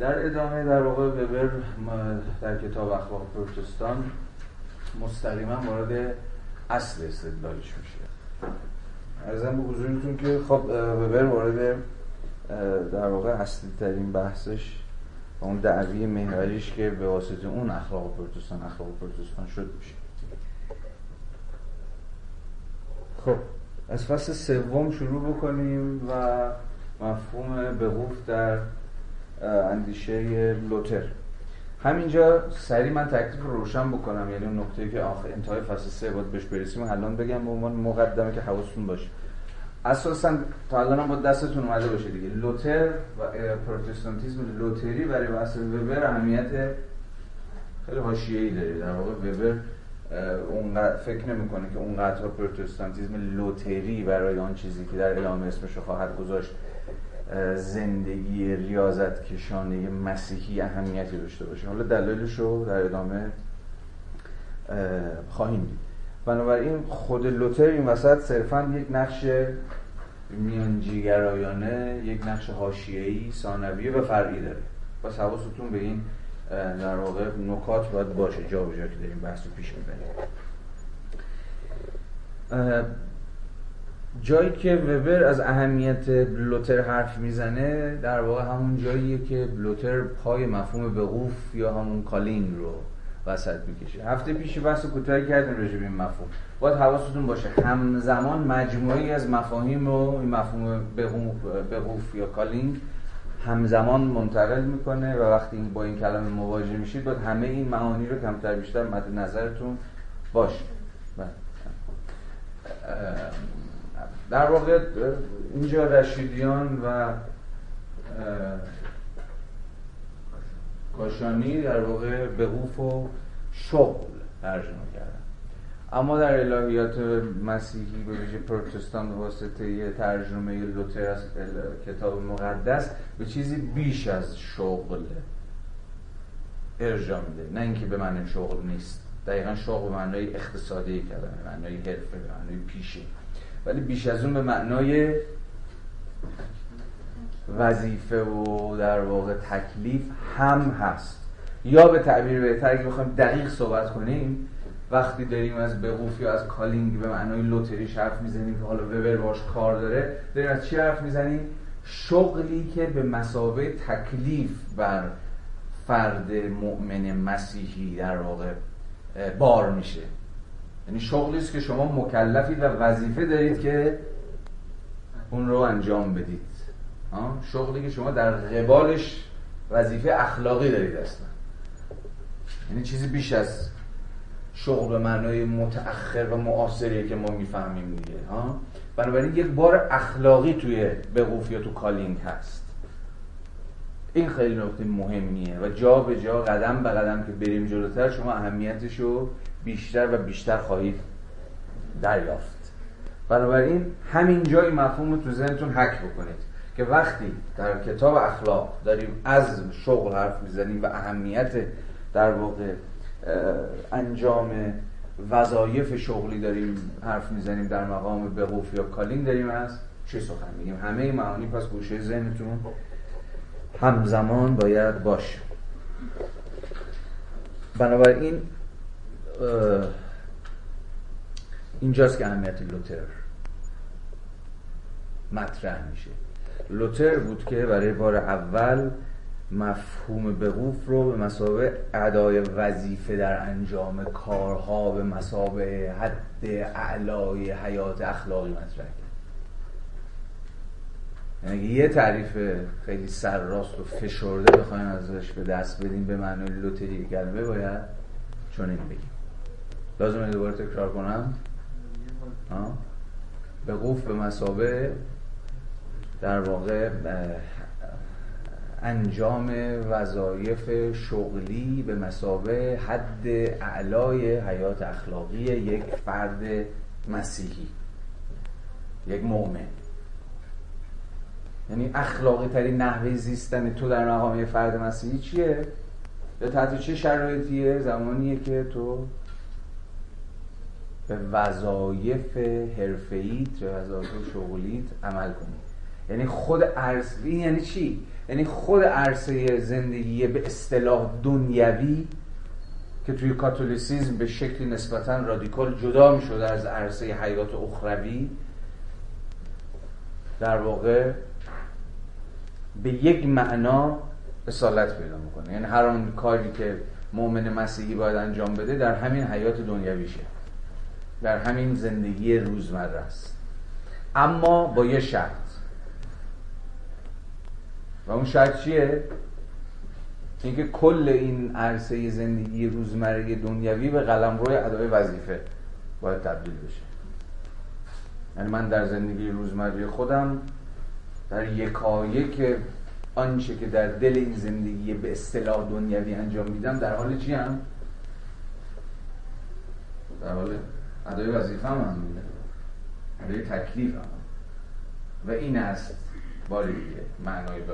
در ادامه در واقع وبر در کتاب اخلاق پروتستان مستقیما وارد اصل استدلالش میشه. ارزم به حضورتون که خب وبر وارد در واقع اصلی ترین بحثش اون دعوی محوریش که به واسطه اون اخلاق پروتستان اخلاق پروتستان شد میشه. خب از فصل سوم شروع بکنیم و مفهوم بقوف در اندیشه لوتر. همینجا سری من تکلیف رو روشن بکنم یعنی اون نقطه‌ای که آخر انتهای فصل سه باید بهش برسیم. الان بگم به عنوان مقدمه که حواستون باشه. اساسا تا الان با دستتون اومده باشه دیگه. لوتر و پروتستانتیسم لوتری برای واسه وبر اهمیت خیلی حاشیه‌ای داره. در واقع وبر اون فکر نمی‌کنه که اونقدر پروتستانتیسم لوتری برای آن چیزی که در اعلام اسمش خواهد گذاشت. زندگی ریاضت کشانه مسیحی اهمیتی داشته باشه. حالا دلایلش رو در ادامه خواهیم دید. بنابراین خود لوتر این وسط صرفا یک نقش میانجیگرایانه یک نقش حاشیه‌ای ثانوی و فرعی داره. پس حواستون به این در واقع نکات باید باشه جا به جا که داریم بحث رو پیش می‌بریم. جایی که وبر از اهمیت لوتر حرف می‌زنه در واقع همون جاییه که لوتر پای مفهوم Beruf یا همون calling رو وسط می‌کشه. هفته پیش بحث کوتاهی کردیم راجع به این مفهوم. باید حواستون باشه همزمان مجموعی از مفاهیم رو این مفهوم Beruf یا calling همزمان منتقل می‌کنه و وقتی با این کلمه مواجه میشید باید همه این معانی رو کمتر بیشتر مد نظرتون باشه. بله. در واقع اینجا رشیدیان و کاشانی در واقع بقوف و شغل ترجمه کردن اما در الهیات مسیحی به ویژه پروتستان به واسطه ترجمه لوتر از کتاب مقدس به چیزی بیش از شغل ارجاع میده. نه اینکه به معنی شغل نیست. دقیقا شغل به معنای اقتصادی کلمه معنای حرفه به معنای پیشه. ولی بیش از اون به معنای وظیفه و در واقع تکلیف هم هست. یا به تعبیر بهتر اگه بخوایم دقیق صحبت کنیم وقتی داریم از بقوف یا از کالینگ به معنای لوتری حرف می‌زنیم که حالا وبر باش کار داره داریم از چی حرف می‌زنیم؟ شغلی که به مسابه تکلیف بر فرد مؤمن مسیحی در واقع بار میشه. یعنی شغلی است که شما مکلفید و وظیفه دارید که اون رو انجام بدید. شغلی که شما در قبالش وظیفه اخلاقی دارید اصلا. یعنی چیزی بیش از شغل به معنای متأخر و معاصریه که ما می‌فهمیم دیگه. ها بنابراین یک بار اخلاقی توی بقوف یا تو کالینگ هست. این خیلی نکته مهمیه و جا به جا قدم به قدم که بریم جلوتر شما اهمیتش رو بیشتر و بیشتر خواهید دریافت. بنابراین همین جای مفهوم رو تو ذهنتون حک بکنید که وقتی در کتاب اخلاق داریم از شغل حرف می‌زنیم و اهمیت در واقع انجام وظایف شغلی داریم حرف می‌زنیم در مقام بقوف یا کالین داریم از چه سخن میگیم؟ همه معانی پس گوشه ذهنتون همزمان باید باشه. بنابراین اینجاست که اهمیت لوتر مطرح میشه. لوتر بود که برای بار اول مفهوم بقوف رو به مسابه ادای وظیفه در انجام کارها به مسابه حد اعلای حیات اخلاقی مطرح کرد. یعنی یه تعریف خیلی سرراست و فشرده بخوایم ازش به دست بدیم به معنی لوتری کلمه باید چون این بگیم. لازمه دوباره تکرار کنم به قوف به مسابه در واقع انجام وظایف شغلی به مسابه حد اعلای حیات اخلاقی یک فرد مسیحی یک مؤمن یعنی اخلاقی ترین نحوه زیستن تو در مقام فرد مسیحی چیه؟ یا تحت چه شرایطیه؟ زمانیه که تو به وظایف حرفه‌ایت و وظایف شغلیت عمل کنی. یعنی خود ارز این یعنی چی؟ یعنی خود عرصه زندگی به اصطلاح دنیوی که توی کاتولیسیزم به شکلی نسبتا رادیکال جدا می شده از عرصه حیات اخروی در واقع به یک معنا اصالت پیدا می‌کنه. یعنی هر آن کاری که مؤمن مسیحی باید انجام بده در همین حیات دنیویشه. در همین زندگی روزمره است اما با یه شرط و اون شرط چیه؟ اینکه کل این عرصه زندگی روزمره دنیوی به قلم روی ادای وظیفه باید تبدیل بشه یعنی من در زندگی روزمره خودم در یکایک آنچه که در دل این زندگی به اصطلاح دنیوی انجام میدم در حال چی هم؟ در حال ادای وظیفه هم میده. ادای تکلیف هم. و این است باری معنای به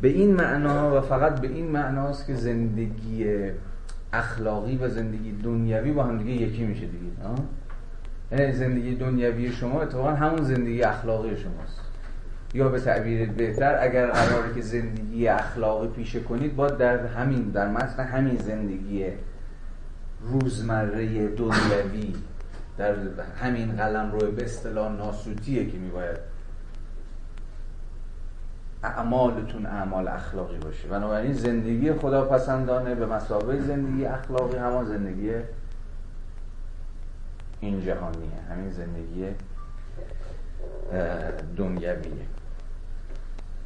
به این معنا و فقط به این معناست که زندگی اخلاقی و زندگی دنیوی با هم دیگه یکی میشه دیگه یعنی زندگی دنیوی شما اتفاقا همون زندگی اخلاقی شماست. یا به تعبیر بهتر اگر قراره که زندگی اخلاقی پیشه کنید باید در همین در متن همین زندگی روزمره دنیوی در همین قلم روی به اصطلاح ناسوتیه که میباید اعمالتون اعمال اخلاقی باشه. بنابراین زندگی خدا پسندانه به مسابقه زندگی اخلاقی همان زندگی این جهانیه. همین زندگی دنیویه.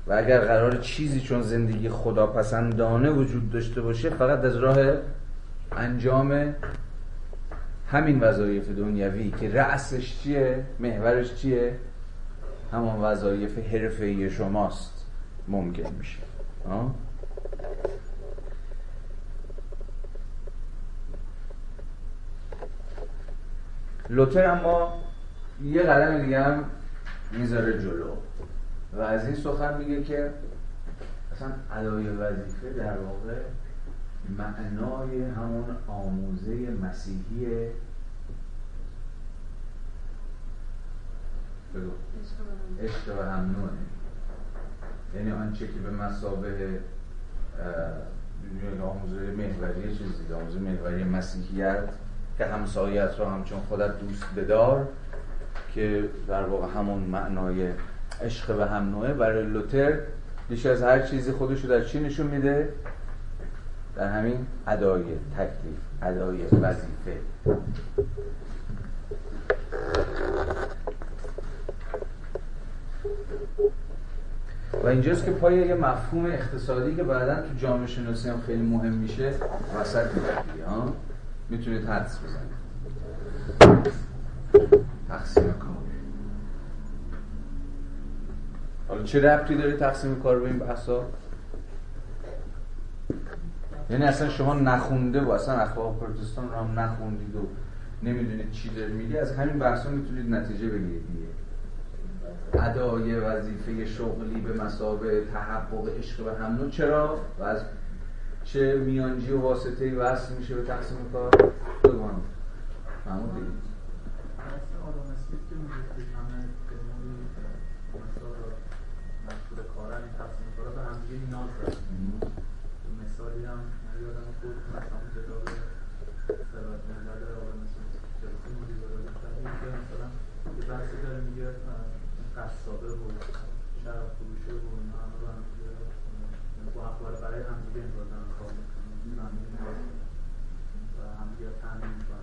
و اگر قرار چیزی چون زندگی خدا پسندانه وجود داشته باشه فقط از راه انجام همین وظایف دنیوی که رأسش چیه محورش چیه همان وظایف حرفه‌ای شماست ممکن میشه. لوتر اما یه قدم دیگه هم می‌ذاره جلو. و از این سخن میگه که اصلا ادای وظیفه در واقع معنای همون آموزه مسیحی عشق و هم یعنی آنچه که به مسابه آموزه محوری چیز دیگه آموزه محوری مسیحیت که همسایت را همچون خودت دوست بدار که در واقع همون معنای عشق به هم نوعه. برای لوتر بیش از هر چیزی خودش رو در چی نشون میده؟ در همین ادای تکلیف ادای وظیفه. و اینجاست که پای یه مفهوم اقتصادی که بعدا تو جامعه شناسی هم خیلی مهم میشه وسط میاد می‌تونید حدس بزنید. تقسیم کار حالا چه ربطی داره تقسیم کار به این بحثا؟ یعنی اصلا شما نخونده و اصلا اخلاق پروتستان رو هم نخوندید و نمی‌دونید چی داره میگه از همین بحثا می‌تونید نتیجه بگیرید دیگه. ادای وظیفه شغلی به مسابه تحقق عشق به هم. چرا؟ و از چه میانجی و واسطه وصل میشه به تقسیم کار؟ بگوان محمود دیگه.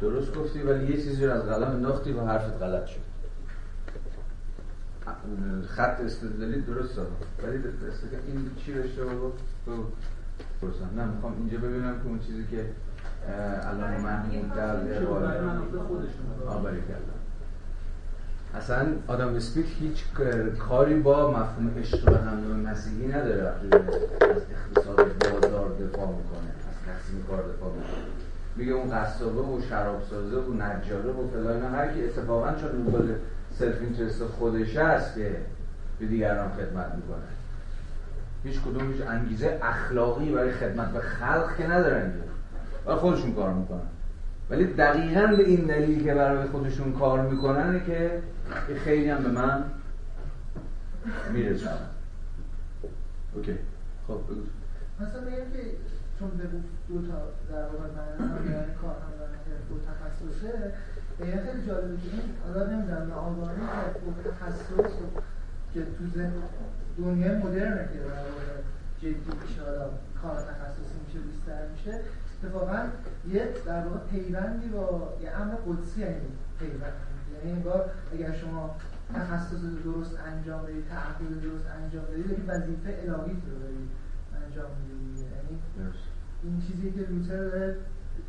درست گفتی ولی یه چیزی رو از قلم انداختی و حرفت غلط شد. خط استدلالی درست دارم. ولی این چی داشته بگو بگو نه می‌خوام اینجا ببینم که اون چیزی که الان محمود در آبری کردم اصلا آدم اسمیت هیچ کاری با مفهوم عشق و همدون مسیحی نداره وقتی از اقتصاد بازار دفاع می‌کنه از تقسیم کار دفاع می‌کنه. میگه اون قصابه و شرابسازه و نجاره و فلان هر کی اتفاقا چون دنبال self-interest خودش هست که به دیگران خدمت می‌کنه. هیچ کدوم هیچ انگیزه اخلاقی برای خدمت به خلق که ندارن و خودشون کار می‌کنن. ولی دقیقا به این دلیل که برای خودشون کار می‌کنن که خیلی هم به من می‌رسن. okay. خب بگو. مثلا میگم که چون به دو تا در واقع من کار هم دو تخصصه خیلی جالبه که این حالا نمی‌دونم آگاهی که تخصص که تو دنیای مدرنه که واقع جدی میشه حالا کار تخصصی میشه بیشتر میشه. اتفاقا یه در واقع پیوندی با یه امر قدسی یعنی پیوند. یعنی انگار اگر شما تخصص درست انجام بدید تعقیل درست انجام بدید یعنی وظیفه الهی رو دارید انجام می‌دید یعنی این چیزی که لوتر داره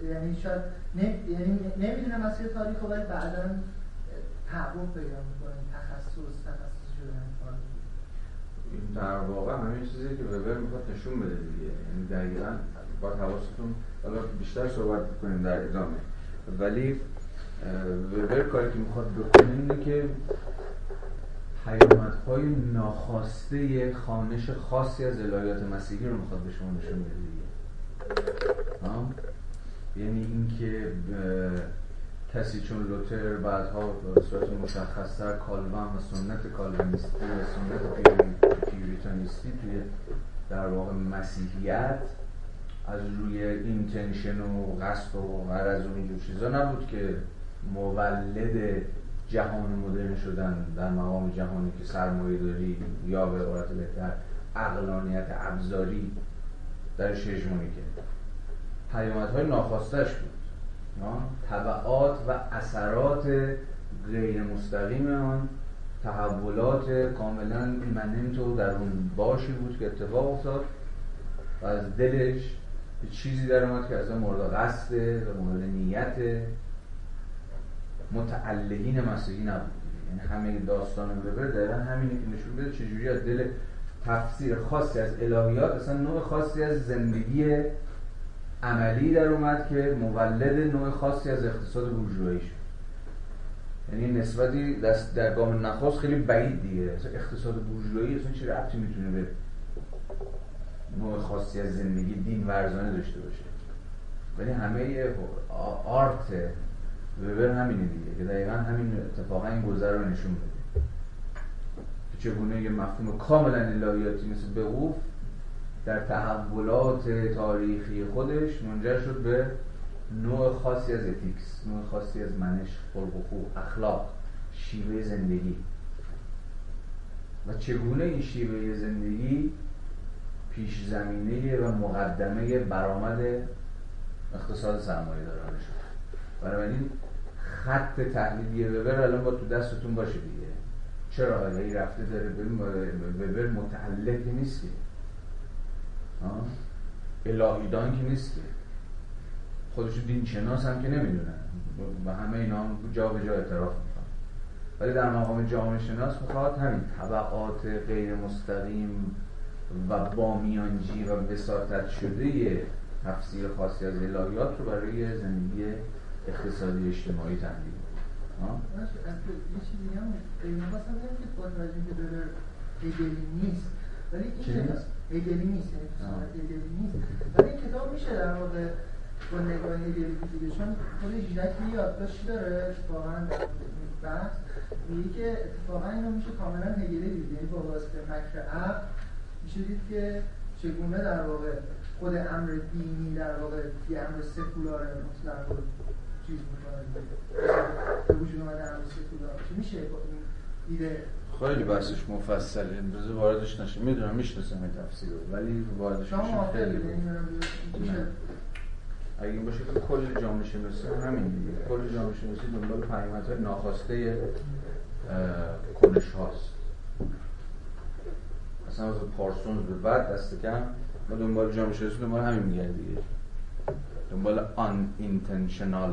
یعنی شاید یعنی نمی‌دونم از تاریخ ولی بعدا تعقب پیدا می‌کنه. تخصص تخصص شدن این در واقع همین چیزی که وبر می‌خواد نشون بده دیگه. یعنی دقیقا با حواستون حالا بیشتر صحبت کنیم در ادامه. ولی وبر کاری که می‌خواد بکنه اینه که پیامدهای ناخواسته خانش خاصی از الهیات مسیحی رو می‌خواد به شما نشون بده دیگه. یعنی اینکه کسی چون لوتر بعدها به صورت مشخصتر کالوان و سنت کالوینیستی و سنت پیوریتانیستی توی در واقع مسیحیت از روی اینتنشن و قصد و غرض و اینجور چیزا نبود که مولد جهان مدرن شدن در مقام جهانی که سرمایه داری یا به عبارت بهتر اقلانیت ابزاری در هژمونی کرد پیامدهای ناخواستش بود. طبعات و اثرات غیر مستقیم آن تحولات کاملا ایمننت و در اون باشی بود که اتفاق افتاد و از دلش به چیزی در اومد که از مورد قصد و مورد نیت متعلقین مسیحی نبود. یعنی همه داستان ببر دقیقا همینه که نشون بده چجوری از دل تفسیر خاصی از الهیات اصلا نوع خاصی از زندگی عملی در اومد که مولد نوع خاصی از اقتصاد بورژوایی شد. یعنی نسبتی دست در گام نخواست خیلی بعید دیگه. اقتصاد بورژوایی اصلا چه ربطی می‌تونه به نوع خاصی از زندگی دین ورزانه داشته باشه؟ ولی همه آرت وبر همینه دیگه که دقیقا همین اتفاقا این گذر رو نشون بده. که چگونه یه مفهوم کاملا الهیاتی مثل بقوف در تحولات تاریخی خودش منجر شد به نوع خاصی از اتیکس نوع خاصی از منش خلق و خوب اخلاق شیوه زندگی. و چگونه این شیوه زندگی پیش زمینه و مقدمه برآمد اقتصاد سرمایه دارانه شد؟ بنابراین خط تحلیلی وبر الان با تو دستتون باشه دیگه. چرا؟ این رفته داره وبر متعلق نیست که. الهیدان که نیست. خودشو دین شناس هم که نمی‌دونن. و همه اینا هم جا به جا اعتراف می‌کنن. ولی در مقام جامعه شناس می‌خواد همین طبقات غیر مستقیم و بامیانجی و بساطت شده تفسیر خاصی از الهیات رو برای زندگی اقتصادی اجتماعی تحلیل یه چیزی هم که با توجه که نیست. ولی این هگلی نیست یعنی نیست. ولی این کتاب میشه در واقع با نگاه هگلی دیگه. چون خود ژیلک یادداشتی داره اتفاقا بحث. میگه که اتفاقا اینو میشه کاملا هگلی دید. یعنی با واسطه فکر عقل میشه دید که چگونه در واقع خود امر دینی در واقع یه امر سکولار مطلق رو چیز می‌کنه. به وجود اومده امر سکولار میشه؟ ایده خیلی بحثش مفصله. امروز واردش نشه. می‌دونم می‌شناسم این تفسیر رو ولی واردش نشه. خیلی اگه این باشه که کل جامعه شناسی همین دیگه. کل جامعه شناسی دنبال پیامدهای ناخواسته کنش هاست. اصلا از پارسونز به بعد دست کم ما دنبال جامعه شناسی دنبال همین میگن دیگه. دنبال unintentional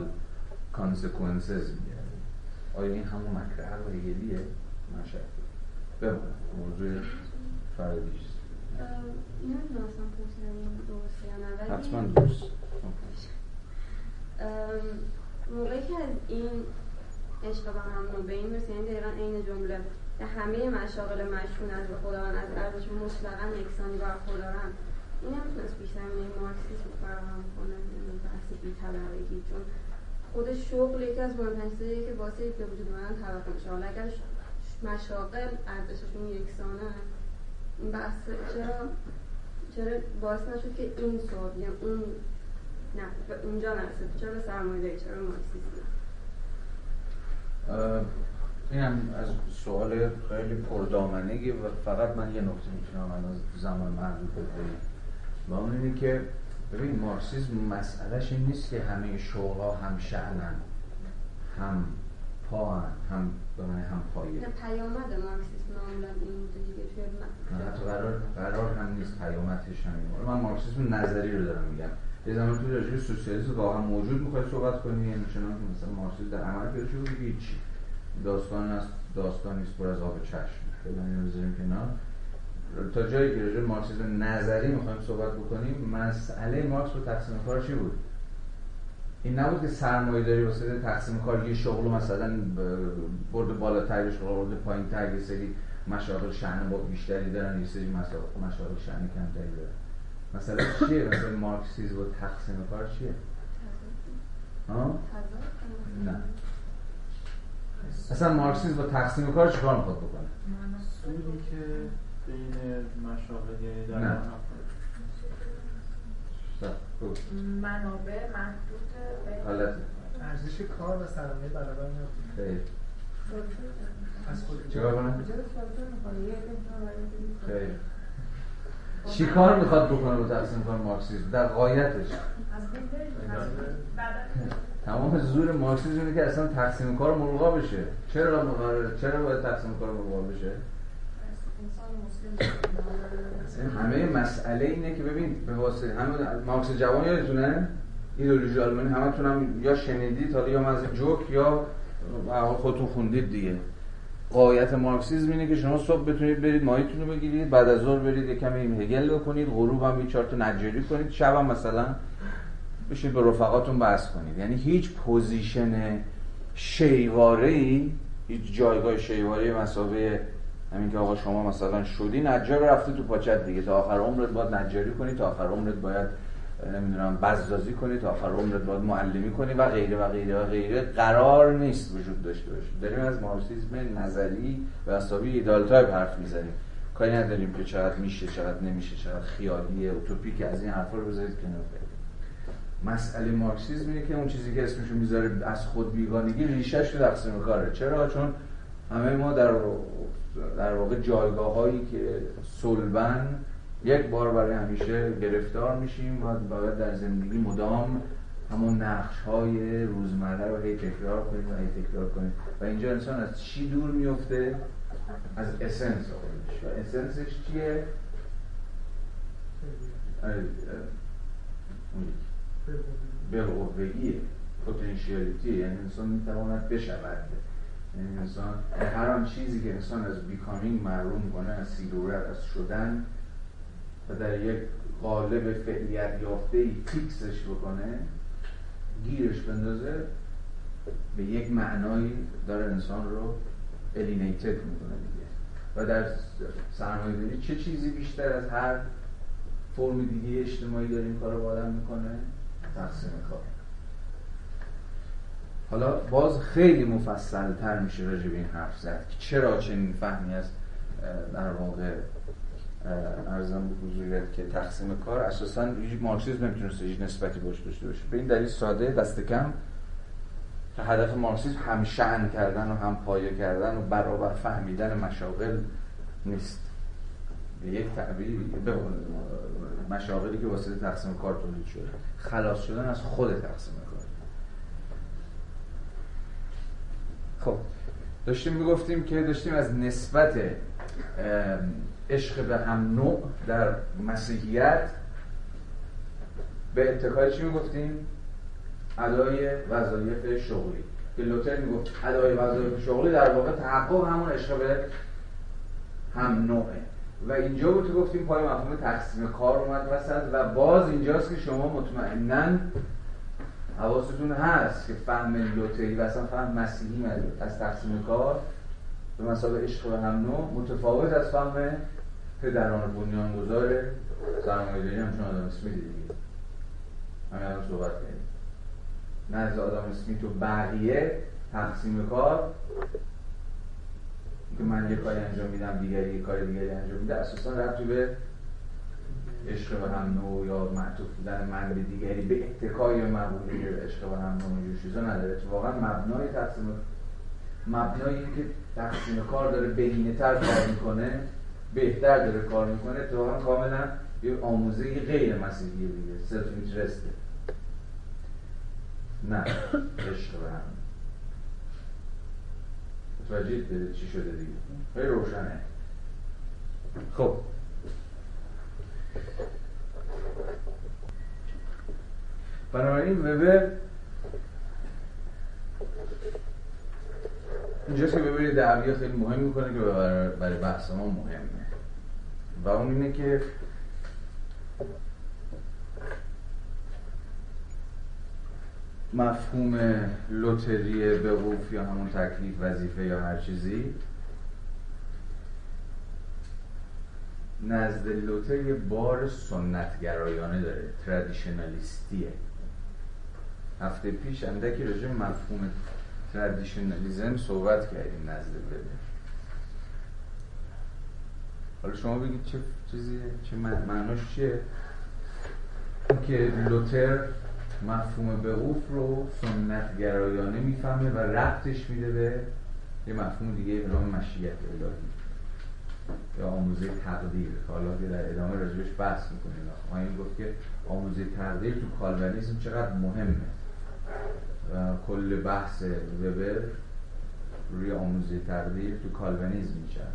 consequences میگن آیا این همون مکره هگلیه بمونه موضوع درسته یا نه حتما درست. موقعی که از این عشق به هم به این مثل این دقیقا این جمله به همه مشاغل مشهون از خداوند از ارزش مطلقا یکسانی برخوردارن این نمی‌تونست بیشتر این مارکسیسم فراهم کنه یعنی بحث بی طبقگی چون خود شغل یکی از مهمترین چیزاییه که واسه به وجود اومدن توقع میشه. حالا اگر مشاغل ارزششون یکسانه. این بحث چرا چرا باعث نشد که این سوال یا اون نه اونجا نرسید. چرا سرمایه چرا مارکسیسم؟ اینم از سوال خیلی پردامنگی و فقط من یه نکته می‌تونم از زمان محدود بگم و اون اینه که ببین مارکسیسم مسئلهش این نیست که همه شغل ها هم شعنن هم پا هن. هم به من هم پایه. نه پیامد مارکسیسم معمولا این بوده دیگه توی حتی قرار, قرار هم نیست پیامدش همین من مارکسیسم نظری رو دارم میگم. یه زمان تو راجع سوسیالیسم واقعا موجود می‌خوای صحبت کنی یعنی چنان که مثلا مارکسیسم در عمل پیدا شده هیچ. داستان است داستانی است پر از آب چشم. فعلا اینو بذاریم کنار. تا جایی که راجع مارکسیسم نظری می‌خوایم صحبت بکنیم مسئله مارکس رو تقسیم کار چی بود؟ این نبود که سرمایه داری واسه تقسیم کار یه شغل مثلا برد بالاتر یه شغل برد پایین تر یه سری مشاغل شأن با بیشتری دارن یه سری مشاغل شأن کمتری دارن. مثلا چیه؟ مثلا مارکسیسم و تقسیم کار چیه؟ ها نه. اصلا مارکسیسم با تقسیم کار چیکار می‌خواد بکنه؟ سودی که بین مشاغل یعنی در. منابع محدود حالت ارزش کار و سرمایه برابر نبود خیر از خود چیکار کنم؟ خیر چی کار می‌خواد بکنه با تقسیم کار مارکسیسم در بعد. تمام زور مارکسیسم اینه که اصلا تقسیم کار ملغا بشه. چرا مقرر چرا باید تقسیم کار ملغا بشه؟ همه مسئله اینه که ببین به واسطه همه مارکس جوان یادتونه؟ ایدئولوژی آلمانی همتون هم یا شنیدید حالا یا از جوک یا خودتون خوندید دیگه. غایت مارکسیسم اینه که شما صبح بتونید برید ماهیتون رو بگیرید بعد از ظهر برید یه کمی هگل بکنید غروب هم یه شکار کنید شب هم مثلا بشید به رفقاتون بحث کنید. یعنی هیچ position شیءواره ای هیچ جایگاه شیءواره مسابقه همین که آقا شما مثلا شدی نجار رفته تو پاچت دیگه. تا آخر عمرت باید نجاری کنی تا آخر عمرت باید نمی‌دونم بزازی کنی تا آخر عمرت باید معلمی کنی و غیره و غیره و غیره. قرار نیست وجود داشته باشه داریم از مارکسیسم نظری و حسابی ideal type حرف می‌زنیم. کاری نداریم که چقدر میشه چقدر نمیشه چقدر خیالیه اوتوپیک از این حرفا رو بذارید کنار مسئله مارکسیسم اینه که اون چیزی که اسمشو می‌ذاره از خود بیگانگی ریشش تو تقسیم کاره. چرا؟ چون همه ما در در واقع جایگاه هایی که صلبن یک بار برای همیشه گرفتار میشیم و باید در زندگی مدام همون نقش های روزمره رو هی تکرار کنیم و هی تکرار کنیم و اینجا انسان از چی دور میفته؟ از اسنس خودش و اسنسش چیه؟ یکی. بالقوهیه پتانسیالیتی یعنی انسان می‌تواند بشود انسان هر آن چیزی که انسان از بیکامینگ معلوم کنه از سیلورت از شدن و در یک قالب فعلیت یافته ای فیکسش بکنه گیرش بندازه به یک معنایی داره انسان رو الینیتد می‌کنه دیگه. و در سرمایه داری چه چیزی بیشتر از هر فرم دیگه اجتماعی داره این کار رو آدم می‌کنه؟ تقسیم کار. حالا باز خیلی مفصل تر میشه راجع به این حرف زد که چرا چنین فهمی از در واقع ارزم به حضوریت که تقسیم کار اساسا مارکسیسم نمی‌تونسته هیچ نسبتی باش داشته باشه. به این دلیل ساده دست کم که هدف مارکسیسم هم شأن کردن و هم پایه کردن و برابر فهمیدن مشاغل نیست. به یک تعبیری به مشاغلی که واسه تقسیم کار تولید شده. خلاص شدن از خود تقسیم کار. خب. داشتیم می‌گفتیم که داشتیم از نسبت عشق به هم نوع در مسیحیت به اتکای چی می‌گفتیم؟ ادای وظایف شغلی. که لوتر می‌گفت ادای وظایف شغلی در واقع تحقق همون عشق به هم نوعه. و اینجا بود که گفتیم پای مفهوم تقسیم کار اومد وسط و باز اینجاست که شما مطمئنا حواستون هست که فهم لوتری و اصلا فهم مسیحی از تقسیم کار به مسابقه عشق و هم نوع متفاوت از فهم پدران بنیانگذار سرمایه‌داری همچون آدم اسمیت دیگه. همین الان صحبت کردیم. نزد آدم اسمیت و بقیه تقسیم کار. که من یه کاری انجام میدم دیگری یه کار دیگری انجام میده. اساسا ربطی به عشق به هم نوع یا معطوف بودن من به دیگری به اتکای مقوله عشق به هم نوع اینجور چیزا نداره. واقعا مبنای تقسیم مبنای این که تقسیم کار داره بهینه تر کار می‌کنه بهتر داره کار می‌کنه اتفاقا کاملا یه آموزه غیر مسیحیه دیگه. سلف اینترسته نه عشق به هم متوجه چی شده دیگه؟ خیلی روشنه. خب. بنابراین وبر اینجاست که ببینید دعویه خیلی مهم می‌کنه که برای بحث ما مهمه. و اون اینه که مفهوم لوتری بقوف یا همون تکلیف وظیفه یا هر چیزی نزد لوتر یه بار سنتگرایانه داره تردیشنالیستیه. هفته پیش اندکی راجع مفهوم تردیشنالیزم صحبت کردیم نزد بده حالا شما بگید چه چیزیه چه معناش چیه؟ که لوتر مفهوم Beruf رو سنتگرایانه می‌فهمه و ربطش میده به یه مفهوم دیگه به نام مشیت الهی. یا آموزه تقدیر. حالا در ادامه راجبش بحث می‌کنیم. این گفت که آموزه تقدیر تو کالوینیزم چقدر مهمه. کل بحث وبر روی آموزه تقدیر تو کالوینیزم میچرخه.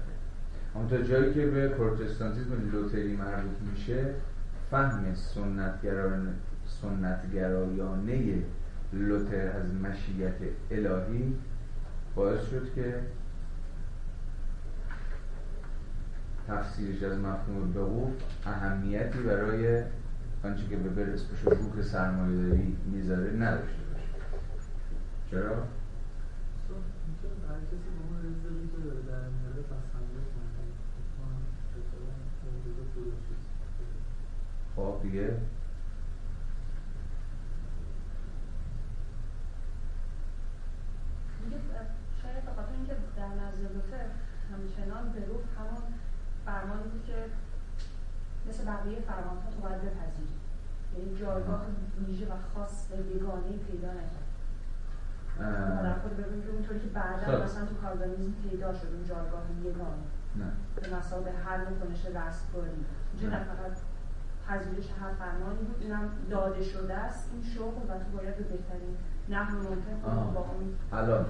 اما تا جایی که به پروتستانتیزم لوتری مربوط میشه فهم سنتگرایانه سنتگرایانه لوتر از مشیت الهی باعث شد که تفسیرش از مفهوم بقوف اهمیتی برای آنچه که به بر اسمش روح سرمایه داری می‌ذاره نداشته باشه چرا؟ خب دیگه شاید به خاطر اینکه در نزد لوتر همچنان به روح همون فرمانی بود که مثل بقیه فرمان ها تو باید بپذیری. یعنی جایگاه ویژه و خاص و یگانه پیدا نکرد. در خود ببینیم که اونطوری که بعدا خب. مثلا تو کالوینیزم پیدا شد اون جایگاه یگانه نه. به مسابه هر کنش رستگاری اینجا نه. فقط پذیرش هر فرمانی بود اینم داده شده است. این شغل و تو باید به بهترین نحو ممکن با اون الان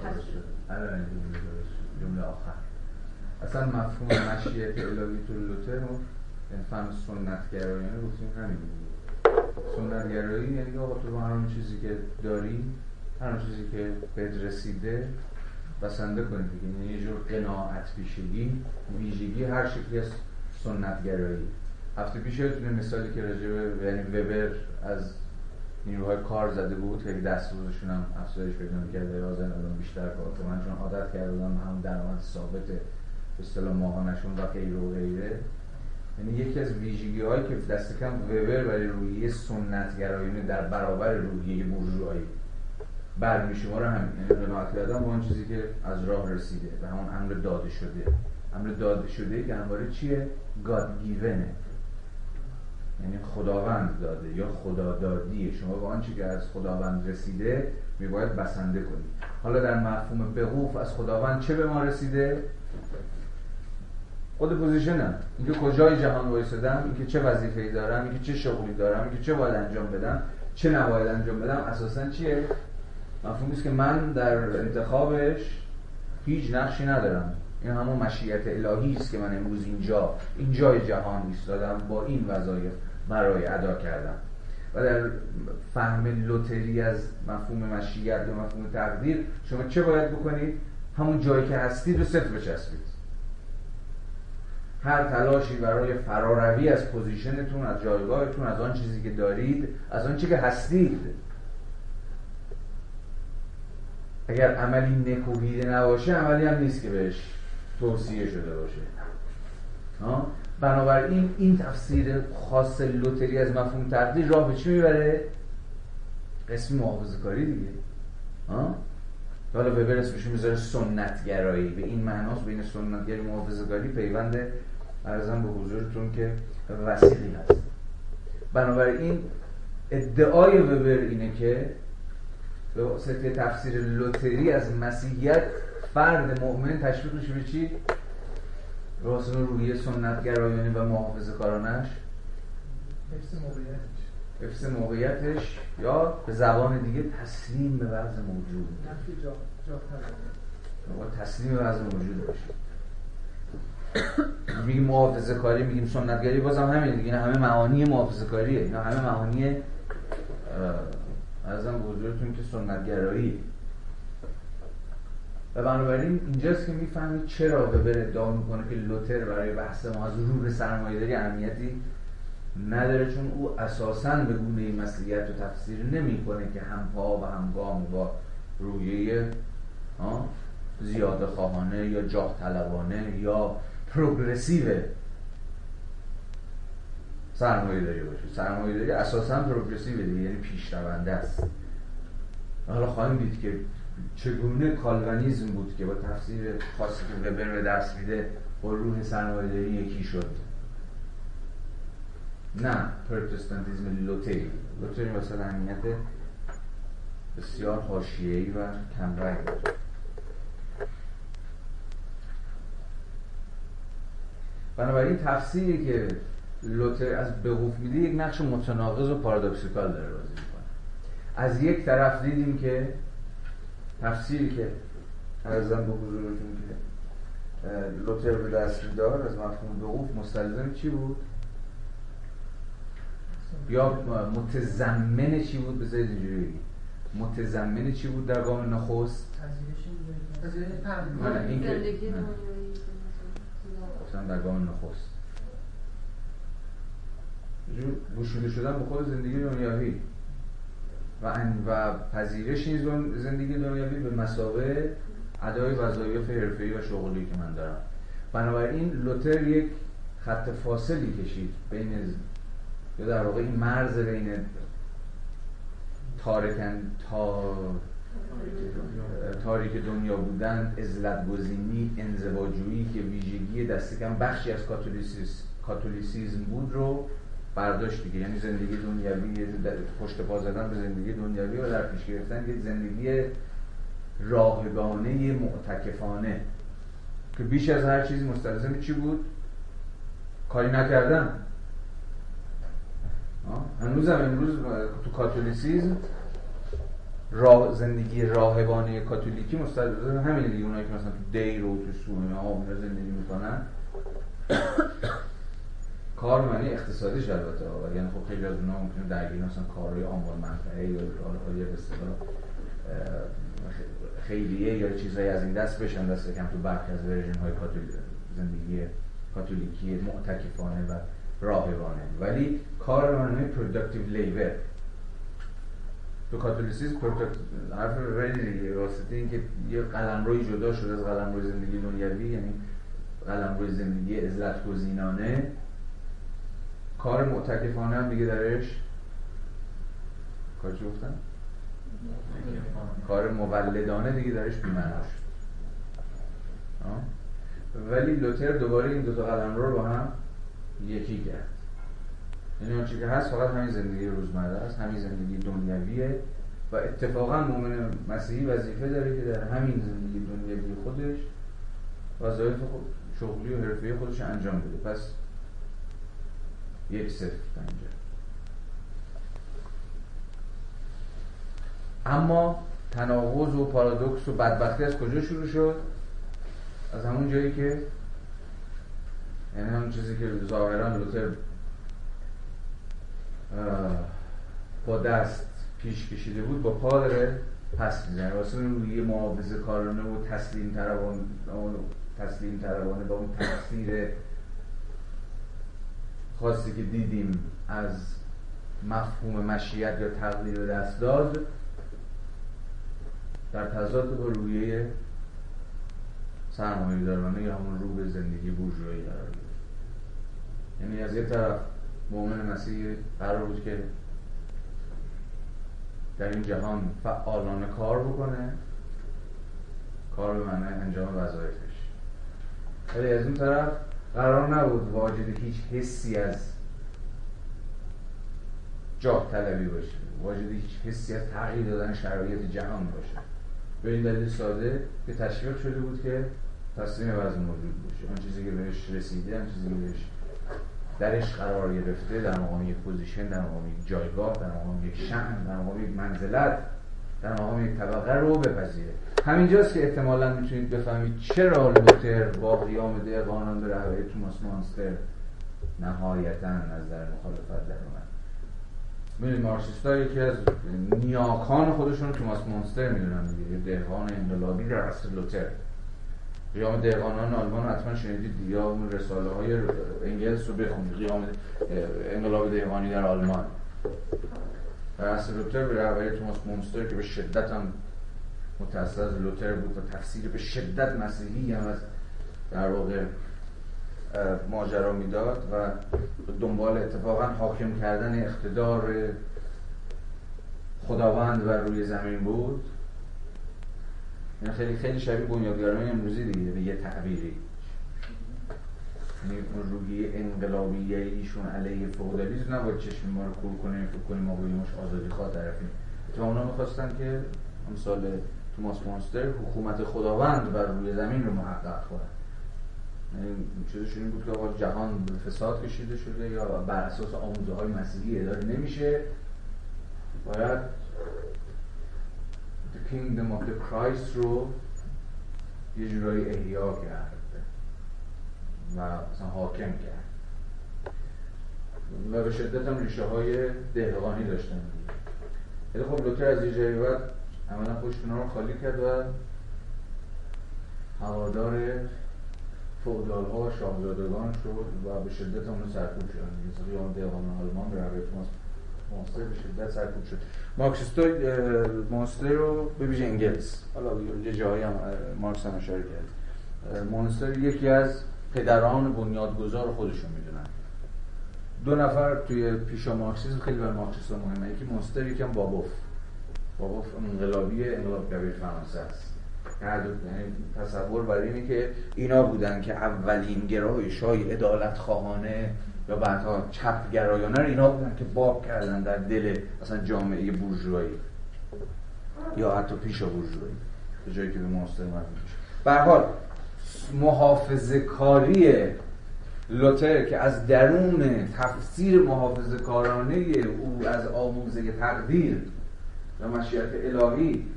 الان جمله آخر. اصلا مفهوم مشیت الهی تو لوتر یعنی فهم سنتگرایانه گفتیم همین. بود سنتگرایی یعنی آقا تو هر چیزی که داری هر چیزی که بهت رسیده بسنده کنید دیگه. یعنی یه جور قناعت پیشگی ویژگی هر شکلی از سنتگرایی. هفته پیش یادتونه مثالی که راجع به یعنی وبر از نیروهای کار زده بود خیلی دستروزشون هم افزایش پیدا می‌کرد لازم بیشتر کار من چون عادت کردم هم درآمد ثابت به اصطلاح ماهانشون و غیر و غیره. یعنی یکی از ویژگی هایی که دست کم وبر برای روحیه سنتگرایانه در برابر روحیه بورژوایی برمی شما رو همین. یعنی قناعت کردن با اون چیزی که از راه رسیده و همون امر داده شده. امر داده شده که همواره چیه؟ گاد گیونه یعنی خداوند داده یا خدا دادیه شما با آنچه که از خداوند رسیده میباید بسنده کنید. حالا در مفهوم بقوف از خداوند چه به ما رسیده؟ خود پوزیشنم. اینکه کجای جهان وایسادم اینکه چه وظیفه‌ای دارم اینکه چه شغلی دارم اینکه چه باید انجام بدم چه نباید انجام بدم اساسا چیه؟ مفهومی است که من در انتخابش هیچ نقشی ندارم. این همون مشیت الهی است که من امروز اینجا اینجای جهان ایستادم با این وظایف برای ادا کردن. و در فهم لوتری از مفهوم مشیت یا مفهوم تقدیر شما چه باید بکنید؟ همون جایی که هستید رو سفت بچسبید. هر تلاشی برای فراروی از position تون از جایگاهتون از آن چیزی که دارید از آن چیزی که هستید. اگر عملی نکوهیده نباشه عملی هم نیست که بهش توصیه شده باشه. بنابراین این تفسیر خاص لوتری از مفهوم تقدیر راه به چی می‌بره؟ قسم محافظه کاری دیگه. ها؟ حالا وبر اسمش می‌ذاره سنتگرایی. به این معناست بین سنتگری محافظه کاری پیوند ارزم به حضورتون که وسیقی هست. بنابراین ادعای وبر اینه که به واسطه تفسیر لوتری از مسیحیت فرد مؤمن تشویق میشه به چی؟ راست روی سنتگرایانه و محافظه کارانش حفظ موقعیتش. حفظ موقعیتش یا به زبان دیگه تسلیم به وضع موجود. تسلیم به وضع موجود باشه. میگیم محافظه کاری میگیم سنتگری بازم همین دیگه همه معانی محافظه کاریه. اینا همه معانی به حضورتون که سنتگرایی. و بنابراین اینجاست که می‌فهمید چرا وبر ادعا می‌کنه که لوتر برای بحث ما از روح سرمایه داری اهمیتی نداره چون او اساسا به گونه مسیحیت رو تفسیر نمی‌کنه که هم پا و هم گام با رویه ها، زیاده خواهانه یا جاه طلبانه یا پروگرسیو سرمایه داری باشه سرمایه داری اساسا پروگرسیو دیگه یعنی پیشرونده است. حالا خواهیم دید که چگونه کالوانیزم بود که با تفسیر خاصی که وبر به دست میده با روح سرمایه داری یکی شد. نه پروتستانتیزم لوتری. لوتری مثلا اهمیت بسیار حاشیه‌ای و کمرنگ داره بنابراین تفسیری که لوتر از بهوف میده یک نقش متناقض و پارادوکسیکال داره بازی می‌کنه. از یک طرف دیدیم که تفسیری که ارزم به حضورتون که لوتر به دست دار از مفهوم بهوف مستلزم چی بود؟ یا متضمن چی بود؟ بذارید اینجوری بگیم. متضمن چی بود در گام نخست؟ پذیرش این- پذیرش تبدیل. نه، این که- زندگی نه. دنیایی گفتم در گام نخست. گشوده شدن به خود زندگی دنیاوی. و, و پذیرش این زن- زندگی دنیاوی به مسابه ادای وظایف حرفه‌ای و شغلی که من دارم. بنابراین لوتر یک خط فاصلی کشید بین یا در واقع این مرز بین تارکن تا تاریک دنیا. بودن ازلت گزینی انزواجویی که ویژگی دست کم بخشی از کاتولیسیزم بود رو برداشت دیگه. یعنی زندگی یه در- پشت پا زدن به زندگی دنیوی و در پیش گرفتن یک زندگی راهبانه معتکفانه. که بیش از هر چیزی مستلزم چی بود؟ کاری نکردن. هنوزم امروز تو کاتولیسیزم راه زندگی راهبانه کاتولیکی مستلزم همین دیگه اونایی که مثلا تو دیر و تو سومه ها اونجا زندگی می‌کنن کار معنی اقتصادیش البته. یعنی خب خیلی از اونها ممکنه درگیر مثلا کارهای آمار منفعه یا حالا به خیریه یا چیزایی از این دست بشن دست کم تو برخی از ورژن های زندگی کاتولیکی معتکفانه و راهبانه ولی کار معنی productive labor تو کاتولیسیسم پروتک- حرف خیلی دیگه واسطه اینکه یه قلمروی جدا شده از قلمروی زندگی دنیوی یعنی قلمروی زندگی عزلت گزینانه کار معتکفانه هم دیگه درش. کار چی گفتم؟ کار مولدانه دیگه درش بیمعناش. آه؟ ولی لوتر دوباره این دوتا قلمرو رو با هم یکی کرد. یعنی آنچه که هست فقط همین زندگی روزمره است همین زندگی دنیویه و اتفاقا مؤمن مسیحی وظیفه داره که در همین زندگی دنیوی خودش وظایف شغلی و حرفی خودش انجام بده. پس یک صفر اینجا. اما تناقض و پارادوکس و بدبختی از کجا شروع شد؟ از همون جایی که یعنی همون چیزی که ظاهرا لوتر با دست پیش کشیده بود با پا داره پس می‌زنه واسه اون روی محافظه کارانه و تسلیم اون تسلیم طلبانه با اون تفسیر خاصی که دیدیم از مفهوم مشیت یا تقدیر دست داد در تضاد با رویه سرمایه دارانه یا همون رو به زندگی بورژوایی قرار یعنی از یک طرف مؤمن مسیحی قرار بود که در این جهان فعالانه کار بکنه کار به معنی انجام وظایفش. ولی از اون طرف قرار نبود واجد هیچ حسی از جاه طلبی باشه. واجد هیچ حسی از تغییر دادن شرایط جهان باشه. به این دلیل ساده که تشویق شده بود که تصمیم وضع موجود باشه. آن چیزی که بهش رسیده آن چیزی که بهش درش قرار گرفته در مقام یک پوزیشن در مقام یک جایگاه در مقام یک شأن در مقام یک منزلت در مقام یک طبقه رو بپذیره. همینجاست که احتمالا می‌تونید بفهمید چرا لوتر با قیام قانون به رهبری توماس مانستر نهایتا نظر مخالفت در اومد. می‌دونی مارکسیست یکی از نیاکان خودشون توماس مونستر می‌دونن دیگه. دهقان انقلابی در اصل لوتر. قیام دهقانان آلمان رو حتما شنیدید یا اون رساله های انگلس رو بخونید. قیام انقلاب دهقانی در آلمان. اصل لوتر به رهبری توماس مونستر که به شدت هم متأثر لوتر بود و تفسیر به شدت مسیحی هم از در واقع ماجرا می‌داد و دنبال اتفاقا حاکم کردن اقتدار خداوند بر روی زمین بود. یعنی خیلی خیلی شبیه بنیادگرای امروزی دیگه به یه تعبیری. یعنی اون روحیه انقلابیه ایشون علیه فئودالیسم نباید چشم ما رو کور کنیم فکر کنیم ما بایمش آزادی خواه طرفیم. تو اونا می‌خواستن که مثال توماس مونستر حکومت خداوند بر روی زمین رو محقق کنن یعنی چیزشون این بود که آقا جهان به فساد کشیده شده یا بر اساس آموزه های مسیحی اداره نمیشه باید Of the Christ رو یه جورایی احیا کرد و مثلا حاکم کرد و به شدت هم ریشه های دهقانی داشتن ولی خب لوتر از یه جایی بعد عملا خوش رو خالی کرد و هوادار فودال ها شاهزادگان شد و به شدت اونو سرکوب شدن. قیام دیوان آلمان به روی ماستر به شدت سرکوب شد. مارکسیستو مونستر رو به ویژه انگلس. حالا یه جایی هم مارکس هم اشاره کرد. مونستر یکی از پدران بنیادگذار خودشون می‌دونن. دو نفر توی پیشا مارکسیسم خیلی بر مارکسیسم مهمه. یکی مونستر یکی هم بابوف. بابوف انقلابی انقلاب کبیر فرانسه است. یعنی تصور بر اینه که اینا بودن که اولین گرایش های ادالت خواهانه یا بعدها چپ گرایانه اینا بودن که باب کردن در دل مثلا جامعه بورژوایی یا حتی پیشا بورژوایی به جایی که به ماستر میشه. به حال محافظه کاری لوتر که از درون تفسیر محافظه کارانه او از آموزه تقدیر و مشیت الهی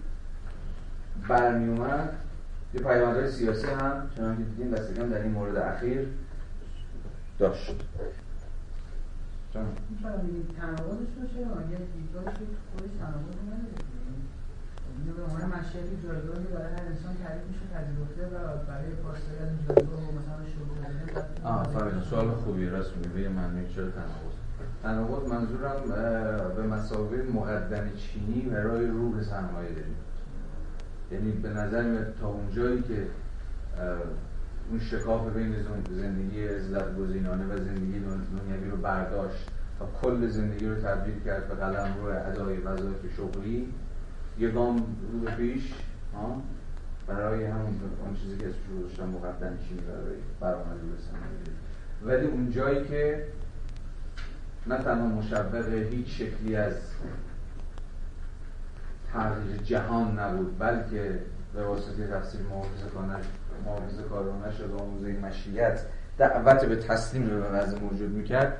برمی اومد یه پیامدهای سیاسی هم چنان که دیدیم دستگم در این مورد اخیر. داشت. فهمید سوال خوبی راست میگه به معنی چرا تناقض؟ تناقض منظورم به مسابقه مقدم چینی برای روح سرمایه داریم. یعنی به نظر میاد تا اونجایی که اون شکاف بین زندگی عزت گزینانه و زندگی دنیوی رو برداشت و کل زندگی رو تبدیل کرد به قلم روی ادای وظایف شغلی. یه گام رو پیش برای همون اون چیزی که اسمش رو داشتم مقدم چینی برای برآمدی رسانه ولی اون جایی که نه تنها مشبق هیچ شکلی از تغییر جهان نبود بلکه به واسطه تفسیر محافظه کارانه شد و آموزه مشیت دعوت به تسلیم به وضع موجود می‌کرد.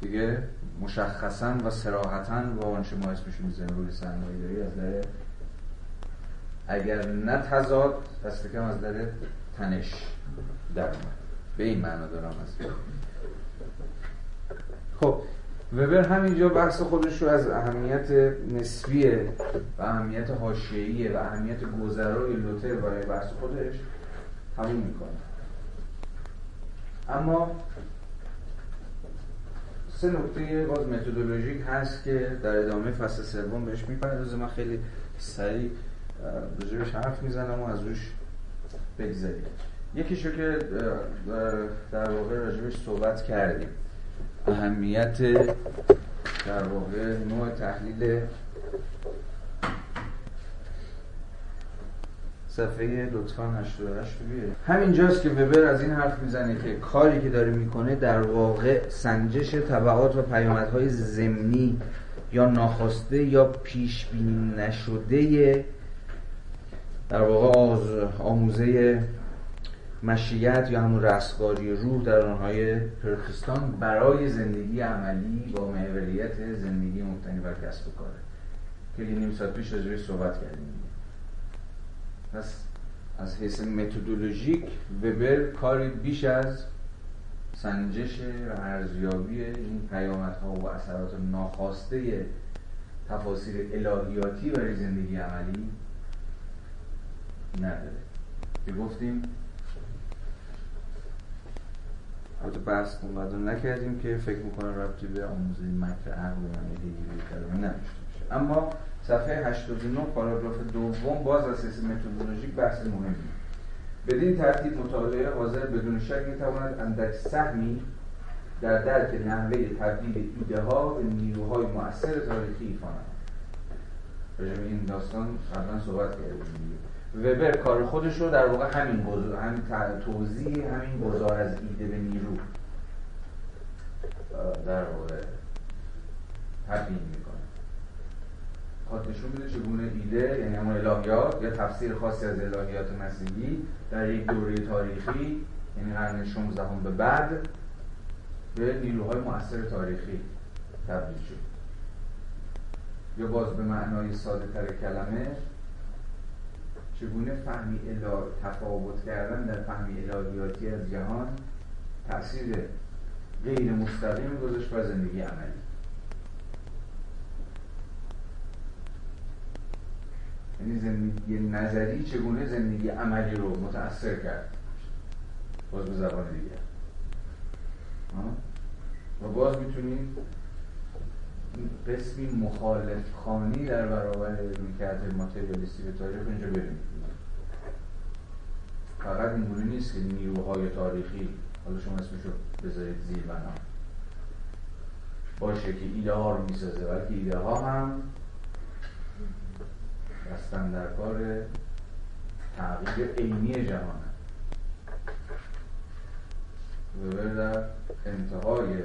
دیگه مشخصا و سراحتا با آنچه ما اسمش می‌زنیم روی سرمایه داری از در اگر نه تضاد دست کم از در تنش در به این معنا دارم از خب وبر همینجا بحث خودش رو از اهمیت نسبی و اهمیت حاشیه‌ای و اهمیت گذرای لوتر برای بحث خودش تموم می‌کنه. اما سه نکته باز متدولوژیک هست که در ادامه فصل سوم بهش می‌پردازه من خیلی سریع راجبش حرف می‌زنم و از روش بگذاریم یکیشو که در واقع راجبش صحبت کردیم. اهمیت در واقع نوع تحلیل صفحه لطفا 88 رو همینجاست که وبر از این حرف می‌زنه که کاری که داره می‌کنه در واقع سنجش طبعات و پیامدهای زمینی یا ناخواسته یا پیش بینی نشده در واقع آموزه مشیت یا همون رستگاری روح در آنهای پرخستان برای زندگی عملی با محوریت زندگی مبتنی بر کسب کاره. که نیم ساعت پیش راجعش صحبت کردیم. پس از حیث متدولوژیک وبر کاری بیش از سنجش و ارزیابی این پیامدها و اثرات ناخواسته تفاصیل الهیاتی برای زندگی عملی نداره. که گفتیم البته بحث اون نکردیم که فکر می‌کنم ربطی به آموزه مکر عقل و نداشته باشه. اما صفحه 89 پاراگراف دوم باز از حیث متدولوژیک بحث مهمی. بدین ترتیب مطالعه حاضر بدون شک می‌تواند اندک سهمی در درک نحوه تبدیل ایده ها به نیروهای مؤثر تاریخی ایفا نماید. این داستان قبلا صحبت کردیم. وبر کار خودش رو در واقع همین گذار همین توضیح همین گذار از ایده به نیرو. در واقع تبدیل می‌کنه. خواهد نشون میده چگونه ایده یعنی همون الهیات یا تفسیر خاصی از الهیات مسیحی در یک دوره تاریخی یعنی قرن 16 به بعد به نیروهای مؤثر تاریخی تبدیل شد. یا باز به معنای ساده تر کلمه چگونه فهمی اله تفاوت کردن در فهمی الهیاتی از جهان تاثیر غیر مستقیم گذاشت بر زندگی عملی. یعنی زندگی نظری چگونه زندگی عملی رو متاثر کرد؟ باز به زبان دیگر. و باز می‌تونیم قسمی مخالف خانی در برابر رویکرد ماتریالیستی به تاریخ اینجا بریم فقط اینگونه نیست که نیروهای تاریخی حالا شما اسمشو بذارید زیر بنا باشه که ایده ها رو می‌سازه بلکه ایده ها هم دستن در کار تغییر عینی جهان وبر در انتهای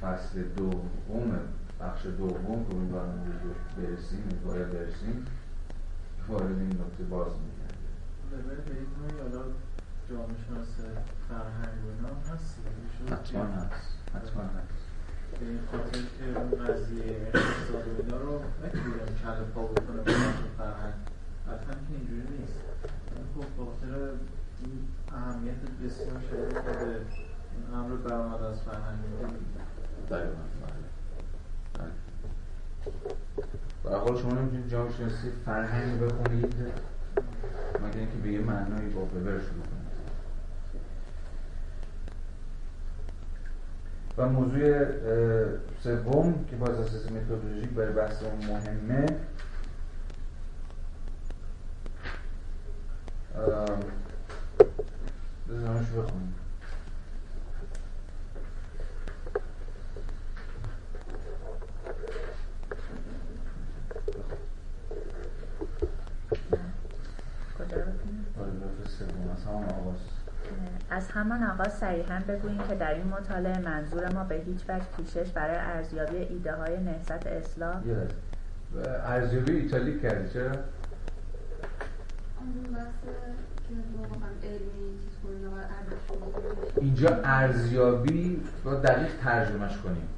فصل دوم بخش دوم که امیدوارم برسیم باید برسیم وارد این نکته باز میگرد به این حالا جامعه شناس فرهنگ و اینا هست. حتما هست حتما هست. به این خاطر که اون قضیه اقتصاد و اینا رو نمی‌دونم کل پا بکنه به فرهنگ. حتما که اینجوری نیست. خب خاطر این اهمیت بسیار شدید که به امر برآمد از فرهنگ. دقیقا. و حال شما نمی‌تونید جامعه شناسی فرهنگ بخونید. مگر اینکه به یه معنایی با وبر شروع کنید. و موضوع سوم که باز اساس متدولوژیک برای بحث مهمه بزنمش بخونیم. از همان آغاز صریحا بگوییم که در این مطالعه منظور ما به هیچ وجه پیشش برای ارزیابی ایده های نهضت اصلاح ارزیابی ایتالی کردی چرا؟ اینجا ارزیابی با دقیق ترجمهش کنیم.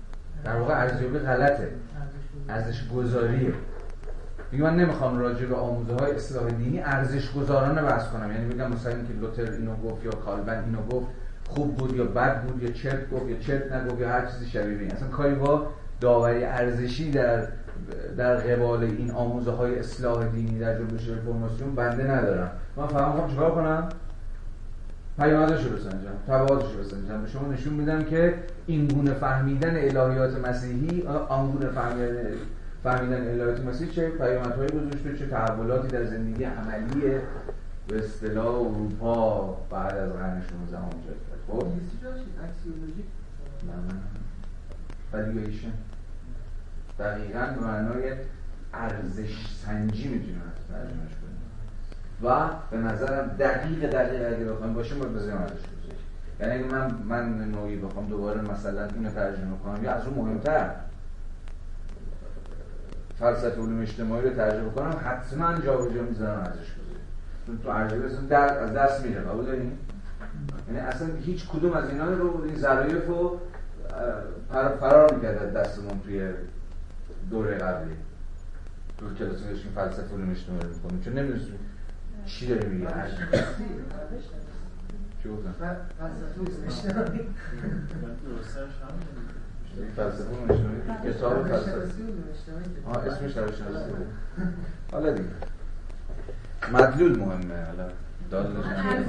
در واقع ارزیابی غلطه. ارزش گذاریه دیگه من نمی‌خوام راجع به آموزه های اصلاح دینی ارزش گذارانه بحث کنم. یعنی بگم مثلا اینکه لوتر اینو گفت یا کالبن اینو گفت خوب بود یا بد بود یا چرت گفت یا چرت نگفت یا هر چیزی شبیه این. اصلا کاری با داوری ارزشی در در قبال این آموزه های اصلاح دینی در جنبش رفرماسیون بنده ندارم. من فهم خواهم چیکار کنم؟ پیامدش رو بسنجم تبعاتش رو بسنجم. به شما نشون میدم که این گونه فهمیدن الهیات مسیحی آن گونه فهمیدن فهمیدن الهیات مسیح چه پیامدهایی گذاشته چه تحولاتی در زندگی عملی به اصطلاح اروپا بعد از قرن 16 ایجاد کرد خب؟ والیویشن دقیقا به معنای ارزش سنجی می‌تونیم ترجمهش کنیم و به نظرم دقیق دقیق اگه بخوایم باشیم باید بذاریم ارزش یعنی اگه من من نوعی بخوام دوباره مثلا اینو ترجمه کنم یا از اون مهمتر فلسفه علوم اجتماعی رو ترجمه کنم حتما جابجا می‌ذارم ارزش گذاری چون تو ارزش در از دست میره قبول دارین یعنی اصلا هیچ کدوم از اینا رو این ظرایف رو فرار می‌کرد دستمون توی دوره قبلی. تو کلاس داشتیم فلسفه علوم اجتماعی می‌کنیم چون نمی‌دونستیم چی داره میگه. چی گفتم؟ فلسفه علوم اجتماعی. اسمش روش حالا دیگه مدلول مهمه حالا یعنی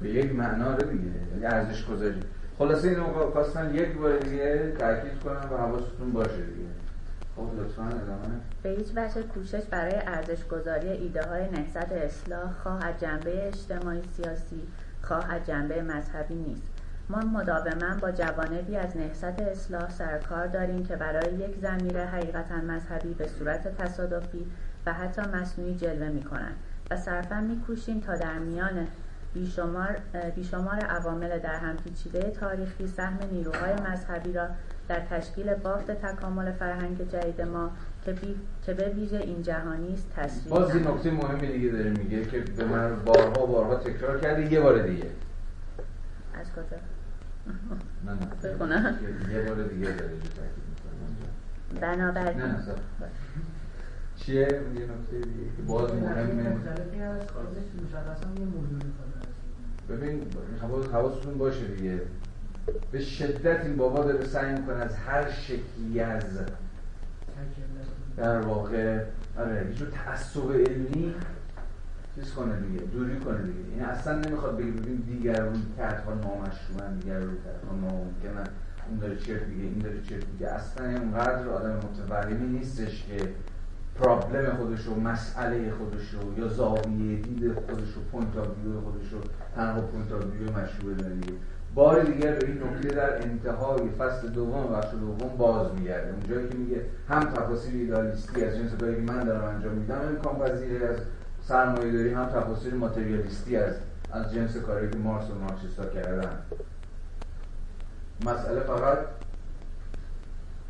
به یک معنا رو دیگه ارزش گذاری خلاصه اینو خواستم یک بار دیگه تاکید کنم و حواستون باشه دیگه خب لطفا ادامه به هیچ وجه کوشش برای ارزش گذاری ایده های نهضت اصلاح خواه از جنبه اجتماعی سیاسی خواه از جنبه مذهبی نیست. ما مداوما با جوانبی از نهضت اصلاح سرکار داریم که برای یک زمیر حقیقتا مذهبی به صورت تصادفی و حتی مصنوعی جلوه می کنند و صرفا میکوشیم تا در میان بیشمار, بیشمار عوامل در هم پیچیده تاریخی سهم نیروهای مذهبی را در تشکیل بافت تکامل فرهنگ جدید ما که, بی... که به ویژه این جهانی است تصویر باز این نکته مهمی دیگه داره میگه که به من بارها بارها تکرار کرده یه بار دیگه از کجا؟ بخونم. یه بار دیگه. بنابراین نه. چیه یه نکته دیگه باز مهمه ببین حواس حواستون باشه دیگه به شدت این بابا داره سعی می‌کنه از هر شکلی از در واقع آره یه تعصب علمی چیز کنه دیگه دوری کنه دیگه. این اصلا نمی‌خواد بگه ببین دیگر رویکردها نامشروعن دیگر رویکردها ناممکنن اون داره چرت میگه این داره چرت میگه. اصلا اونقدر آدم متورمی نیستش که problem خودش و مسئله خودش رو یا زاویه دید خودش و point of view خودش رو تنها point of view مشروع دیگه بار دیگر به این نکته در انتهای فصل دوم بخش دوم باز میگرده. اونجایی که میگه هم تفاسیر ایدالیستی از جنس کاری که من دارم انجام میدم امکان پذیره از سرمایه داری هم تفاصیل ماتریالیستی از از جنس کاری که مارس و مارکسیستا کردن مسئله فقط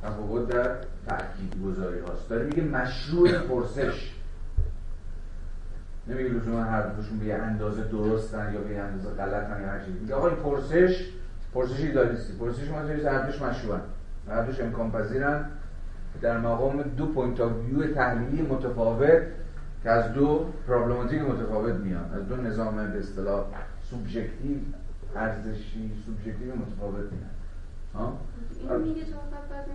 تفاوت در تأکید گذاری هاست. داره میگه مشروع پرسش. نمیگه لزوما هر دوشون به یه اندازه درستن یا به یه اندازه غلطن یا هر چیزی. میگه آقا این پرسش پرسش ایدالیستی پرسش ما هر دوش مشروعن. هر دوش امکان پذیرن در مقام دو point of view تحلیلی متفاوت که از دو problematic متفاوت میان. از دو نظام به اصطلاح سوبژکتیو ارزشی سوبژکتیو متفاوت میان. ها؟ اینو میگه چون فقط بعد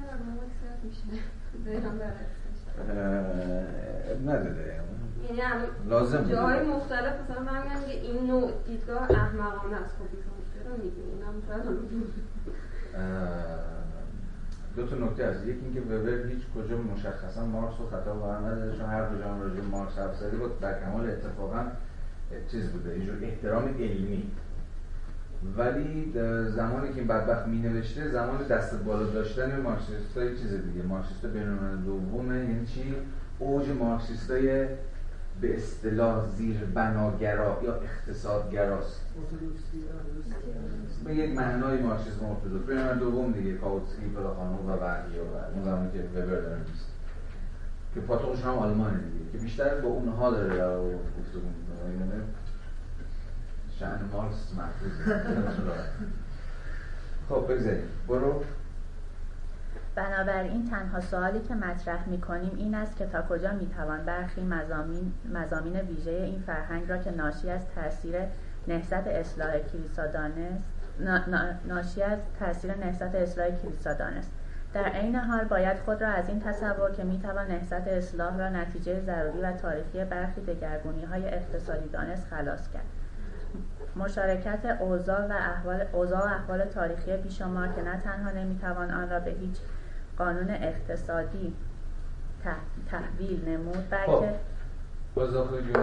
نداره. یعنی هم لازم. جاهای مختلف مثلا من میگم که این نوع دیدگاه احمقانه است خب این اینم شاید حالا دو تا نکته هست. یکی اینکه وبر هیچ کجا مشخصا مارکس رو خطا قرار نداده چون هر هم راجع مارکس حرف زدی بود در کمال اتفاقا چیز بوده یه جور احترام علمی. ولی زمانی که این بدبخت می نوشته زمان دست بالا داشتن مارکسیست های چیز دیگه. مارکسیست بینالملل دومه یعنی چی؟ اوج مارکسیست های به اصطلاح زیر بناگرا یا اقتصادگراست. به یک معنای مارکسیسم ارتدوکس. بین دوم دیگه کاوتسکی پلاخانو و بقیه و اون زمانی که وبر داره نیست که پاتوقش هم آلمانه دیگه. که بیشتر با اونها داره در گفتگو می‌کنه. یعنی شأن مارکس محفوظه خب بگذاریم. برو. بنابراین تنها سوالی که مطرح می کنیم این است که تا کجا می توان برخی مزامین, مزامین ویژه این فرهنگ را که ناشی از تاثیر نهضت اصلاح کلیسا دانست نا- نا- ناشی از تاثیر نهضت اصلاح کلیسا دانست. در عین حال باید خود را از این تصور که می‌توان نهضت اصلاح را نتیجه ضروری و تاریخی برخی دگرگونی های اقتصادی دانست خلاص کرد. مشارکت اوضاع و احوال اوضاع و احوال تاریخی بیشمار که نه تنها نمی‌توان آن را به هیچ قانون اقتصادی تحویل نمود خب. بلکه باز دیگه.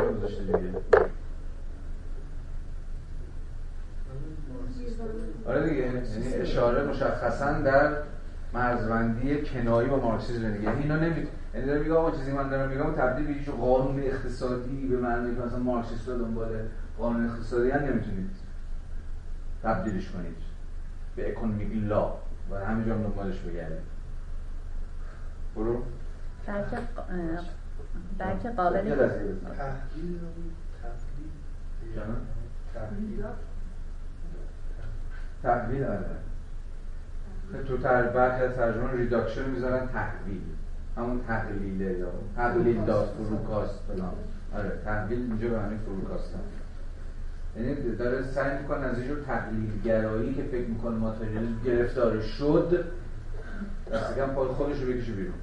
آره دیگه یعنی اشاره مشخصا در مرزبندی کنایی با مارکسیسم دیگه. یعنی اینا نمی یعنی دارم میگم آقا چیزی من دارم میگم تبدیل به هیچ قانون اقتصادی به معنی که مثلا مارکسیست دنبال قانون اقتصادی هم نمی‌تونید تبدیلش کنید. به اکونومیک لا و همینجا هم دنبالش بگردید. برو. بلکه بلکه قابل. تحلیل تحلیل. تحویل آره تو تر برخی از ترجمه ریداکشن می‌ذارن تحویل همون تحلیله یا تحلیل داد فروکاست فلان. آره تحویل اینجا به معنی فروکاست هم. یعنی داره سعی می‌کنه از اینجور تحلیل گرایی که فکر می‌کنه ماتریالیسم گرفتار شد دست کم پای خودش رو بکشه بیرون.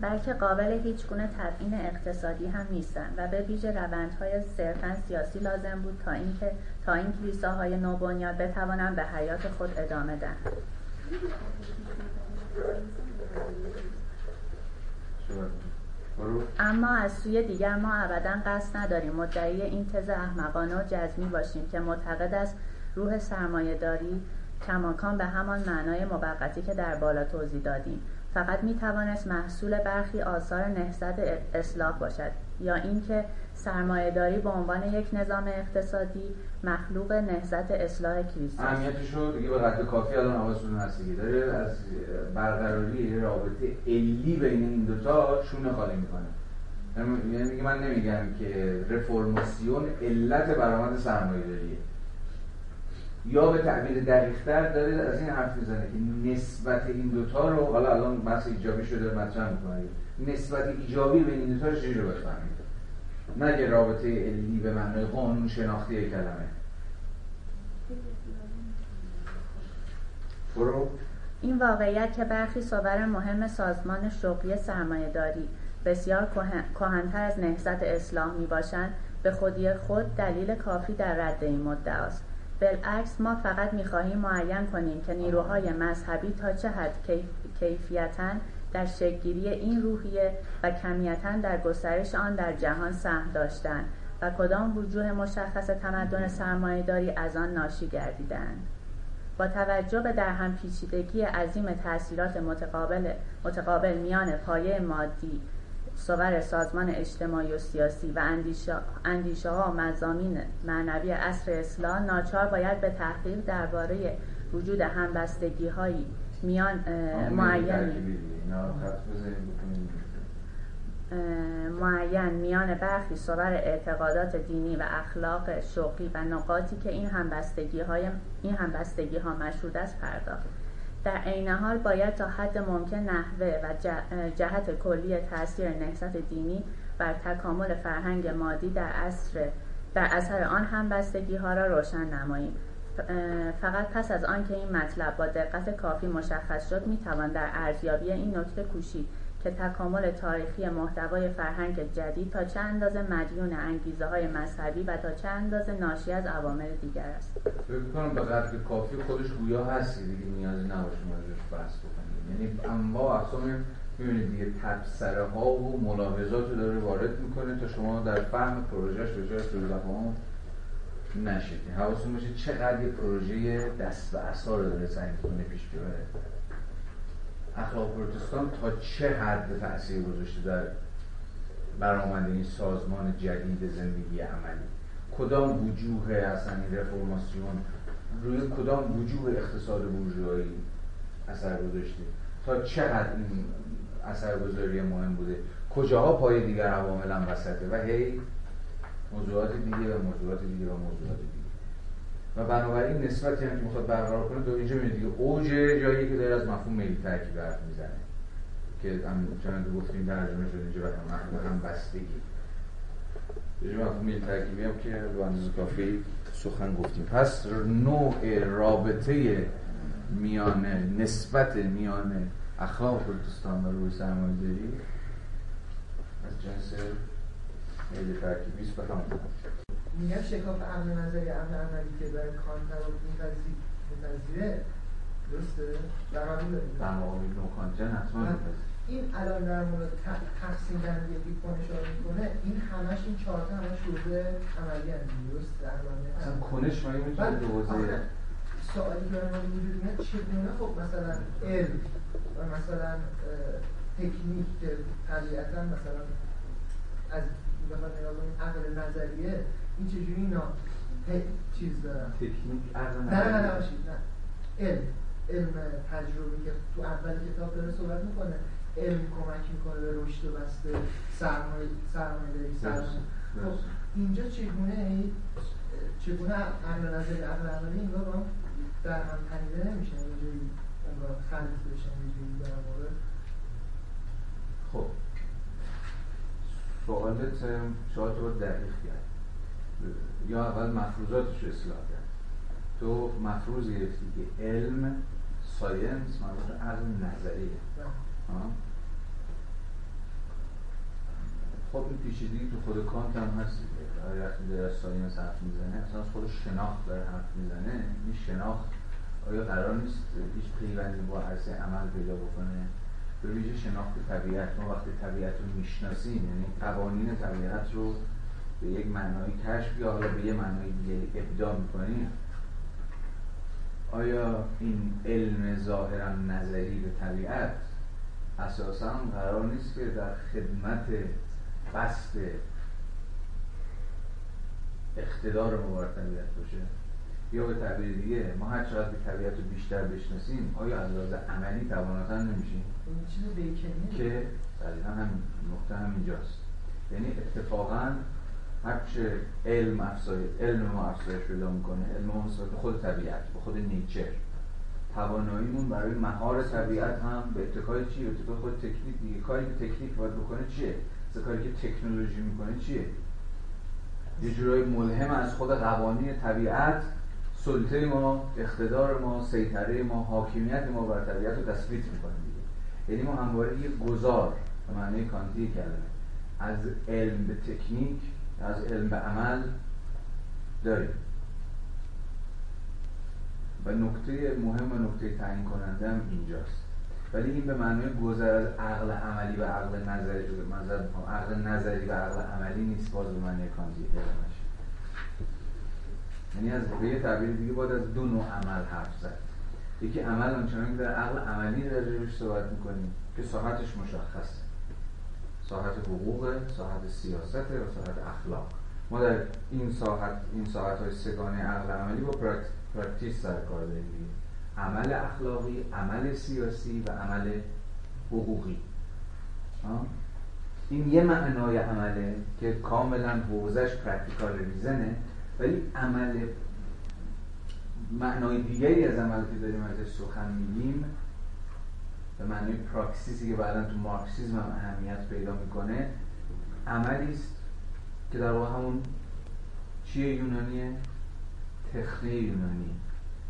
بلکه قابل هیچ گونه تبیین اقتصادی هم نیستند و به ویژه روندهای صرفا سیاسی لازم بود تا اینکه تا این کلیساهای نوبنیاد بتوانند به حیات خود ادامه دهند. اما از سوی دیگر ما ابدا قصد نداریم مدعی این تز احمقانه و جزمی باشیم که معتقد است روح سرمایهداری کماکان به همان معنای موقتی که در بالا توضیح دادیم. فقط می توانست محصول برخی آثار نهضت اصلاح باشد یا اینکه سرمایهداری به عنوان یک نظام اقتصادی مخلوق نهضت اصلاح کلیسا. اهمیتش رو دیگه به قدر کافی الان حواستون هست دیگه داره از برقراری رابطه علی بین این دوتا شونه خالی می‌کنه یعنی من نمیگم که رفرماسیون علت برآمد سرمایه داریه یا به تعبیر دقیقتر داره از این حرف می‌زنه که نسبت این دوتا رو حالا الان بحث ایجابی شده مطرح می‌کنه. نسبت ایجابی بین این دوتا رو چجوری باید فهمید نه یه رابطه علی به معنای قانون شناختی کلمه. برو. این واقعیت که برخی صور مهم سازمان شغلی سرمایهداری بسیار کهن- کهن‌تر از نهضت اصلاح می باشند به خودی خود دلیل کافی در رد این مدعاست. بالعکس ما فقط می خواهیم معین کنیم که نیروهای مذهبی تا چه حد کیف... کیفیتاً در شکلگیری این روحیه و کمیتاً در گسترش آن در جهان سهم داشتند و کدام وجوه مشخص تمدن سرمایهداری از آن ناشی گردیدند با توجه به در هم پیچیدگی عظیم تاثیرات متقابل, متقابل میان پایه مادی صور سازمان اجتماعی و سیاسی و اندیشه, اندیشه ها و مزامین معنوی اصر اصلاح ناچار باید به تحقیق درباره وجود همبستگی هایی میان اه، معین میان برخی صور اعتقادات دینی و اخلاق شوقی و نقاطی که این همبستگی های این همبستگی ها مشهود است پرداخت. در عین حال باید تا حد ممکن نحوه و جهت کلی تاثیر نهضت دینی بر تکامل فرهنگ مادی در اثر در اثر آن همبستگی ها را روشن نماییم. فقط پس از آنکه این مطلب با دقت کافی مشخص شد می‌توان در ارزیابی این نکته کوشید. که تکامل تاریخی محتوای فرهنگ جدید تا چه اندازه مدیون انگیزه های مذهبی و تا چه اندازه ناشی از عوامل دیگر است. فکر کنم به قدر کافی خودش گویا هست که دیگه نیازی نباشه موردش بحث بکنیم. یعنی انواع اقسام می‌بینید دیگه تبصره ها و ملاحظات رو داره وارد می‌کنه تا شما در فهم پروژهش به جای سوء تفاهم نشید. حواستون باشه چقدر یه پروژه دست به اثار داره سعی می‌کنه پیش ببره اخلاق پروتستان تا چه حد تاثیر گذاشته در برآمده این سازمان جدید زندگی عملی؟ کدام وجوه اصلا این رفرماسیون روی کدام وجوه اقتصاد بورژوایی اثر گذاشته؟ تا چه حد این اثرگذاری مهم بوده؟ کجاها پای دیگر عوامل هم وسطه؟ و هی موضوعات دیگه و موضوعات دیگه و موضوعات دیگه. و بنابراین نسبتی هم که می‌خواد برقرار کنه تو اینجا می‌بینید دیگه اوج جایی که داره از مفهوم ملی ترکیب حرف می‌زنه. که هم که گفتیم ترجمه شده اینجا به هم, هم بستگی. یه مفهوم ملی ترکیبی هم که به اندازه کافی سخن گفتیم. پس نوع رابطه میان نسبت میان اخلاق پروتستان و روی سرمایه‌داری از جنس میل ترکیبی است. به همون میگن شکاف عقل نظری عقل عملی که برای کانت رو میپذی- میپذیره درسته؟ در قبول داریم در مقابل نوکانتن حتما می‌پذیره. این الان در مورد تقسیم بندی دیپون اشاره می‌کنه این همش این چهار تا همش شروع عملی هم درست در اصلا کنش مگه می‌تونه به سوالی که ما وجود میاد چگونه خب مثلا علم و مثلا تکنیک که طبیعتا مثلا از بخواد نگاه کنیم عقل نظریه این چجوری اینا چیز دارن تکنیک نه نه نه نه. علم علم تجربی که تو اول کتاب داره صحبت می‌کنه. علم کمک می‌کنه به رشد و بسته سرمایه سرمایه داری سرمایه. خب. اینجا چگونه چگونه عقل نظری عقل عملی انگار با هم در هم تنیده نمیشه؟ یه جایی انگار خلیط بشن جایی در واقع. خب. سوالت شاید رو دقیق کرد. یا اول مفروضاتش رو اصلاح کرد. تو مفروض گرفتی که علم science مربوط عقل نظریه. آه. خب این پیچیدگی تو خود کانت هم هست. وقتی داره از science حرف می‌زنه اصلا از خود شناخت داره حرف می‌زنه. این شناخت آیا قرار نیست هیچ پیوندی با عرصه عمل پیدا بکنه؟ به ویژه شناخت طبیعت. ما وقتی طبیعت رو می‌شناسیم یعنی قوانین طبیعت رو به یک معنای کشف یا حالا به یه معنای دیگه ابداع می‌کنیم آیا این علم ظاهرا نظری به طبیعت اساسا قرار نیست که در خدمت بست اقتدار بر طبیعت باشه؟ یا به تعبیر دیگه ما هر چقدر به طبیعت رو بیشتر بشناسیم آیا از لحاظ عملی تواناتر نمیشیم؟ این چیز بیکنیه که دقیقا هم نقطه هم اینجاست یعنی اتفاقا هرچه علم افزایش علم ما افزایش پیدا می‌کنه علم ما به خود طبیعت به خود نیچر تواناییمون برای مهار طبیعت هم به اتکای چی؟ به اتکای خود تکنیک دیگه کاری که تکنیک باید بکنه چیه؟ مثل کاری که تکنولوژی می‌کنه چیه؟ یه جورایی ملهم از خود قوانین طبیعت سلطه ما، اقتدار ما، سیطره ما، حاکمیت ما بر طبیعت رو تثبیت می‌کنه دیگه یعنی ما همواره یه گذار به معنی کانتی کلمه از علم به تکنیک از علم به عمل داریم. و نکته مهم و نکته تعیین کننده هم اینجاست. ولی این به معنای گذر از عقل عملی و عقل نظری می‌خوام، عقل نظری و عقل عملی نیست. باز به معنی کانتی کلمش یعنی از به یه تعبیر دیگه باید از دو نوع عمل حرف زد. یکی عمل آنچنان که در عقل عملی راجعش صحبت می‌کنیم که ساحتش مشخصه. ساحت حقوق، ساحت سیاست و ساحت اخلاق ما در این ساحت این ساحت های سه‌گانه عقل عملی با pract- practice سر کار داریم. عمل اخلاقی، عمل سیاسی و عمل حقوقی؟ این یه معنای عمله که کاملا حوزش practical reason ه ولی عمل معنای دیگری از عمل که داریم ازش سخن میگیم به معنای پراکسیسی که بعدا تو مارکسیزم هم اهمیت پیدا می‌کنه عملی است که در واقع همون چیه یونانیه؟ تخنه یونانی.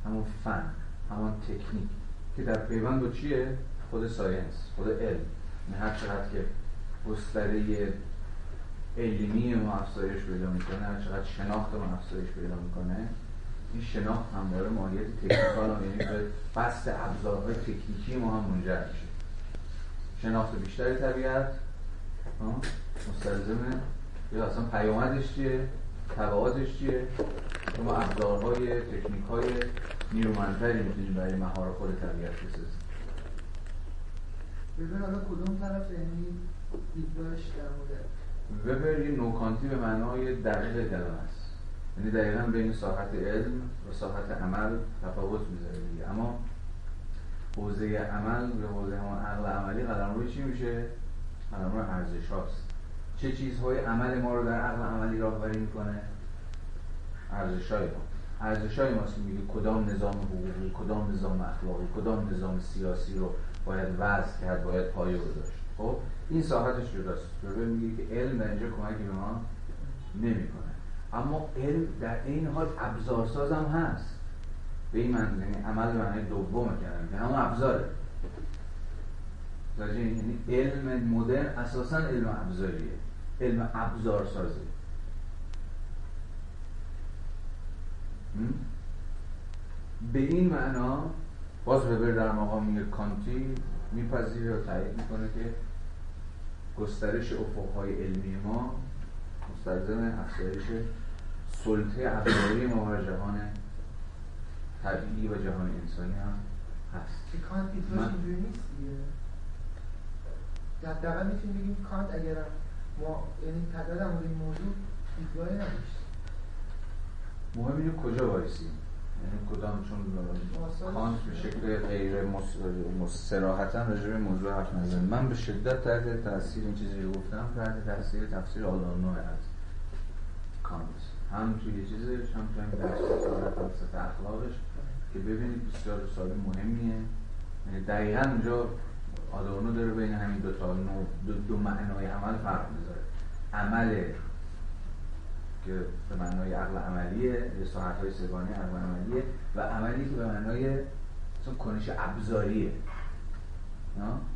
همون فن همون تکنیک که در پیوند با چیه؟ خود science خود علم. یعنی هر چقدر که گستره علمی ما افزایش پیدا می‌کنه هر چقدر شناخت ما افزایش پیدا می‌کنه این شناخت همواره ماهیت تکنیکال هم یعنی به بست ابزارهای تکنیکی ما هم منجر میشه. شناخت بیشتر طبیعت مستلزمه یا اصلا پیامدش چیه؟ تبعاتش چیه؟ ما ابزارهای تکنیک های نیرومندتری می‌تونیم برای مهار خود طبیعت بسازیم. ببین حالا کدوم طرف یعنی دیدگاهش در مورد؟ وبر یه نوکانتی به معنای دقیق کلمه است. یعنی دقیقا بین ساحت علم و ساحت عمل تفاوت می‌ذاره دیگه. اما حوزه عمل یا حوزه همون عقل عملی قلمروی چی میشه؟ قلمرو ارزش هاست. چه چیزهای عمل ما رو در عقل عملی راهبری می‌کنه؟ ارزش های ما. ارزش های ماست میگه کدام نظام حقوقی کدام نظام اخلاقی کدام نظام سیاسی رو باید وضع کرد باید پایه گذاشت. خب این ساحتش جداست. جلو میگه که علم در اینجا کمکی به ما نمی‌کنه. اما علم در این حال ابزارساز هم هست به این معنی یعنی عمل به معنی دوم کردن که همون ابزاره؟ یعنی علم مدرن اساسا علم ابزاریه علم ابزارسازی م? به این معنا باز وبر در مقام کانتی میپذیره و تایید می‌کنه که گسترش افقهای علمی ما مستلزم افزایش سلطه ابزاری ما بر جهان طبیعی و جهان انسانی هم هست. که کانت دیدگاهش اینجوری نیست دیگه. حداقل می‌تونیم بگیم کانت اگر ما یعنی در مورد این موضوع دیدگاهی نداشت مهم اینه کجا وایسیم. یعنی کدام چون کانت به شکل غیر صراحتا راجع به موضوع حرف نزن من به شدت تحت تاثیر این چیزی رو گفتم تحت تاثیر تفسیر آدورنو از کانت هم توی چیزش هم توی این رسالت فلسفه اخلاقش که ببینید بسیار رساله مهمیه. یعنی دقیقا اونجا آدورنو داره بین همین دو تا دو, دو معنای عمل فرق می‌ذاره. عمل که به معنای عقل عملیه یا ساعت های سگانه عقل عملیه و عملی که به معنای کنش ابزاریه؟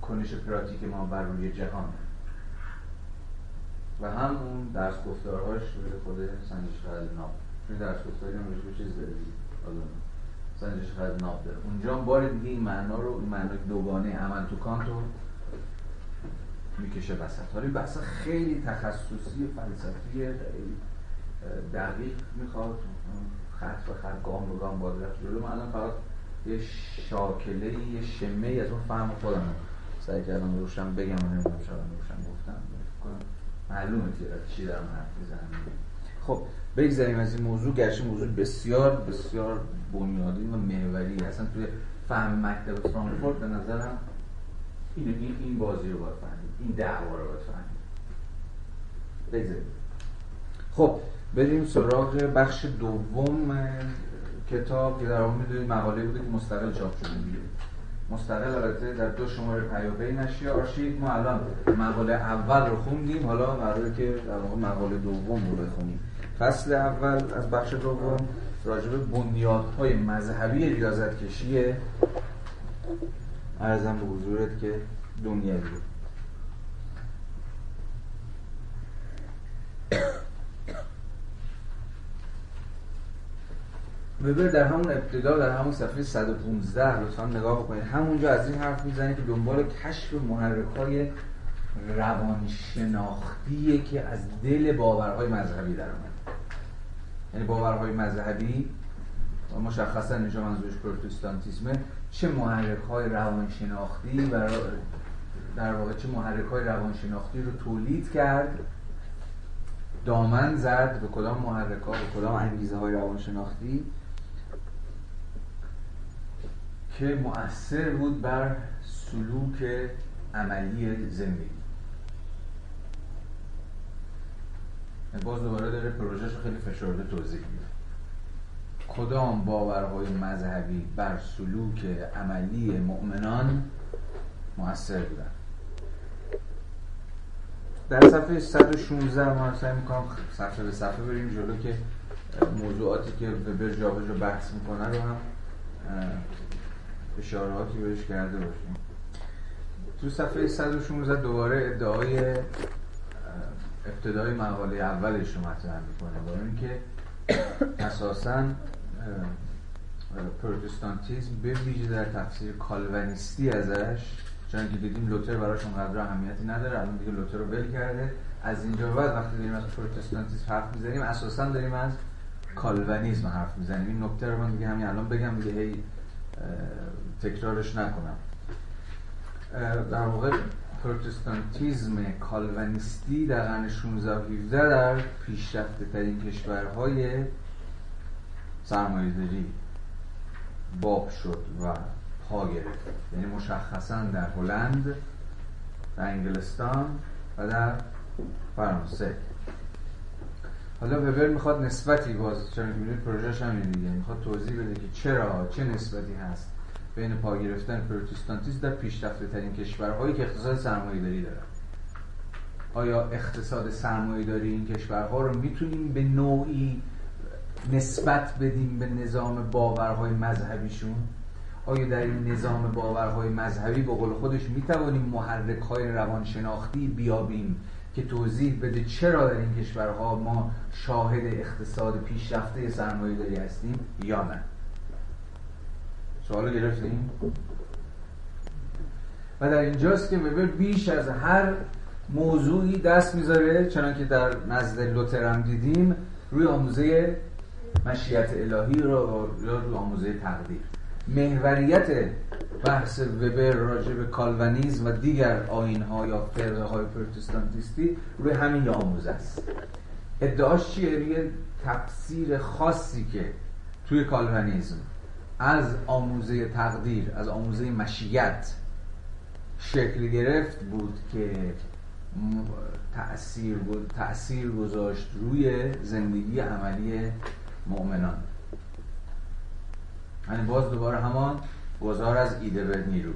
کنش پراتیک ما بر روی جهان. و هم اون درس گفتارهاش روی خود سنجش ناب چون درس گفتاری هم روی چیز داره. سنجش ناب داره. اونجا بار دیگه این معنا رو این معنای دوگانه عمل تو کانت رو می‌کشه وسط. حالا این بحث خیلی تخصصی فلسفی دقیق می‌خواد. خط به خط گام به گام باید رفت جلو. من الان فقط یه شاکله یه شمه از اون فهم خودم سعی کردم روشن بگم. و نمی‌دونم شاید روشن گفتم. معلومه که چی دارم حرف می‌زنم. خب بگذاریم از این موضوع گرچه موضوع بسیار بسیار بنیادی و محوری اصلا توی فهم مکتب فرانکفورت به نظرم این این این بازی رو باید فهمید. این دعوا رو باید فهمید. بگذاریم. خب بریم سراغ بخش دوم کتاب که در واقع مقاله بوده که مستقل چاپ شده. مستقل البته در دو شماره پیاپی نشریه آرشیو ما الان مقاله اول رو خوندیم. حالا قراره که در واقع مقاله دوم رو بخونیم. فصل اول از بخش دوم راجع به بنیادهای مذهبی ریاضت کشیه ارزم به حضورت که دنیویه وبر در همون ابتدا در همون صفحه 115 لطفا نگاه بکنید. همونجا از این حرف می‌زنه که دنبال کشف محرک های روانشناختیه که از دل باورهای مذهبی در اومد یعنی باورهای مذهبی و مشخصا اینجا منظورش پروتستانتیسمه چه محرک های روانشناختی برای در واقع چه محرک های روانشناختی رو تولید کرد دامن زد به کدام محرک ها به کدام انگیزه های روانشناختی که مؤثر بود بر سلوک عملی زندگی. باز دوباره داره پروژهش رو خیلی فشرده توضیح میده. کدام باورهای مذهبی بر سلوک عملی مؤمنان مؤثر بودن؟ در صفحه 116 ما سعی می‌کنم صفحه به صفحه بریم جلو که موضوعاتی که وبر جابجا بحث می‌کنه رو هم اشارهاتی بهش کرده باشیم. تو صفحه 116 دوباره ادعای ابتدای مقاله اولش رو مطرح می‌کنه با اینکه اساسا پروتستانتیزم به ویژه در تفسیر کالوینیستی ازش چون که دیدیم لوتر براش اونقدر اهمیتی نداره الان دیگه لوتر رو ول کرده. از اینجا بعد وقتی داریم از پروتستانتیسم حرف می‌زنیم اساسا داریم از کالوینیسم حرف می‌زنیم. این نکته رو من دیگه همین الان بگم دیگه هی تکرارش نکنم. در واقع پروتستانتیزم کالوینیستی در قرن 16 و 17 در پیشرفته ترین کشورهای سرمایه‌داری باب شد و پا گرفت. یعنی مشخصا در هلند در انگلستان و در فرانسه. حالا وبر می‌خواد نسبتی باز چون می‌بینید پروژهش همین دیگه. می‌خواد توضیح بده که چرا چه نسبتی هست. بین پا گرفتن پروتستانتیسم در پیشرفته ترین کشورهایی که اقتصاد سرمایه داری دارن. آیا اقتصاد سرمایه داری این کشورها رو می‌تونیم به نوعی نسبت بدیم به نظام باورهای مذهبیشون؟ آیا در این نظام باورهای مذهبی به قول خودش می‌توانیم محرک های روانشناختی بیابیم که توضیح بده چرا در این کشورها ما شاهد اقتصاد پیشرفته سرمایه داری هستیم یا نه؟ سوال گرفتیم؟ و در اینجاست که وبر بیش از هر موضوعی دست می‌ذاره چنانکه در نزد لوتر هم دیدیم روی آموزه مشیت الهی رو یا روی آموزه تقدیر. محوریت بحث وبر راجع به کالوانیزم و دیگر آین ها یا فرقه های پروتستانتیستی روی همین آموزه است. ادعاش چیه؟ روی تفسیر خاصی که توی کالوانیزم از آموزه تقدیر از آموزه مشیت شکل گرفت بود که تأثیر, تأثیر گذاشت روی زندگی عملی مؤمنان. یعنی باز دوباره همان گذار از ایده به نیرو.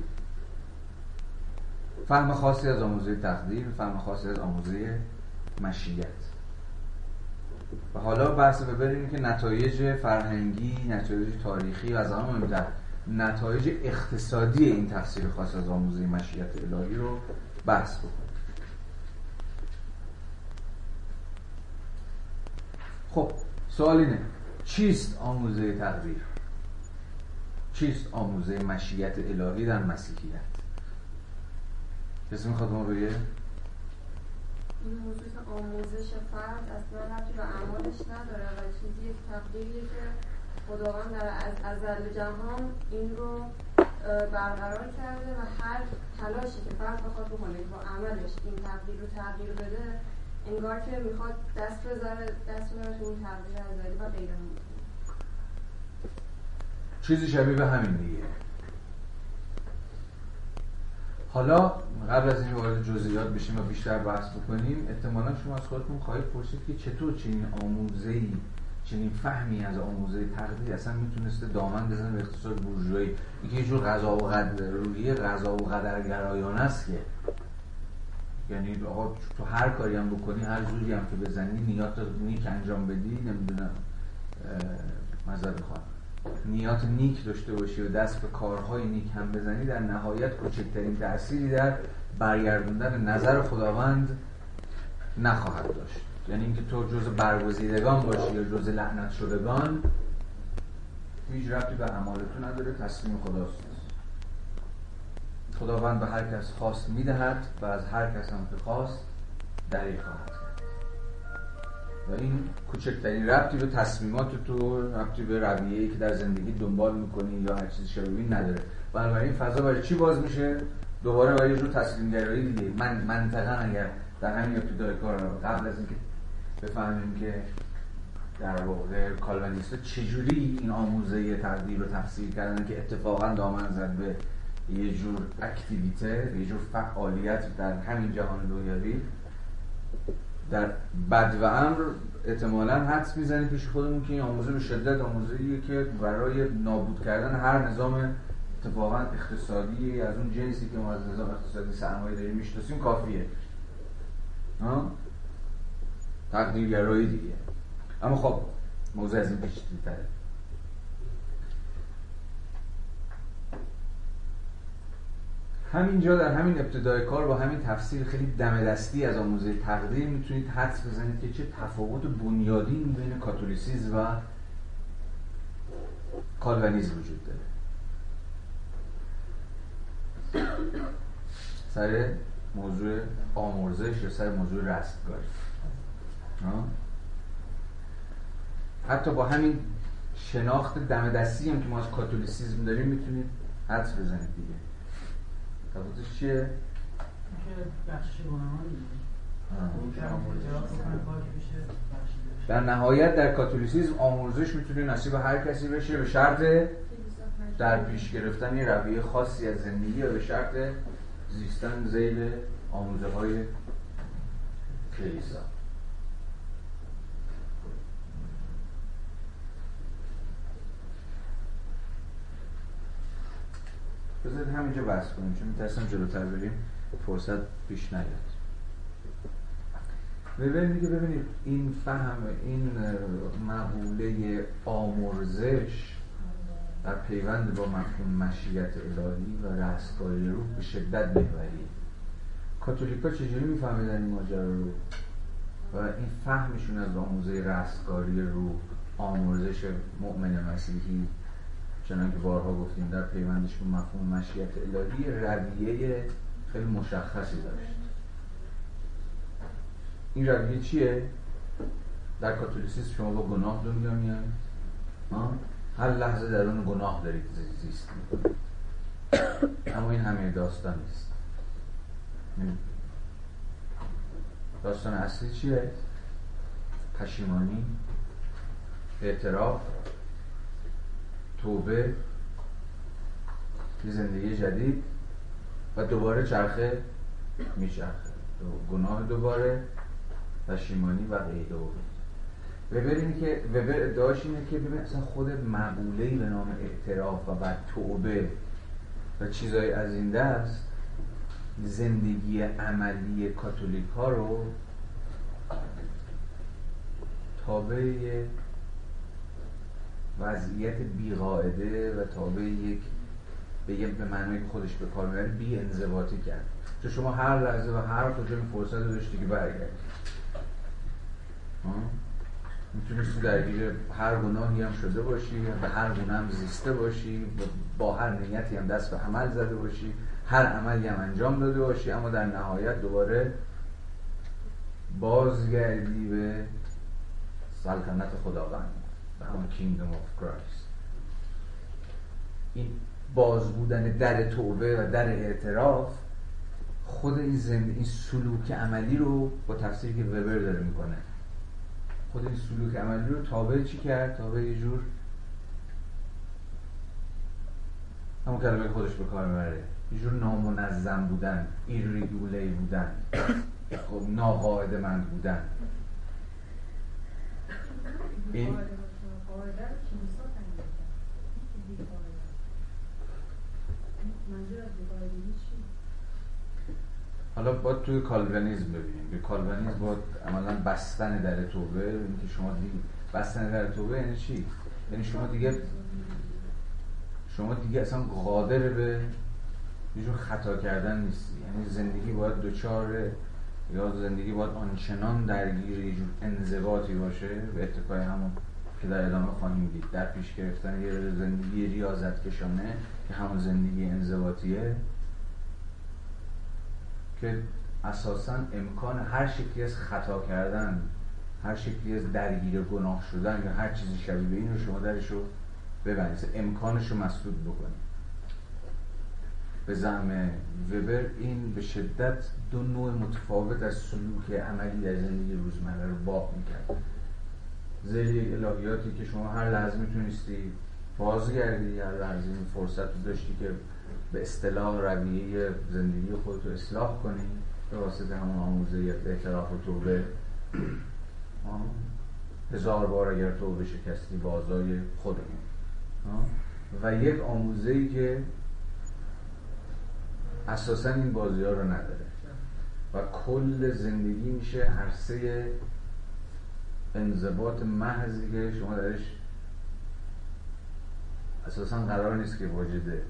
فهم خاصی از آموزه تقدیر فهم خاصی از آموزه مشیت. حالا بحث ببریم که نتایج فرهنگی نتایج تاریخی و از همه مهمتر نتایج اقتصادی این تفسیر خاص از آموزه مشیت الهی رو بحث بکنیم. خب سوال اینه. چیست آموزه تقدیر؟ چیست آموزه مشیت الهی در مسیحیت؟ کسی می‌خواد ما بگه این آموزش فرد اصلا ربطی به اعمالش نداره و چیزی تقدیریه که خداوند در از ازل جهان این رو برقرار کرده و هر تلاشی که فرد بخواد بکنه با عملش این تقدیر رو تغییر بده انگار که می‌خواد دست بذاره دست بذاره تو اون تقدیر ازلی و غیره. چیزی شبیه به همین دیگه. حالا قبل از این وارد جزئیات بشیم و بیشتر بحث بکنیم احتمالا شما از خودتون خواهید پرسید که چطور چنین آموزه‌ای چنین فهمی از آموزه تقدیر اصلا می‌تونسته دامن بزنه به اقتصاد بورژوایی. اینکه یه جور غذا و قدر روی غذا و قدرگرایانه است که. یعنی آقا تو هر کاری هم بکنی هر جوری هم که بزنی نیات نیک انجام بدی نمی‌دونم مزد بخواه نیات نیک داشته باشی و دست به کارهای نیک هم بزنی در نهایت کوچکترین تأثیری در برگردوندن نظر خداوند نخواهد داشت. یعنی اینکه تو جز برگزیدگان باشی یا جز لعنت شدگان هیچ ربطی به اعمالتون نداره تصمیم خداست. خداوند به هر کس خواست می‌دهد و از هر کس هم که خواست دریق خواهد و این کوچکترین ربطی به تصمیمات تو ربطی به رویه‌ای که در زندگی دنبال می‌کنی یا هر چیزی شبیه نداره. بنابراین فضا برای چی باز میشه؟ دوباره برای یه جور تصمیم گرایی دیگه. من منطقا اگر در همین ابتدای کار قبل از اینکه بفهمیم که در واقع کالوانیستا چجوری این آموزه تقدیر رو تفسیر کردن که اتفاقا دامن زد به یه جور اکتیویته یه جور فعالیت در همین جهان رویایی در بد و امر احتمالا حدس می‌زنید پیش خودمون که این آموزه به شدت آموزه که برای نابود کردن هر نظام اتفاقا اقتصادی از اون جنسی که ما از نظام اقتصادی سرمایه داریم می‌شناسیم کافیه. تقدیرگرایی دیگه. اما خب موضوع از این تره همینجا در همین ابتدای کار با همین تفسیر خیلی دم دستی از آموزه تقدیر می‌تونید حدس بزنید که چه تفاوت بنیادی بین کاتولیسیزم و کالوانیزم وجود داره. سر موضوع آمرزش یا سر موضوع رستگاری. حتی با همین شناخت دم دستی هم که ما از کاتولیسیزم داریم می‌تونید حدس بزنید دیگه. تفاوتش چیه؟ در نهایت در کاتولیسیزم آموزش می‌تونه نصیب هر کسی بشه به شرط در پیش گرفتن یه رویه خاصی از زندگی و به شرط زیستن زیل آموزه های کلیسا. بذارید همینجا بحث کنیم چون میترسم جلوتر بریم. فرصت پیش نیاد. ببینید که ببینید این فهم این مقوله آمرزش در پیوند با مفهوم مشیت الهی و رستگاری روح به شدت محوری. کاتولیکا چجوری میفهمیدن این ماجرا رو؟ و این فهمشون از آموزه رستگاری روح آموزش مؤمن مسیحی چنان که بارها گفتیم در پیوندش به مفهوم مشیت الهی رویه خیلی مشخصی داشت. این رویه چیه؟ در کاتولیسیسم شما با گناه دنیا میایید هر لحظه در اون گناه دارید زیست اما این همه داستان نیست. داستان اصلی چیه؟ پشیمانی اعتراف توبه زندگی جدید و دوباره چرخه میچرخه. گناه دوباره پشیمانی و قیده و وبر که وبر ادعاش اینه که ببین اصلا خود مقوله‌ای به نام اعتراف و بعد توبه و چیزای از این دست زندگی عملی کاتولیک ها رو تابع وضعیت بیقاعده و تابع یک به به معنی خودش به کار می‌بره بی انضباطی کرد. تو شما هر لحظه و هر کجا فرصت رو داشتی که برگردی. می‌تونستی درگیر هر گناهی هم شده باشی به هر گونه هم زیسته باشی با هر نیتی هم دست به عمل زده باشی هر عملی هم انجام داده باشی اما در نهایت دوباره بازگردی به سلطنت خداوند. همون کینگدم of Christ. این باز بودن در توبه و در اعتراف خود این زند... این سلوک عملی رو با تفسیری که وبر داره می‌کنه. خود این سلوک عملی رو تابع چی کرد؟ تابع یه جور همون کلمه خودش به کار می‌بره. یه جور نامنظم بودن ایریگولی بودن خب ناقاعده مند بودن. این حالا باید توی کالوینیزم ببینیم. به کالوینیزم باید عملا بستن در توبه. اینکه شما دیگه بستن در توبه یعنی چی؟ یعنی شما دیگه شما دیگه اصلا قادر به یه جور خطا کردن نیستی. یعنی زندگی باید دوچار یا زندگی باید آنچنان درگیر یه جور انضباطی باشه. به اتفاق همون که در ادامه خواهیم دید. در پیش گرفتن یه زندگی ریاضت کشانه که همون زندگی انضباطیه که اساسا امکان هر شکلی از خطا کردن هر شکلی از درگیر گناه شدن یا هر چیزی شبیه به این رو شما درش رو ببنید امکانش رو مسدود بکنید. به زعم وبر این به شدت دو نوع متفاوت از سلوک عملی در زندگی روزمره رو باب می‌کرد. زیر الهیاتی که شما هر لحظه می‌تونستی بازگردی هر لحظه این فرصت رو داشتی که به اصطلاح رویه زندگی خودت رو اصلاح کنی به واسطه همون آموزه اعتراف و توبه. هزار بار اگر توبه شکستی بازای خودمون و یک آموزه ای که اساسا این بازی ها رو نداره. و کل زندگی میشه عرصه انضباط محضی که شما درش اساسا قرار نیست که واجد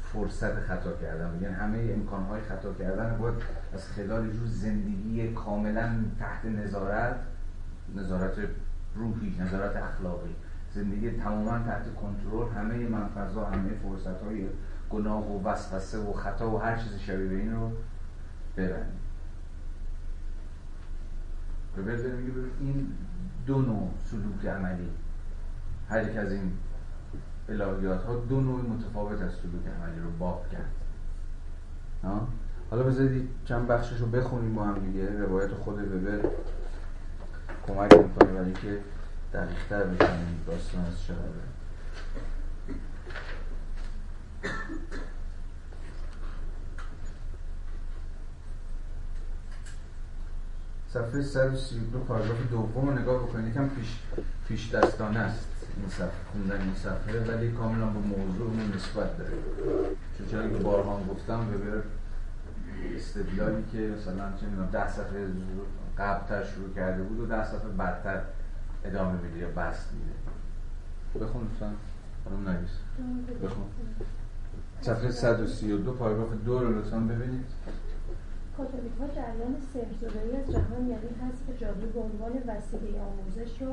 فرصت خطا کردن. یعنی همه امکانهای خطا کردن باید از خلال جور زندگی کاملا تحت نظارت نظارت روحی نظارت اخلاقی. زندگی تماما تحت کنترل. همه منفذها همه فرصت های گناه و وسوسه و خطا و هر چیز شبیه به این رو ببریم این دو نوع سلوک عملی. هر یک از این الهیات ها دو نوع متفاوت از سلوک عملی رو باب کرد. حالا بذارید چند بخشش رو بخونیم با هم دیگه. روایت خود وبر کمک می‌کنه برای که دقیقتر بکنیم داستان از چقدر صفحه 132 پاراگراف دوم رو نگاه بکنید. یکم پیش پیش دستانه است این صفحه خوندن این صفحه ولی کاملا به موضوعمون نسبت داره. چون که بارها گفتم به استدلالی که مثلا چه می‌دونم ده صفحه قبلتر شروع کرده بود و ده صفحه بعدتر ادامه میده یا بست میده. بخون لطفا. خانم نگیس بخون. صفحه 132 پاراگراف دو رو لطفا ببینید. کاتولیک ها جریان سرزدایی از جهان یعنی حذف جادو به عنوان وسیله آموزش را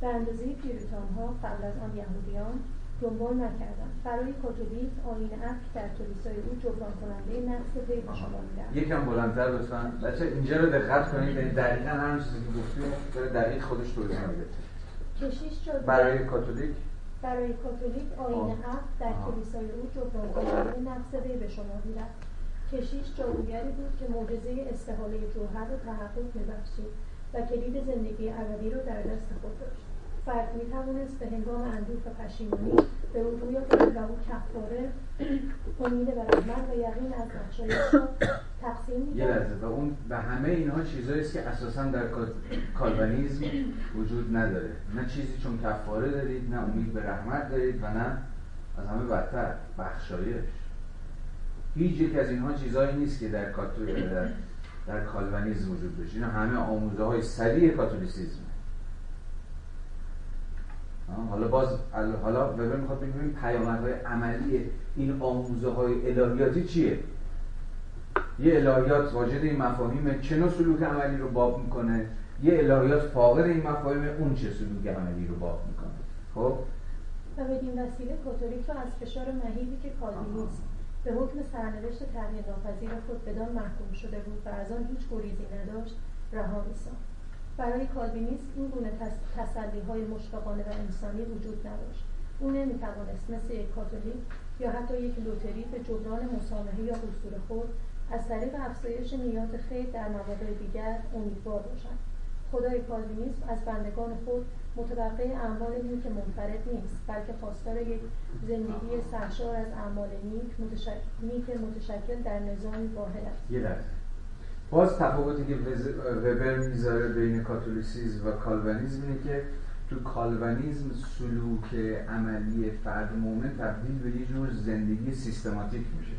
به اندازه پیروتان ها قبل از آن یهودیان دنبال نکردند برای کاتولیک آین عقل در کلیسای او جبران کننده نقص وی به شما می‌رفت یکم بلندتر لطفا. بچه اینجا رو دقت کنید. یعنی دقیقا هر چیزی که گفتیم داره دقیق خودش توضیح میده. کشیش جادو برای کاتولیک؟ برای کاتولیک آین. عقل در. کلیسای او جبران کننده نقص وی به شما می‌رفت کشیش جادوگری بود که معجزه استحاله جوهر را تحقق میبخشید و کلید زندگی ابدی را در دست خود داشت. فرد می‌توانست به هنگام اندوه و پشیمانی به او روی و او کفاره امید و رحمت و یقین از بخشایش تقسیم یه می‌کرد لحظه و اون و همه اینها چیزایی است که اساسا در کا- کالوینیسم وجود نداره. نه چیزی چون کفاره دارید نه امید به رحمت دارید و نه از همه بدتر بخشایش. هیچ یک از اینها چیزهایی نیست که در. در, در کالوینیسم وجود داشت. اینا همه آموزه های سریع کاتولیسیزم حالا باز ال- حالا وبر می‌خواد ببینیم پیامدهای عملی این آموزه های الهیاتی چیه؟ یه الهیات واجد این مفاهیم چه نوع سلوک عملی رو باب می‌کنه. یه الهیات فاقد این مفاهیم اون چه سلوک عملی رو باب می‌کنه. خب؟ و بدین وسیله کاتولیک را از فشار مهیبی که کالوینیسم به حکم سرنوشت تغییر ناپذیر خود بدان محکوم شده بود و از آن هیچ گریزی نداشت رها میساخت. برای کالوینیسم این گونه تسلی های مشفقانه و انسانی وجود نداشت. او نمی‌توانست مثل یک کاتولیک یا حتی یک لوتری به جبران مسامحه یا قصور خود از طریق افزایش نیات خیر در مواقع دیگر امیدوار باشد. خدای کالوینیسم از بندگان خود متوقع اعمال نیک منفرد نیست بلکه خواستار یک زندگی سرشار از اعمال نیک متشکل, نیک متشکل در نظامی واحد است. یه لحظه. باز تفاوتی که وبر می‌ذاره بین کاتولیسیزم و کالوینیزم اینه که تو کالوینیزم سلوک عملی فرد مؤمن تبدیل به یه جور زندگی سیستماتیک میشه.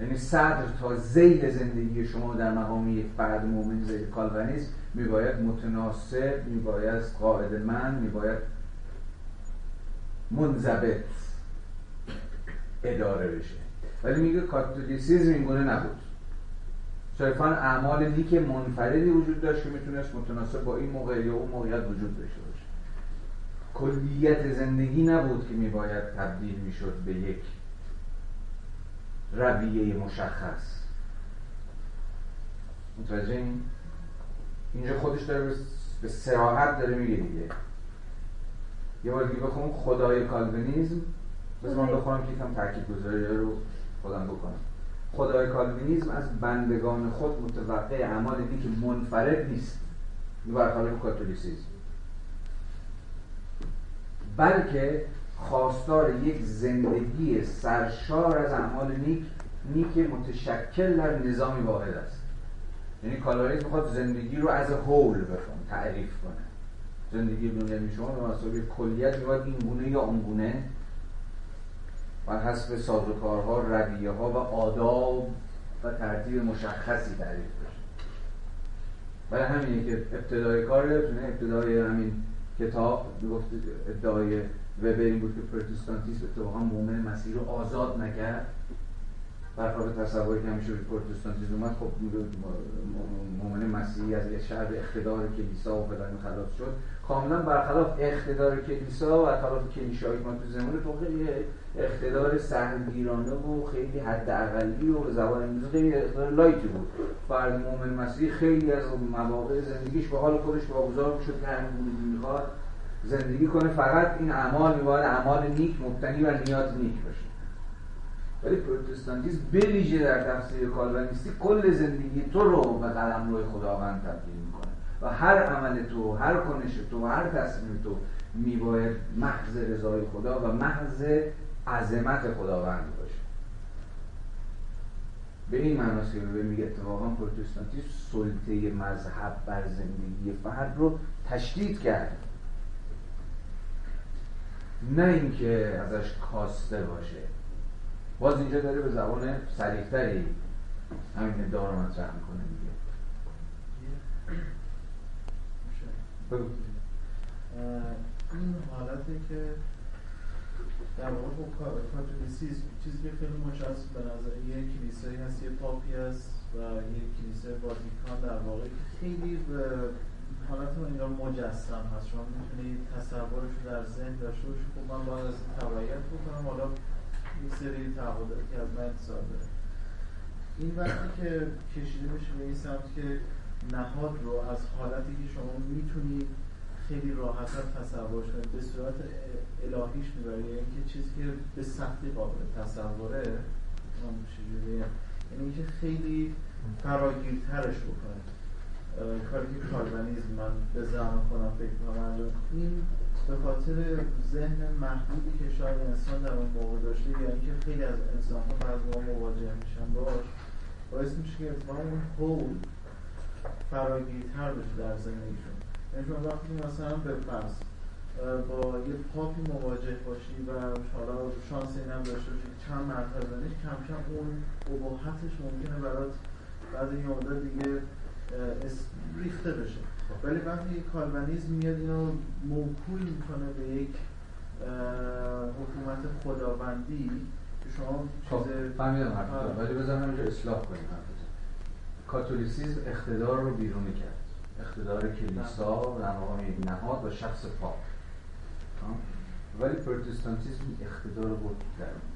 یعنی صدر تا ذیل زندگی شما در مقام یک فرد مؤمن زیر کالوینیزم میباید متناسب میباید قاعده‌مند میباید منضبط اداره بشه. ولی میگه کاتولیسیزم این گونه نبود. صرفا اعمال نیک منفردی وجود داشت که می‌تونست متناسب با این موقع یا اون موقعیت وجود داشته باشه. کلیت زندگی نبود که میباید تبدیل می‌شد به یک رویه مشخص. متوجه این؟ اینجا خودش داره به- سراحت داره میگه دیگه. یه بار دیگه بخونم خدای کالوینیزم بذار من بخونم که یکم تاکید گذاری رو خودم بکنم. خدای کالوینیزم از بندگان خود متوقع اعمال نیک منفرد نیست. برخلاف کاتولیسیزم بلکه خواستار یک زندگی سرشار از اعمال نیک نیک متشکل در نظامی واحد است. یعنی کالوینیسم می‌خواد زندگی رو از هول بفهم تعریف کنه. زندگی یعنی شما به مسابقه کلیت میباید این گونه یا اون گونه؟ بر حسب سازوکارها رویه ها و آداب و ترتیب مشخصی تعریف بشه. برای همینه که ابتدای کار یادتونه ابتدای همین کتاب می‌گفت ادعای وبر این بود که پروتستانتیسم اتفاقا مؤمن مسیح رو آزاد نکرد. برخلاف تصوری که همیشه به پروتستانتیسم اومد خب مؤمن مسیحی از یه شهر اقتدار کلیسا و فلان خلاص شد. کاملا برخلاف اقتدار کلیسا و برخلاف کلیشایی ما تو زمان تو خیلی اقتدار سهمگیرانه و خیلی حد اقلی و زبان امروز خیلی اقتدار لایتی بود. فرد مؤمن مسیحی خیلی از مواقع زندگیش به حال خودش واگذار می‌شد که همین می‌خواد زندگی کنه. فقط این اعمال میباید اعمال نیک مبتنی بر نیات نیک باشه. ولی پروتستانتیسم بویژه در تفسیر کالوینیستی کل زندگی تو رو به قلم روی خداوند تبدیل می‌کنه. و هر عمل تو هر کنش تو هر تصمیم تو میباید محض رضای خدا و محض عظمت خداوند باشه. به این معناست که به میگه اتفاقا پروتستانتیسم سلطه مذهب بر زندگی فرد رو تشدید کرد. نه اینکه ازش کاسته باشه. باز اینجا داره به زبان سریعتری همین ادعا رو مطرح می‌کنه بگو. این حالته که در واقع با کاتولیسیسم چیزی که خیلی مشخص به نظر یک کلیسایی هست یه پاپی هست و یک کلیسای واتیکان در واقع خیلی به حالت اینا مجسم هست. شما می‌تونید تصورش رو در ذهن داشته باشید. خب من باید از این تبعیت بکنم. حالا یک سری تعهداتی که از من داره. این وقتی که کشیده بشه به این سمت که نهاد رو از حالتی که شما می‌تونید خیلی راحتتر تصورش کنید به صورت الهیش می‌بره یعنی اینکه چیزی که به سختی قابل تصوره یعنی اینکه خیلی فراگیرترش بکنه کاری که کالوانیزم من به زمان کنم فکر کنم این به خاطر ذهن محدودی که شاید انسان در اون موقع داشته یا اینکه خیلی از انسان ها بعض مواجه میشن باش. باعث میشه که اتفاقا اون هول فراگیرتر بشه در زندگیشون. یعنی شما وقتی مثلا به فرض با یه پاپی مواجه باشی و حالا شانس این هم داشته باشی چند مرتبه کم کم اون ابهتش ممکنه برات بعد این مدت دیگه ریخته بشه. ولی وقتی کالوانیزم میاد اینو موکول می‌کنه به یک حکومت خداوندی که شما خب فهمیدم حرف ولی بذارم اینجا اصلاح کنیم کاتولیسیزم اقتدار رو بیرونی کرد اقتدار کلیسا در مقام یک نهاد و شخص پاپ ولی پروتستانتیزم اقتدار رو برد درون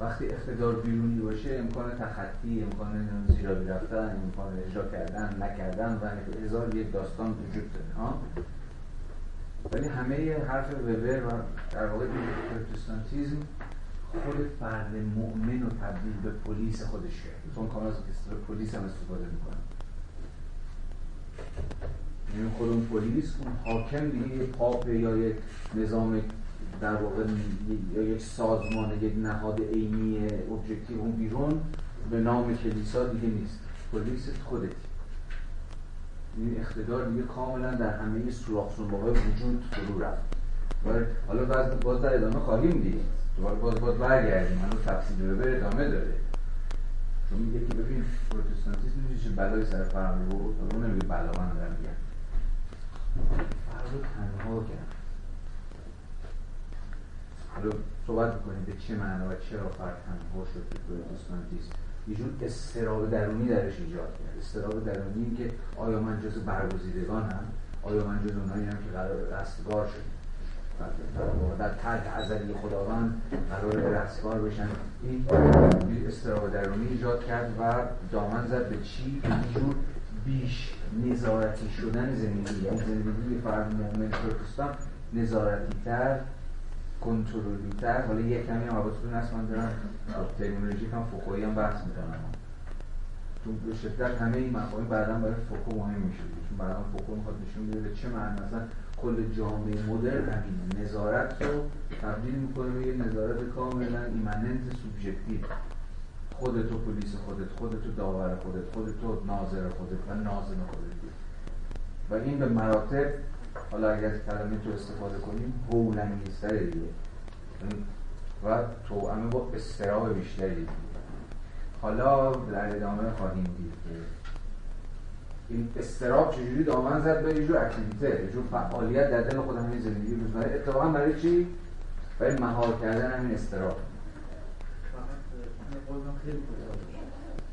وقتی اقتدار بیرونی باشه امکان تخطی امکان زیرابی رفتن امکان اجرا کردن نکردن و هزار یک داستان وجود داره ها؟ ولی همه حرف وبر و در واقع پروتستانتیزم خود فرد مؤمن رو تبدیل به پلیس خودش کرد چون کامل از پلیس هم استفاده می‌کنه. یعنی خود اون پلیس اون حاکم دیگه یه پاپ یا یک نظام در واقع یا یک سازمان یک نهاد عینی objective اون بیرون به نام کلیسا دیگه نیست. پلیس خودت. این اقتدار دیگه کاملا در همه سوراخ وجود فرو رفت. حالا باز, باز در ادامه خواهیم دید. دوباره باز باز برگردیم. منو تفصیل رو بره ادامه داره. چون میگه که ببین پروتستانتیسم چه بلای سر فرق بود اون نمیگه بلا من دارم میگم فرق تنها کرد حالا صحبت می‌کنیم به چه معنا و چرا فرد تنها شد که پروتستانتیسم یه جور استراب درونی درش ایجاد کرد استراب درونی که آیا من جز برگزیدگانم آیا من جز اونایی هم که قرار رستگار شدیم در ترک ازلی خداوند قرار رستگار بشن. این استراب درونی ایجاد کرد و دامن زد به چی؟ به جور بیش نظارتی شدن زندگی. یعنی زندگی فرد مؤمن نظارتی تر کنترلی تر حالا یه کمی هم حواستون هست من دارم تکنولوژی هم فوکویی هم بحث می‌کنم. تو به شدت همه این مفاهیم بعدا برای فوکو مهم میشه. چون بعدا فوکو می‌خواد نشون بده به چه معنی. مثلا کل جامعه مدرن همینه نظارت رو تبدیل می‌کنه به یه نظارت کاملا immanent subjective. خودتو پلیس خودت خودتو داور خودت خودتو ناظر خودت و ناظم خودت. و این به مراتب حالا اگر از کلمه تو استفاده کنیم هول‌انگیزتره دیگه. و توأمه با استراب بیشتری دیگه. حالا در ادامه خواهیم دید که این استراب چجوری دامن زد به یه جور اکتیویته یه جور فعالیت در دل خود همین زندگی روزمره. اتفاقا برای چی؟ برای مهار کردن همین استراب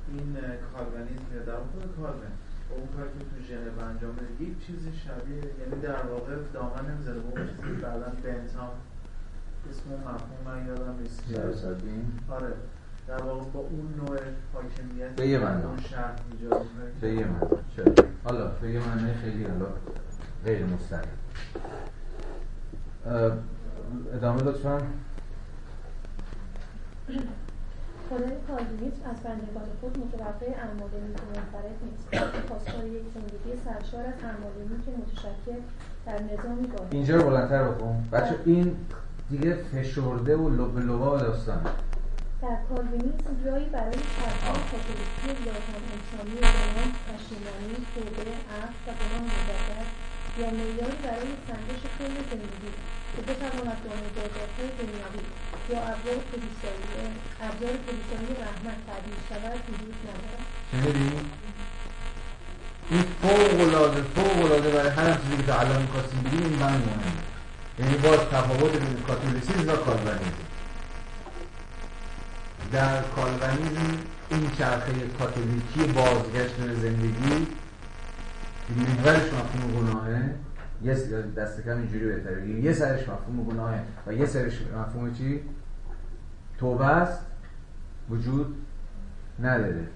این کارونیزم یا در کارون اون کاری که تو ژنو انجام یک چیزی شبیه یعنی در واقع دامن نمی‌زده. به اون چیزی بعدا بنتام اسم مفهوم من یادم نیست. آره. در واقع با اون نوع حاکمیت به یه معنا اون شهر ایجاد به یه معنا حالا به یه خیلی حالا غیر مستقیم. ادامه لطفا. خدای کالوینیسم از بندگان خود متوقع اعمال نیک منفرد نیست. خواستار یک زندگی سرشار از نیک متشکل در نظامی باید اینجا رو بلندتر بخون بچه این دیگه فشرده و لب لبا داستان در کالوینیسم جایی برای فرقهای کاتولیکی لاهم انسانی گناه پشیمانی توبه عفو و گناه مجدد یا معیاری برای سنجش کل زندگی. که بتواند با مجازاتهای دنیوی یا ابزار کلیسایی ابزار کلیسایی رحمت تعبیر شود وجود ندارد؟ این فوق العاده فوق العاده برای هر چیزی که می‌خواستیم بگیم این بند مهمه. یعنی باز تفاوت بین کاتولیسیسم و کالوینیسم در کالوینیسم این چرخه کاتولیکی بازگشت به زندگی. محورش مفهوم گناهه یه دست کم اینجوری بهتره. یه سرش مفهوم گناهه و یه سرش مفهوم چی؟ توبه است. وجود نداره.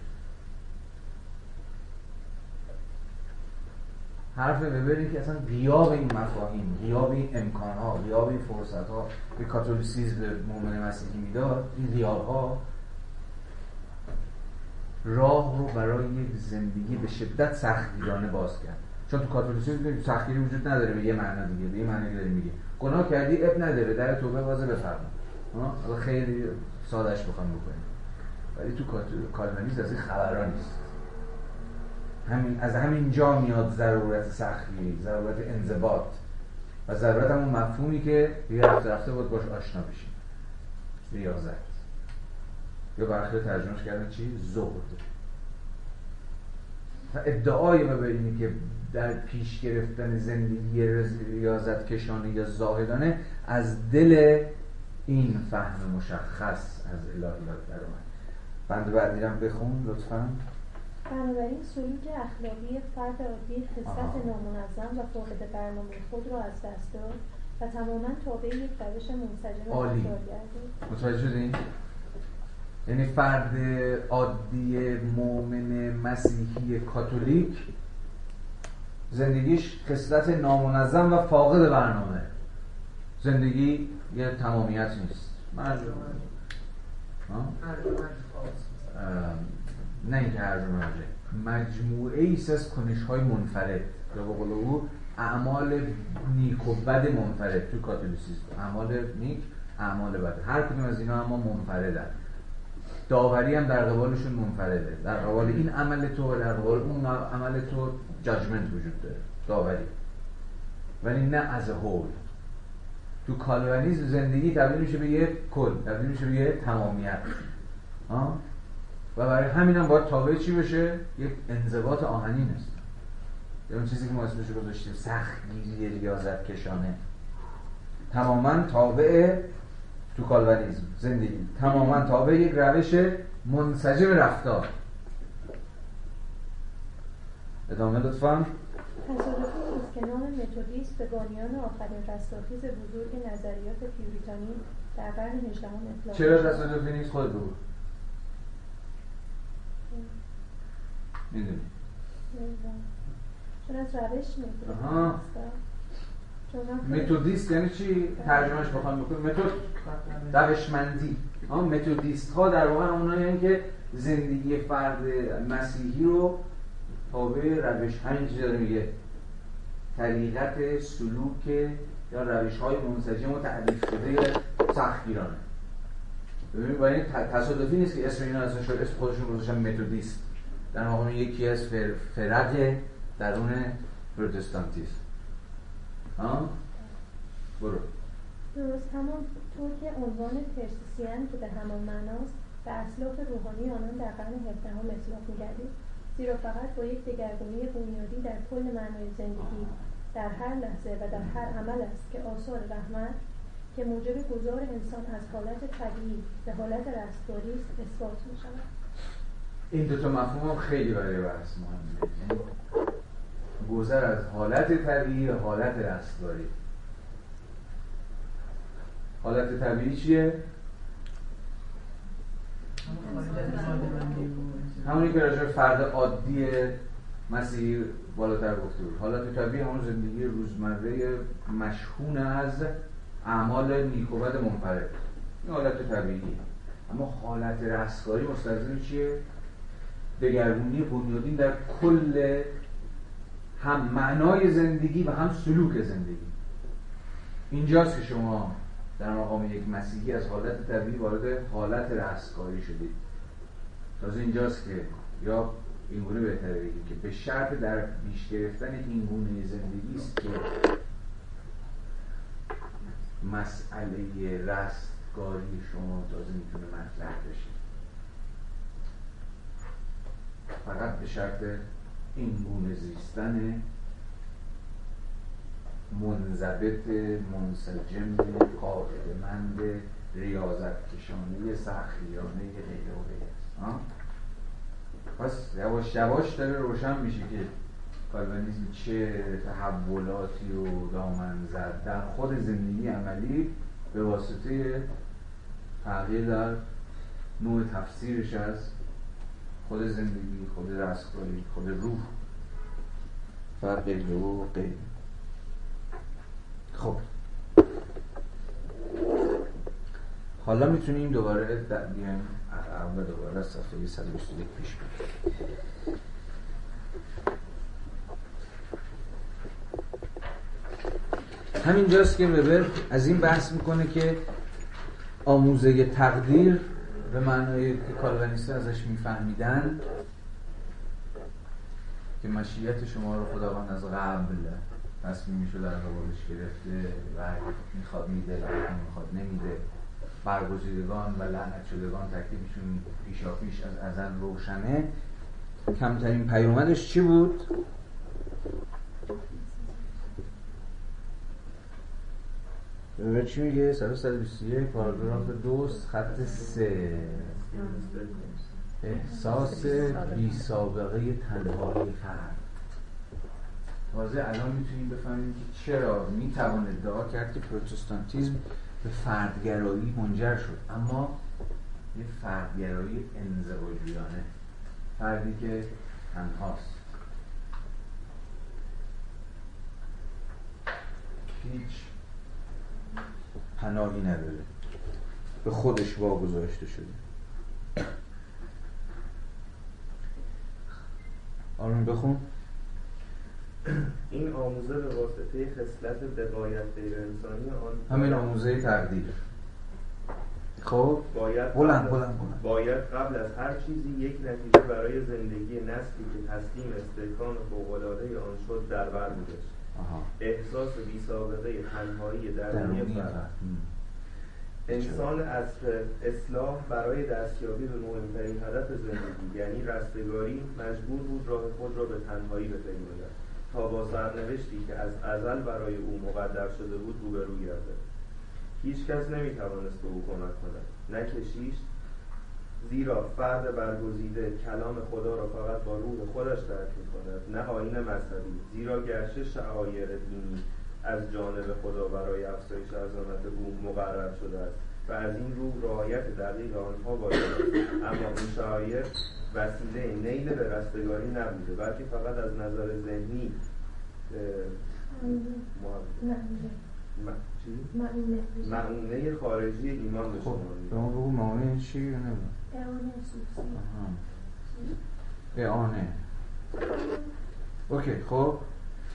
حرف وبری که اصلا غیاب این مفاهیم غیاب این امکان ها غیاب این فرصت ها به کاتولیسیزم به مؤمن مسیحی می‌داد این غیاب ها راه رو برای یک زندگی به شدت سختگیرانه باز کرد. چون تو کاتولیسیسم سختگیری وجود نداره به یه معنا دیگه به یه معنی داره میگه. گناه کردی اب نداره در توبه بازه بفرما. خیلی سادش بخوام بکنیم. ولی تو کالوینیسم از این خبران نیست. همین از همین جا میاد ضرورت سختی ضرورت انضباط. و ضرورت همون مفهومی که یه رفته رفته بود باش آشنا بشیم ریاضت. یا برخی ترجمهش کردن چی؟ زهد. ادعای ما به اینه که در پیش گرفتن زندگی ریاضت کشانه یا زاهدانه از دل این فهم مشخص از الهیات در اومد. بند بعدی هم بخون لطفا. بنابراین سلوک اخلاقی فرد عادی خصلت نامنظم و فاقد برنامه خود را از دست داد و تماما تابع یک روش منسجم عالی. متوجه شدین یعنی فرد عادی مؤمن مسیحی کاتولیک زندگیش خصلت نامنظم و فاقد برنامه. زندگی یه تمامیت نیست. نه اینکه هر مجموعه ایست از کنش های منفرد. یا با او اعمال نیک و بد منفرد تو کاتولیسیسم. اعمال نیک اعمال بد. هر کدوم از اینا اما منفردن. داوری هم در قبالشون منفرده. در قبال این عمل تو و در قبال اون عمل تو جاجمنت وجود داره داوری. ولی نه از هول. تو کالوانیزم زندگی تبدیل میشه به یه کل تبدیل میشه به یه تمامیت. و برای همین هم باید تابع چی بشه؟ یک انضباط آهنین است. اون چیزی که ما اسمش رو گذاشتیم سختگیری ریاضت کشانه تماما تابع تو کالوانیزم زندگی. تماما تابع یک روش منسجم رفتار. ادامه لطفا. که نام متودیست به بانیان آخرین رستاخیز بزرگ نظریات پیوریتانی در قرن هجدهم اطلاق چرا تصادفی نیست خود بگو می‌دونی. چون از روش متودیست یعنی چی؟ ترجمهش بخوام بکنم. متد روشمندی. متودیست ها در واقع اونایی که زندگی فرد مسیحی رو تابع روش همین چیزا میگه. طریقت سلوک یا روش های منسجم و تعریف شده سختگیرانه ببینید با این تصادفی نیست که اسم اینا اصلا شد اسم خودشون گذاشتن متودیست. در واقع یکی از فرق درون پروتستانتیسم. ها؟ برو. درست همون طور که عنوان پرسیسیان که به همان معناست به اسلاف روحانی آنان در قرن هفدهم اطلاق میگردید زیرا فقط با یک دگرگونی بنیادی در کل معنای زندگی در هر لحظه و در هر عمل است که آثار رحمت که موجب گذار انسان از حالت طبیعی به حالت رستگاری است اثبات می شود این دوتا مفهوم هم خیلی برای بحث مهمه. یعنی گذر از حالت طبیعی به حالت رستگاری. حالت طبیعی چیه؟ همونی که راجع فرد عادی مسیحی بالاتر گفته بود. حالت طبیعی همون زندگی روزمره مشهون از اعمال نیکوبت منفرد. این حالت طبیعی. اما حالت رستگاری مستلزم چیه؟ دگرگونی بنیادین در کل هم معنای زندگی و هم سلوک زندگی. اینجاست که شما در مقام یک مسیحی از حالت طبیعی وارد حالت رستگاری شدید. تازه اینجاست که یا اینگونه بهتره بگیم که به شرط در پیش گرفتن این گونه زندگی است که مسئله رستگاری شما تازه می‌تونه مطرح بشه. فقط به شرط این گونه زیستن منضبط منسجم قاعدمند ریاضت کشانه سخیانه غیر و پس یواش یواش داره روشن میشه که کالوینیزم چه تحولاتی رو دامن زد در خود زندگی عملی به واسطه تغییر در نوع تفسیرش از خود زندگی خود رستگاری خود روح. و غیره و غیره خب. حالا می‌تونیم دوباره بیایم. عقب دوباره صفحه 121 پیش بریم. همینجاست که وبر از این بحث می‌کنه که آموزه تقدیر به معنای که کالوینیستا ازش میفهمیدن که مشیت شما رو خداوند از قبل تصمیم می‌شد در قبالش گرفته و می‌خواد میده می‌خواد نمیده برگزیدگان و لعنت شدگان تکلیفشون پیشا پیش از ازل روشنه کمترین پیامدش چی بود؟ ببین چی میگه؟ 121 پاراگراف دو خط سه احساس بی سابقه تنهایی فرد تازه الان می‌تونیم بفهمیم که چرا می‌توان ادعا کرد که پروتستانتیزم به فردگرایی منجر شد. اما یه فردگرایی انزواجیانه فردی که تنهاست. هیچ پناهی نداره. به خودش واگذاشته شده. آرون بخون. این آموزه به واسطه خصلت بقایت غیر انسانی آن همین آموزه تقدیر خب؟ باید بلند بلند بلند. باید قبل از هر چیزی یک نتیجه برای زندگی نسلی که تسلیم استحکام فوق‌العاده آن شد در بر احساس بی سابقه تنهایی درونی فرد. انسان اصل اصلاح برای دستیابی به مهمترین هدف زندگی یعنی رستگاری مجبور بود راه خود را به تنهایی بپیماید. تا با سرنوشتی که از ازل برای او مقدر شده بود روبرو گردد. هیچ کس نمی‌توانست به او کمک کند. نه کشیش زیرا فرد برگزیده کلام خدا را فقط با روح خودش درک می‌کند نه آیین مذهبی. زیرا گرچه شعایر دینی از جانب خدا برای افزایش عظمت او مقرر شده است. و از این رو رعایت دقیق آنها باید. اما این شعایر وسیله نیل به رستگاری نبوده بلکه فقط از نظر ذهنی اه، ما- م- چی؟ معونه خارجی ایمان به خب شما به می‌دهد. ما بگو معامله چی یا آها. اعانه اوکی خب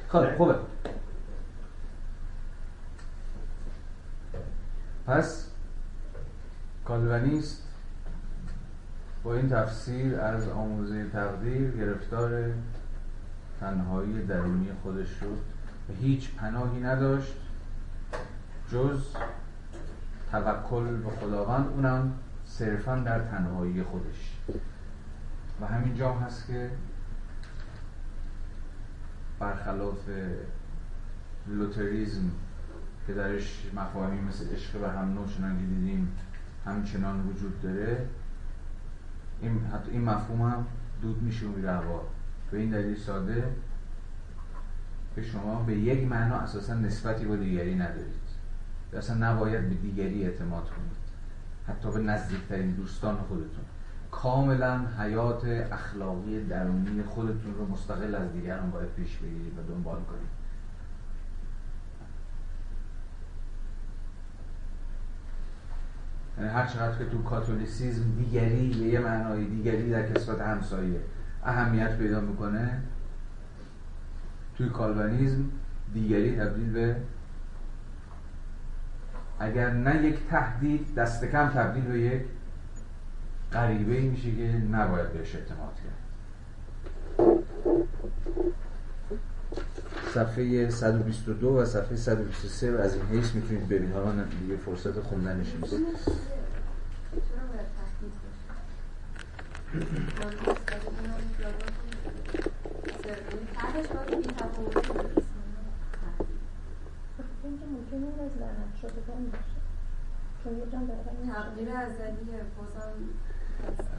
خب نه. خوبه پس کالونیست با این تفسیر از آموزه تقدیر گرفتار تنهایی درونی خودش شد و هیچ پناهی نداشت جز توکل به خداوند اونم صرفا در تنهایی خودش. و همین جا هست که برخلاف لوتریزم که درش مفاهیمی مثل عشق و هم که دیدیم. همچنان وجود داره. این حتی این مفهوم هم دود میشه و میره هوا. به این دلیل ساده که شما به یک معنا اساسا نسبتی با دیگری ندارید. اصلا نباید به دیگری اعتماد کنید. حتی به نزدیکترین دوستان خودتون. کاملا حیات اخلاقی درونی خودتون رو مستقل از دیگران باید پیش بگیرید و دنبال کنید. یعنی هر چقدر که تو کاتولیسیزم دیگری به یه معنای دیگری در کسبت همسایه اهمیت پیدا می‌کنه توی کالوانیزم دیگری تبدیل به اگر نه یک تهدید دست کم تبدیل به یک غریبه میشه که نباید بهش اعتماد کرد. صفحه 122 و صفحه 123 رو از این حیث می‌تونید ببینید. حالا دیگه فرصت خوندنش نیست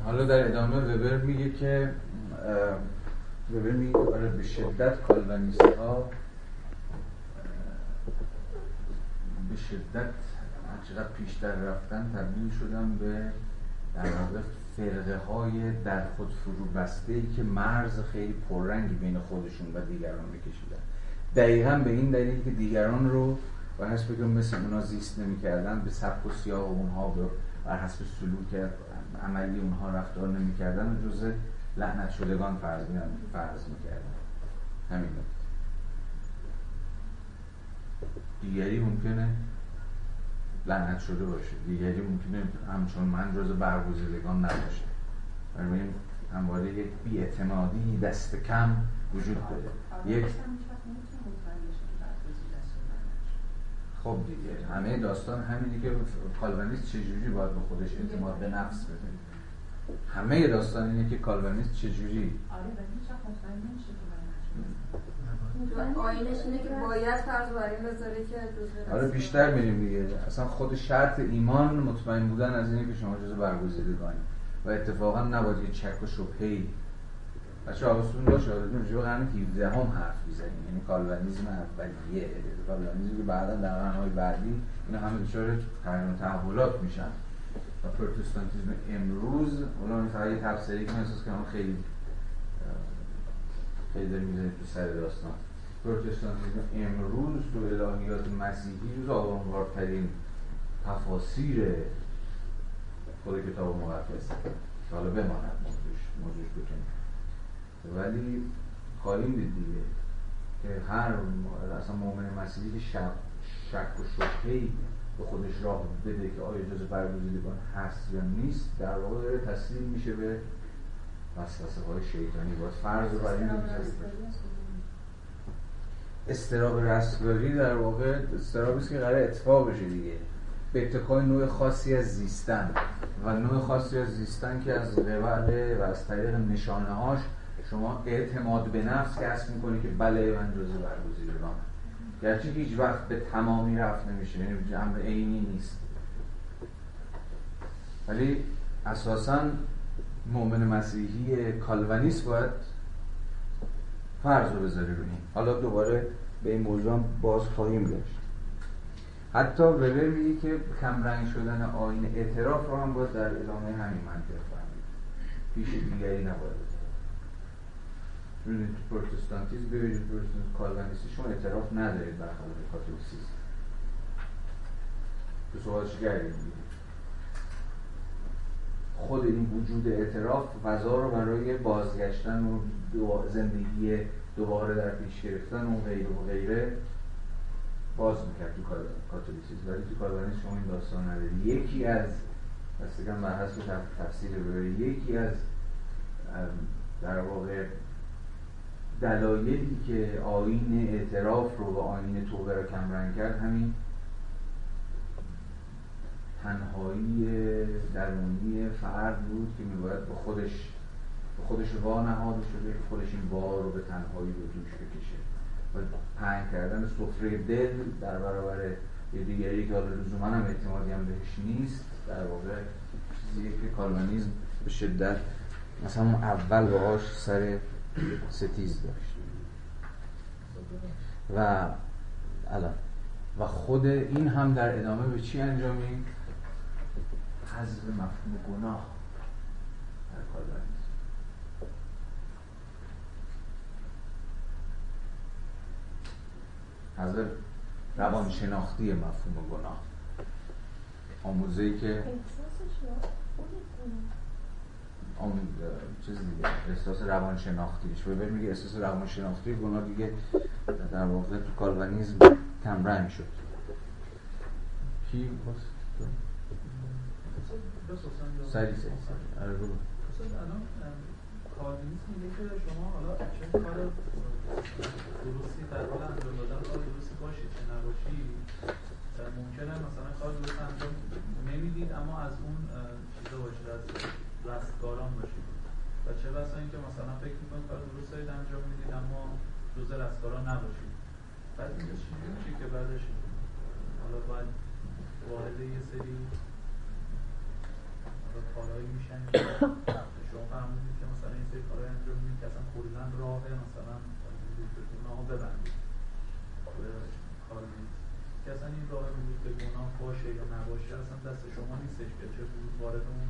حالا در ادامه وبر میگه که که آره به شدت کالوانیست ها به شدت چقدر پیشتر رفتن تبدیل شدن به در واقع فرقه های در خود فرو بسته ای که مرز خیلی پررنگی بین خودشون و دیگران بکشیدن دقیقا به این دلیل که دیگران رو بر حسب که مثل اونا زیست نمی‌کردن به سبک و سیاه اونها بر حسب سلوک عملی اونها رفتار نمی‌کردن و جزء لعنت شدگان فرض فرض می‌کردن. همین دیگری ممکنه لعنت شده باشه. دیگری ممکنه همچون من جز برگزیدگان نباشه. بنابراین همواره یک بیاعتمادی دست کم وجود داره. یک خب دیگه همه داستان همینی که کالوانیست چجوری باید به خودش اعتماد به نفس بده؟ همه داستان اینه که کالوانیست چجوری؟ آینش اینه که باید فرض بر این بذاره که آره بیشتر میریم دیگه. اصلا خود شرط ایمان مطمئن بودن از اینه که شما جز برگزیدگانی. و اتفاقا نباید یه چک و شبهی بچه آقاستون باشه آقاستون رجوع قرن 17 هم حرف می‌زنیم. یعنی کالوانیزم اولیه. کالوانیزم که بعدا در قرنهای بعدی اینا همه دچار تغییر تحولات میشن. و پروتستانتیزم امروز اونا فقط یه تفسیری که احساس کنم خیلی خیلی داریم می‌زنیم تو سر داستان. پروتستانتیزم امروز تو الهیات مسیحی جز آوانگاردترین تفاسیر خود کتاب مقدس. حالا بماند موضوعش موضوعش بکنیم ولی خواهیم دید دیگه که هر اصلا مؤمن مسیحی که شک, شک و شبهی به خودش راه بده که آیا جز برگزیدگان هست یا نیست در واقع داره تسلیم میشه به وسوسه های شیطانی. باید فرض رو برای این استراب رستگاری در واقع استرابی است که قرار اتفاق بشه دیگه. به اتکای نوع خاصی از زیستن. و نوع خاصی از زیستن که از قبل و از طریق نشانه هاش شما اعتماد به نفس کسب می‌کنی که بله من جزء برگزیدگانم گرچه هیچ وقت به تمامی رفت نمیشه یعنی جمع عینی نیست. ولی اساسا مؤمن مسیحی کالوانیست باید فرض رو بذاری روی این. حالا دوباره به این موضوع باز خواهیم داشت حتی وبر میگه که کمرنگ شدن آین اعتراف رو هم باید در ادامه همین منطق فهمید. پیش دیگری نباید. ببینید پروتستانتیسم به وجود پروتستانتیسم کالوانیستی شما اعتراف ندارید برخلاف کاتولیسیسم. تو سوالش گردید خود این وجود اعتراف فضا رو برای بازگشتن و زندگی دوباره در پیش گرفتن و غیره و غیره باز می‌کرد تو کاتولیسیسم. ولی تو کالوانیسم شما این داستان نداری یکی از دستگم بر حسب تفسیر ببری یکی از در واقع دلایلی که آین اعتراف رو و آین توبه رو کمرنگ کرد همین تنهایی درونی فرد بود که میباید به خودش به خودش وا نهاده شده که خودش این بار رو به تنهایی رو دوش بکشه. و پنگ کردن سفره دل در برابر یه دیگری که حالا لزوما هم اعتمادی هم بهش نیست در واقع چیزیه که کالوانیزم به شدت مثلا اول باهاش سر ستیز داشت. و الان و خود این هم در ادامه به چی انجامید حذف مفهوم گناه در کالوانیسم حذف روانشناختی مفهوم گناه. آموزه ای که چیز دیگه احساس روانشناختیش ببین میگه احساس روانشناختی گناه دیگه در واقع تو کالوانیزم کمرنگ شد. کی سری سری سری. آره برو. الان کالوینیسم میگه که شما حالا چه کار درستی در حال انجام دادن کار درستی باشید چه نباشید ممکنه مثلا کار درست انجام نمی‌دید اما از اون چیزا باشید از رستگاران باشید. و چه بسا اینکه مثلا فکر می‌کنید کار درست دارید انجام می‌دید اما جزء رستگاران نباشید. بعد اینجا چی که بعدش حالا باید وارد یه سری کارهایی میشن شما فرمودید که مثلا این سری کارهای انجام می‌دید که اصلا کلا راه مثلا گناه ببندید. کار که اصلا این راه ورود به گناه باشه یا نباشه اصلا دست شما نیستش که چه وارد اون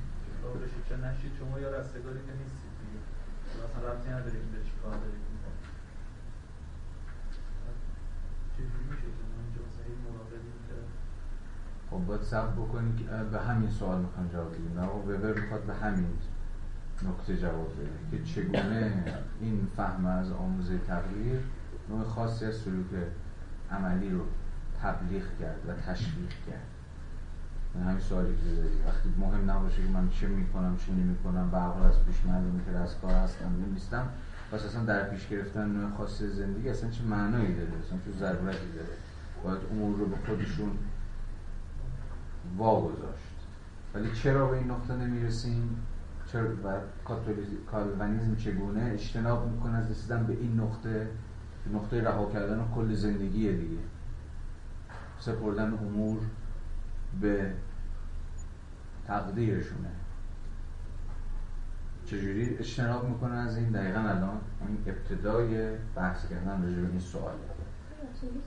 انتخاب بشید چه نشید. شما یا رستگاری که نیستید دیگه. اصلا ربطی به چی کار دارید چجوری میشه که ما اینجا این که خب باید صبر بکنی که به همین سوال می‌خوام جواب بدیم. نه وبر می‌خواد به همین نکته جواب بده که چگونه این فهم از آموزه تغییر نوع خاصی از سلوک عملی رو تبلیغ کرد و تشویق کرد. همین سوالی که داری. وقتی مهم نباشه که من چه می‌کنم چه نمی‌کنم به از پیش معلومه که از کار هستم نیستم پس اصلا در پیش گرفتن نوع خاصی زندگی اصلا چه معنایی داره؟ اصلا چه ضرورتی داره؟ باید امور رو به خودشون واگذاشت. ولی چرا به این نقطه نمی‌رسیم؟ چرا و کالوانیزم چگونه اجتناب می‌کنه از رسیدن به این نقطه؟ نقطه رها کردن کل زندگی دیگه. سپردن امور به تقدیرشونه. چجوری اجتناب می‌کنه از این؟ دقیقا الان این ابتدای بحث کردن راجع به این سوال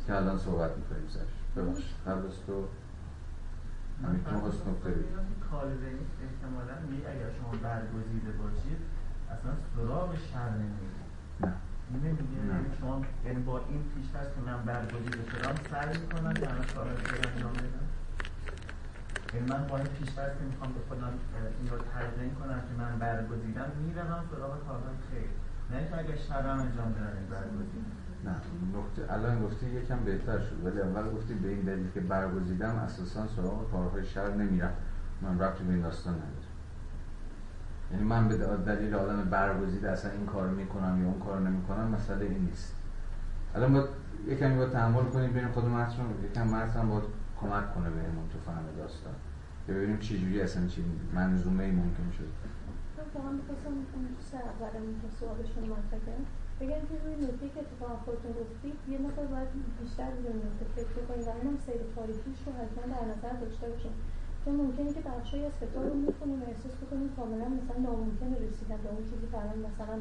که الان صحبت می‌کنیم سرش. بباش قبل از تو همین تو خواست نکته. بید احتمالا اگر شما برگزیده باشید اصلا سراغ شر نمی‌دید نه. نمیگه یعنی شما یعنی با این پیش که من برگزیده شدم سعی می‌کنم که همه کارا رو انجام بدم. من با این پیش که می‌خوام به خودم این رو تلقین کنم که من برگزیدم می‌روم سراغ کارهای خیر. نه اینکه اگر شرم انجام بدم برگزیدم. نه نقطه الان گفتی یکم بهتر شد ولی اول گفتی به این دلیل که برگزیدم اساسا سراغ کارهای شر نمیرم. من ربطی به این داستان ندارم. یعنی من به دلیل آدم برگزیده اصلا این کار می‌کنم یا اون کار نمی‌کنم مسئله این نیست. الان باید یکم باید تحمل کنیم بین خود متن یکم متن باید کمک کنه بهمون تو فهم داستان. ببینیم چه جوری اصلا چی منظومه ای ممکن شد واقعا می‌خواستم سر اولمون که سوالشون مطرحه بگم که روی نکته که اتفاقا خودتون گفتید یه نفر باید بیشتر روی نکته فکر کنید و اونم سیر تاریخیش رو حتما در نظر داشته باشیم. چون ممکنه که بخشی از کتاب رو می‌خونیم و احساس بکنیم کاملا مثلا ناممکنه رسیدن به اون چیزی که الان مثلا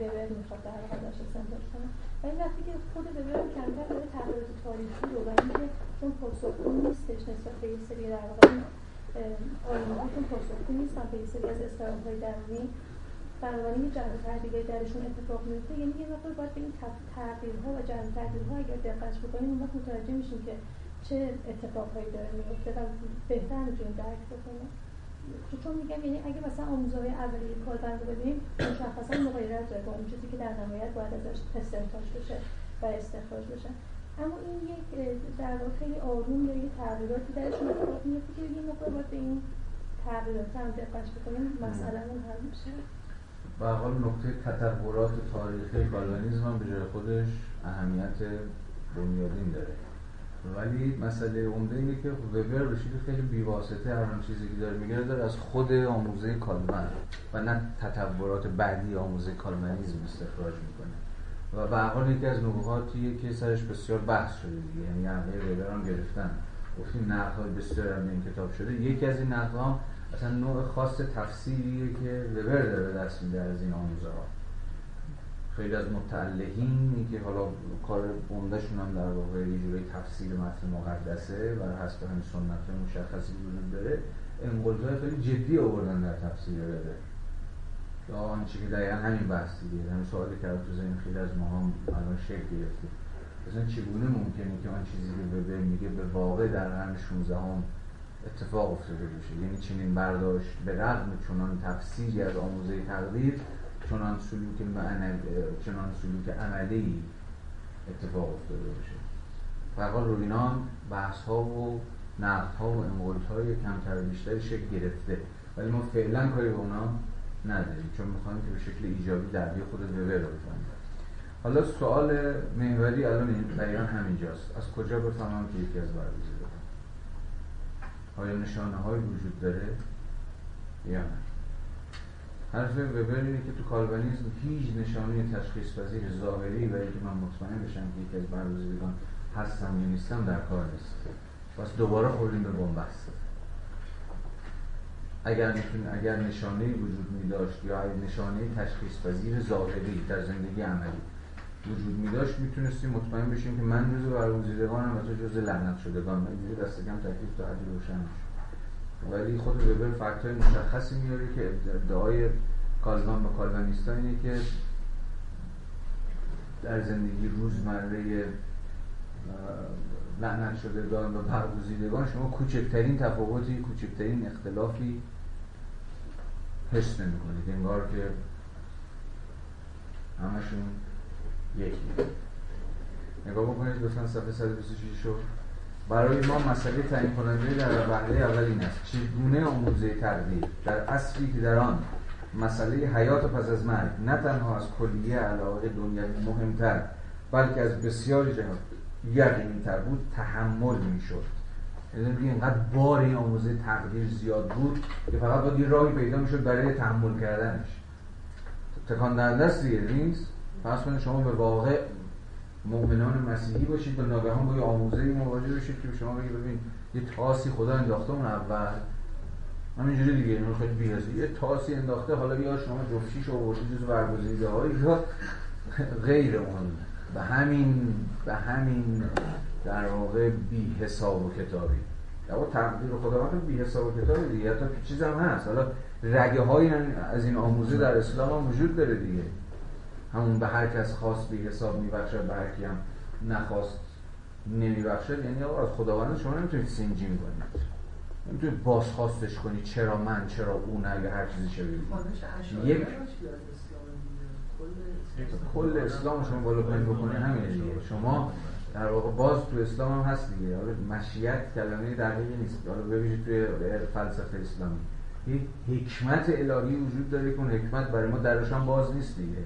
وبر می‌خواد در واقع داشت استنتاج کنه. و این وقتی که خود وبر کمتر داره تغییرات تاریخی رو و اینکه چون پاسخگو نیستش نسبت به یه سری در واقع چون پاسخگو نیستن به یه سری از استرابهای درونی بنابراین جمع تحلیلی درشون اتفاق میفته. یعنی یه مقدار باید به این تغییرها و جمع تحلیلها اگر دقت بکنیم اون وقت متوجه میشیم که چه اتفاقهایی داره میفته و بهتر می‌تونیم درک بکنیم. چون میگم یعنی اگه مثلا آموزهای اولیه کاربند رو ببینیم مشخصا مغایرت داره با اون چیزی که در نهایت باید ازش استنتاج بشه و استخراج بشه. اما این یک در واقع خیلی آروم یا یه تغییراتی درشون اتفاق میفته که یه موقع باید به این تغییرات هم دقت بکنیم مسئله حل میشه. و حال نقطه تطورات تاریخی گالوانیزم هم به جای خودش اهمیت بنیادین داره. ولی مسئله عمده اینه که وبر به شکل خیلی بیواسطه هر چیزی که داره میگه داره از خود آموزه کالمن و نه تطورات بعدی آموزه کالمنیزم استخراج می‌کنه. و به حال یکی از نقاطیه که سرش بسیار بحث شده دیگه یعنی عقیه وبر هم گرفتن. گفتیم نقدهای بسیار هم این کتاب شده. یکی از این نقدها اصلا نوع خاص تفسیریه که وبر داره دست میده از این آموزه ها خیلی از متعلقین که حالا کار عمدهشون هم در واقع یه جوری تفسیر متن مقدسه و حسب همین سنت مشخصی وجود داره. انقلتهای خیلی جدی آوردن در تفسیر بده یا آنچه که دقیقا همین بحث دیگه. همین سوالی که تو ذهن خیلی از ما هم الان شکل گرفته. مثلا چگونه ممکنه که آن چیزی که وبر میگه؟ به واقع در قرن 16 هم اتفاق افتاده باشه. یعنی چنین برداشت به رغم چنان تفسیری از آموزه تقدیر چنان سلوک معنوی چنان سلوک عملی اتفاق افتاده باشه. فقط رو اینا بحث ها و نقد ها و انقلت های کمتر بیشتری شکل گرفته. ولی ما فعلا کاری به اونا نداریم چون می‌خوایم که به شکل ایجابی دربی خود بفهمیم حالا سوال محوری الان دقیقا همینجاست. از کجا بفهمم که یکی از برگزیده آیا نشانه های وجود داره یا نه؟ حرف وبر اینه که تو کالوانیزم هیچ نشانه تشخیص پذیر ظاهری و اینکه من مطمئن بشم که یکی از برگزیدگان هستم یا نیستم در کار نیست. پس دوباره خوردیم به بنبست. اگر اگر نشانه وجود می داشت یا نشانه تشخیص پذیر ظاهری در زندگی عملی وجود می داشت می‌تونستیم مطمئن بشیم که من جزو برگزیدگانم و تو جزو لعنت شدگان اینجوری دست کم تکلیف تا حدی روشن ولی خود وبر های مشخصی میاره که ادعای کالوان و کالوانیستا اینه که در زندگی روزمره لعنت شدگان و برگزیدگان شما کوچکترین تفاوتی کوچکترین اختلافی حس نمی کنید انگار که همشون یکی. نگاه بکنید لطفا صفحه 126 رو. برای ما مسئله تعیین کننده در وهله اول این است. چگونه آموزه تقدیر در اصلی که در آن مسئله حیات پس از مرگ نه تنها از کلیه علاقه دنیوی مهمتر بلکه از بسیاری جهات یقینیتر بود تحمل می‌شد. یعنی اینقدر بار این آموزه تقدیر زیاد بود که فقط باید یه راهی پیدا می‌شد برای تحمل کردنش. تکان دهنده است دیگه نیست کنید شما به واقع مؤمنان مسیحی باشید و ناگهان با یه آموزه مواجه بشید که شما بگید ببین یه تاسی خدا انداخته اون اول. همینجوری دیگه اینو خیلی بیهزی یه تاسی انداخته حالا یا شما جفتیش آوردی جز برگزیده یا غیر اون. به همین به همین در واقع بی حساب و کتابی. در واقع تقدیر خداوند بی حساب و کتابی دیگه حتی چیز هم هست. حالا رگه های از این آموزه در اسلام هم وجود داره دیگه. همون به هر کس خواست بی حساب میبخشد به هر کی هم نخواست نمیبخشد یعنی از خداوند شما نمی‌تونید سینجین کنید نمی‌تونید بازخواستش کنید چرا من چرا اون اگه هر چیزی شوید یک کل اسلام. شما بالا پایین بکنید همینه دیگه. شما در واقع باز تو اسلام هم هست دیگه. حالا مشیت کلمه دقیقی نیست. حالا ببینید توی فلسفه اسلامی. یک حکمت الهی وجود داره که اون حکمت برای ما درشان باز نیست دیگه.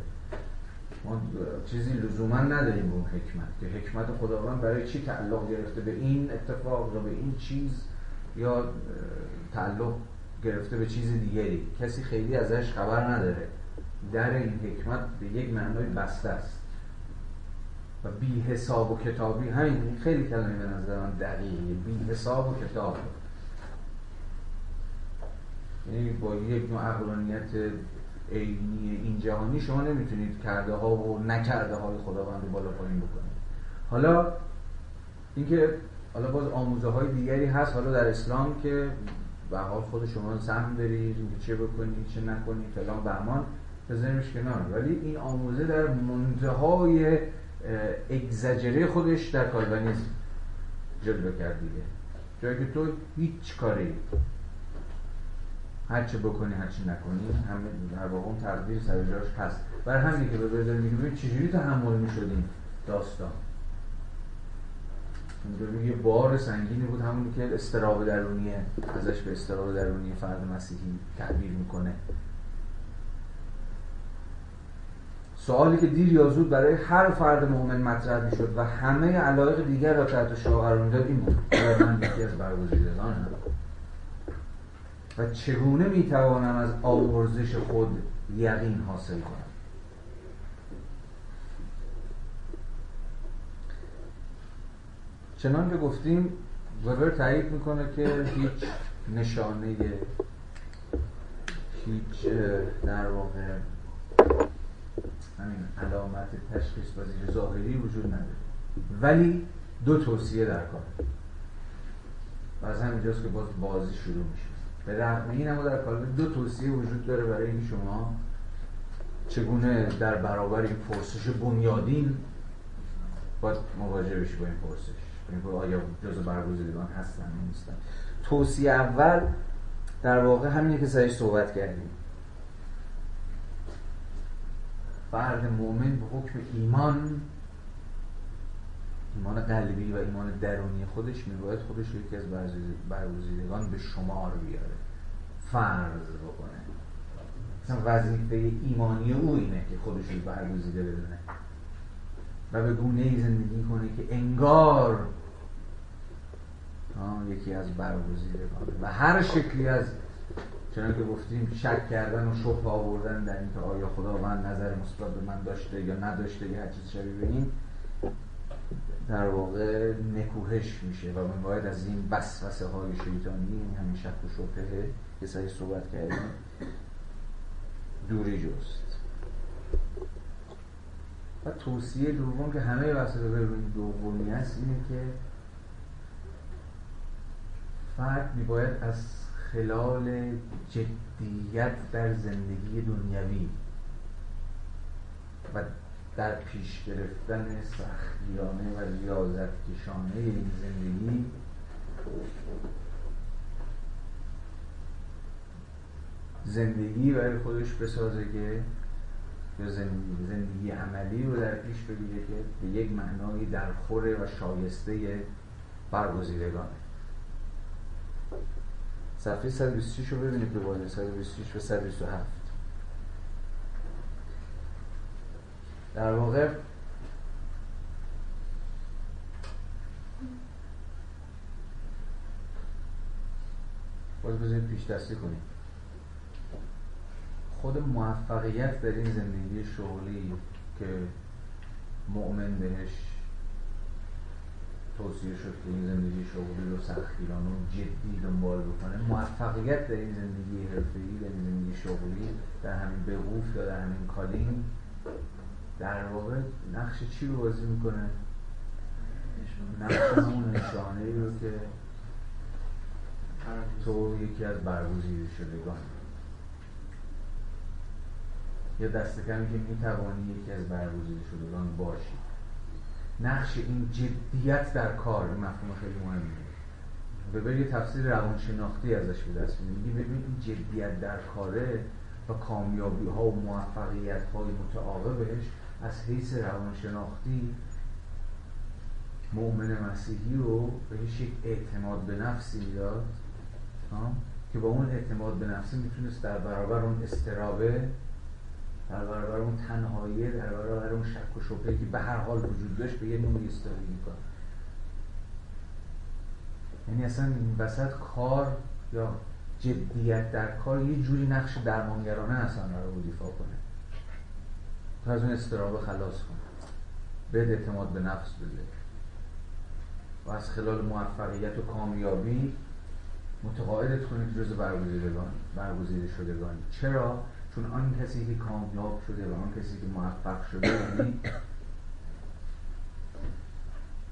ما چیزی لزوما نداریم به اون حکمت که حکمت خداوند برای چی تعلق گرفته به این اتفاق یا به این چیز یا تعلق گرفته به چیز دیگری. کسی خیلی ازش خبر نداره. در این حکمت به یک معنای بسته است. و بی حساب و کتابی همین خیلی کلمه به نظر من دقیقه. بی حساب و کتاب. یعنی با یک نوع اقلانیت عینی این جهانی شما نمی‌تونید کرده ها و نکرده های خداوند بالا پایین بکنید. حالا اینکه حالا باز آموزه های دیگری هست حالا در اسلام که به حال خود شما سهم دارید اینکه چه بکنید چه نکنید فلان بهمان بذاریمش کنار. ولی این آموزه در منتهای اگزجره خودش در کالوانیسم جلوه کرد دیگه. جایی که تو هیچ کاری هرچه بکنی هرچی نکنی همه در واقع اون تقدیر سر جاش هست. برای همین که به بردار میگه ببین چجوری تحمل می‌شدیم؟ داستان. اونجا یه بار سنگینی بود همونی که استراب درونی ازش به استراب درونی فرد مسیحی تعبیر می‌کنه. سوالی که دیر یا زود برای هر فرد مؤمن مطرح می‌شد و همه علایق دیگر را تحت شعار قرار می‌داد این بود. من یکی از برگزیدگانم. و چگونه می‌توانم از آورزش خود یقین حاصل کنم؟ چنان که گفتیم وبر تایید می‌کنه که هیچ نشانه هیچ در واقع همین علامت تشخیص پذیر ظاهری وجود نداره. ولی دو توصیه در کار. و از همینجاست که باز بازی شروع میشه. به رغم این اما در کار دو توصیه وجود داره برای این شما. چگونه در برابر این پرسش بنیادین باید مواجه بشی با این پرسش. آیا جز برگزیدگان هستن نیستن. توصیه اول در واقع همینه که سرش صحبت کردیم. فرد مؤمن به حکم ایمان ایمان قلبی و ایمان درونی خودش میباید خودش یکی از برگزیدگان به شمار بیاره. فرض بکنه. مثلا وظیفه ایمانی او اینه که خودش رو برگزیده بدونه. و به گونه ای زندگی کنه که انگار یکی از برگزیدگان. و هر شکلی از چنان که گفتیم شک کردن و شبه آوردن در اینکه آیا خداوند نظر مثبت به من داشته یا نداشته یا هر چیز شبیه به این در واقع نکوهش میشه و من باید از این وسوسه های شیطانی همین شک و شبهه که سعی صحبت کردیم دوری جست. و توصیه دوم که همه وسط به دومی هست اینه که فرد میباید از خلال جدیت در زندگی دنیوی و در پیش گرفتن سختگیرانه و ریاضت کشانه این زندگی. زندگی برای خودش بسازه که یا زندگی, زندگی عملی رو در پیش بگیره که به یک معنایی در خوره و شایسته برگزیدگانه. صفحه 126 رو ببینید بالا 126 و 127 در واقع باز بذارید پیش دستی کنیم. خود موفقیت در این زندگی شغلی که مؤمن بهش توصیه شد که این زندگی شغلی رو سختگیرانه و جدی دنبال بکنه موفقیت در این زندگی حرفه‌ای در این زندگی شغلی در همین بقوف یا در همین کالین در واقع نقش چی رو بازی می‌کنه؟ نقش همون نشانه رو که تو یکی از برگزیده شدگان. یا دست کمی که می‌توانی یکی از برگزیده شدگان باشی. نقش این جدیت در کار این مفهوم خیلی مهمه. به یه تفسیر روانشناختی ازش به دست میگه ببین این جدیت در کاره و کامیابی ها و موفقیت های متعاقبش از حیث روانشناختی مؤمن مسیحی رو بهش یک اعتماد به نفسی می‌داد که با اون اعتماد به نفسی می‌تونست در برابر اون استرابه در برابر اون تنهایی در برابر اون شک و شبهه که به هر حال وجود داشت به یه نوعی استرابی کنه یعنی اصلا این وسط کار یا جدیت در کار یه جوری نقش درمانگرانه اصلا رو دیفا کنه. تو از اون استرابه خلاص کن. به اعتماد به نفس بده. و از خلال موفقیت و کامیابی متقاعدت کنید جز برگزیدگان برگزیده شدگان. چرا؟ چون آن کسی که کامیاب شده و آن کسی که موفق شده یعنی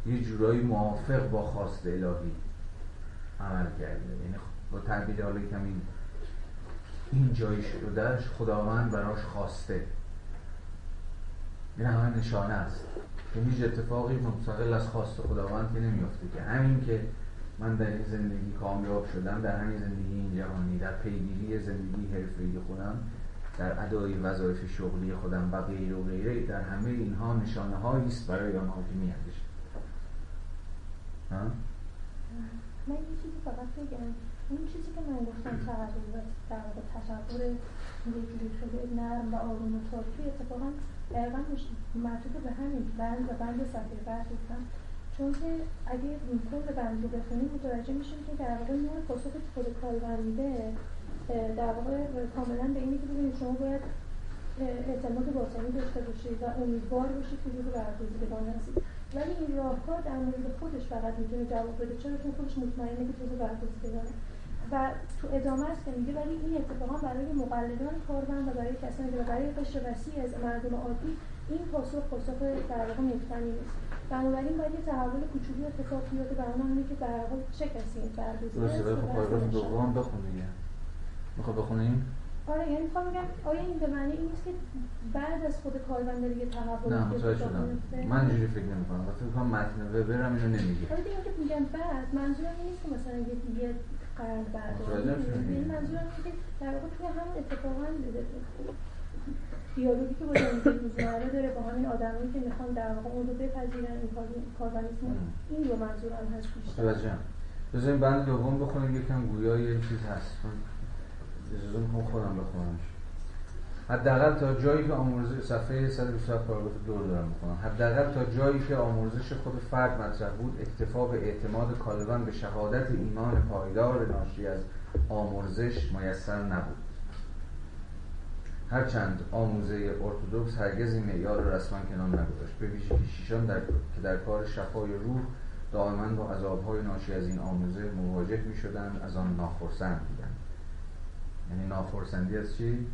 یه جورایی موافق با خواست الهی عمل کرده. یعنی با تعبیر حالا کمی این جایی شدهش خداوند براش خواسته. این همه نشانه است. که هیچ اتفاقی مستقل از خواست خداوند که نمیافته که همین که من در این زندگی کامیاب شدم در همین زندگی این جهانی در پیگیری زندگی حرفه‌ای خودم در ادای وظایف شغلی خودم و غیره و غیره در همه اینها نشانه هایی است برای آنها که میاندیشم. من یه چیزی فقط بگم. این چیزی که من گفتم تغییر در واقع تصور یک شده نرم و آروم و تاکی اتفاقا دقیقا مرتوب به همین بند و بند صفحه بعد گفتم. چون که اگه کل بند رو بخونیم متوجه میشیم که در واقع نوع پاسخ که خود کاربر میده در واقع کاملا به اینی که ببینید شما باید اعتماد باطنی داشته باشید و امیدوار باشید که روز برگزیدگان هستید. ولی این راهکار در مورد خودش فقط می‌تونه جواب بده. چرا؟ چون خودش مطمئنه که روز برگزیدگانه و تو ادامه است که میگه ولی این اتفاقا برای مقلدان کارمند و برای کسانی که برای قشر وسیع از مردم عادی این پاسخ پاسخ در واقع مفتنی نیست. بنابراین باید یه تحول کوچولی اتفاق بیفته و اونم اینه که در واقع چه کسی این ولی خب دوم بخون دیگه. می‌خواد بخونیم آره یعنی می‌خوام بگم آیا این به معنی این نیست که بعد از خود کاربند دیگه تحول نه متوجه شدم. من اینجوری فکر نمی‌کنم. وقتی میگم متن وبرم اینو نمیگه. آره دیگه که میگم بعد منظورم این نیست که مثلا یه بعد این منظورم اینه که در واقع توی همون اتفاقا دیالوگی که با روزمره داره با همین آدمایی که می‌خوان در واقع اون رو بپذیرن این کاربانیسم این رو منظورم هست بیشتر. بذاریم بند دوم بخونیم یکم گویا یه چیز هست. اجازه می‌خوام خودم بخونمش. حداقل تا جایی که آموزش صفحه 127 پاراگراف دور دارم می‌خونم حداقل تا جایی که آموزش خود فرد مطرح بود اکتفا به اعتماد کالبان به شهادت ایمان پایدار ناشی از آموزش میسر نبود. هرچند آموزه ارتودکس هرگز این معیار رسما کنار نگذاشت. به ویژه کشیشان در که در کار شفای روح دائما با عذابهای ناشی از این آموزه مواجه می شدند از آن ناخرسند بودند. یعنی ناخرسندی از چی؟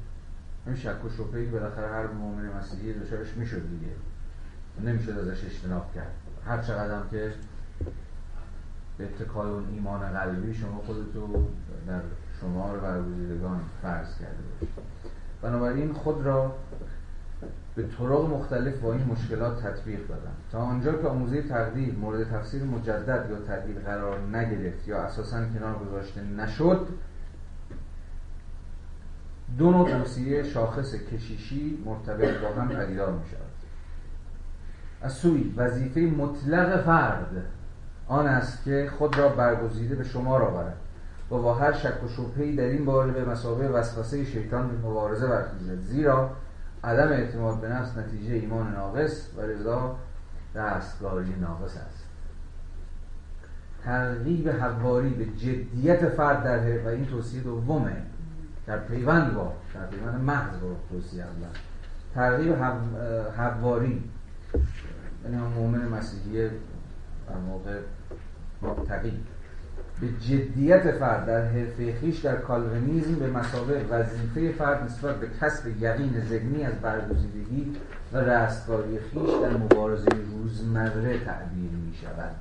این شک و شبهی که بالاخره هر مؤمن مسیحی دچارش می‌شد دیگه. نمی‌شد ازش اجتناب کرد. هر چقدر که به اتکای اون ایمان قلبی شما خودتو در شمار برگزیدگان فرض کرده باشید. بنابراین خود را به طرق مختلف با این مشکلات تطبیق دادم تا آنجا که آموزه تقدیر مورد تفسیر مجدد یا تغییر قرار نگرفت یا اساسا کنار گذاشته نشد دو نوع توصیه شاخص کشیشی مرتبط با هم پدیدار می شود از سوی وظیفه مطلق فرد آن است که خود را برگزیده به شما را برد و با هر شک و شبهی در این باره به مسابقه وسوسه شیطان به مبارزه برخیزد زیرا عدم اعتماد به نفس نتیجه ایمان ناقص و رضا رستگاری ناقص است. ترغیب حواری به جدیت فرد در و این توصیه دومه. در پیوند با در پیوند محض با توصیه اول ترغیب حواری یعنی هم مؤمن مسیحی در موقع مبتقی به جدیت فرد در حرفه خیش در کالوینیزم به مسابقه وظیفه فرد نسبت به کسب یقین ذهنی از برگزیدگی و رستگاری خیش در مبارزه روزمره تعبیر می شود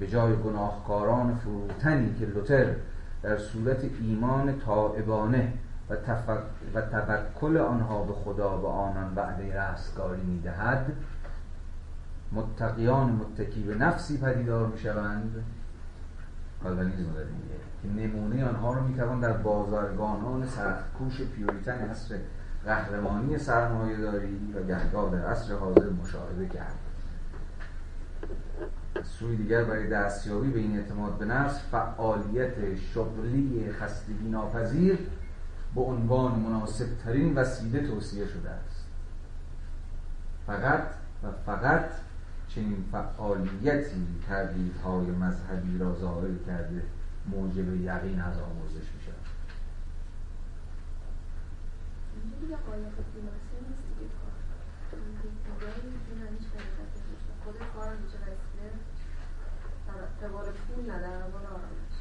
به جای گناهکاران فروتنی که لوتر در صورت ایمان طائبانه و, و توکل آنها به خدا و آنان وعده رستگاری می‌دهد متقیان متکی به نفسی پدیدار می‌شوند. کالوینیزم داره که نمونه آنها رو می‌توان در بازرگانان سختکوش پیوریتن عصر قهرمانی سرمایه داری و گهگاه در عصر حاضر مشاهده کرد. سوی دیگر برای دستیابی به این اعتماد به نفس فعالیت شغلی خستگی ناپذیر به عنوان مناسب ترین وسیله توصیه شده است فقط و فقط چنین فعالیتی های مذهبی را ظاهر کرده موجب یقین از آموزش می شود خود کار میشه وسیله در اعتبار پول نه در اعتبار آرامش.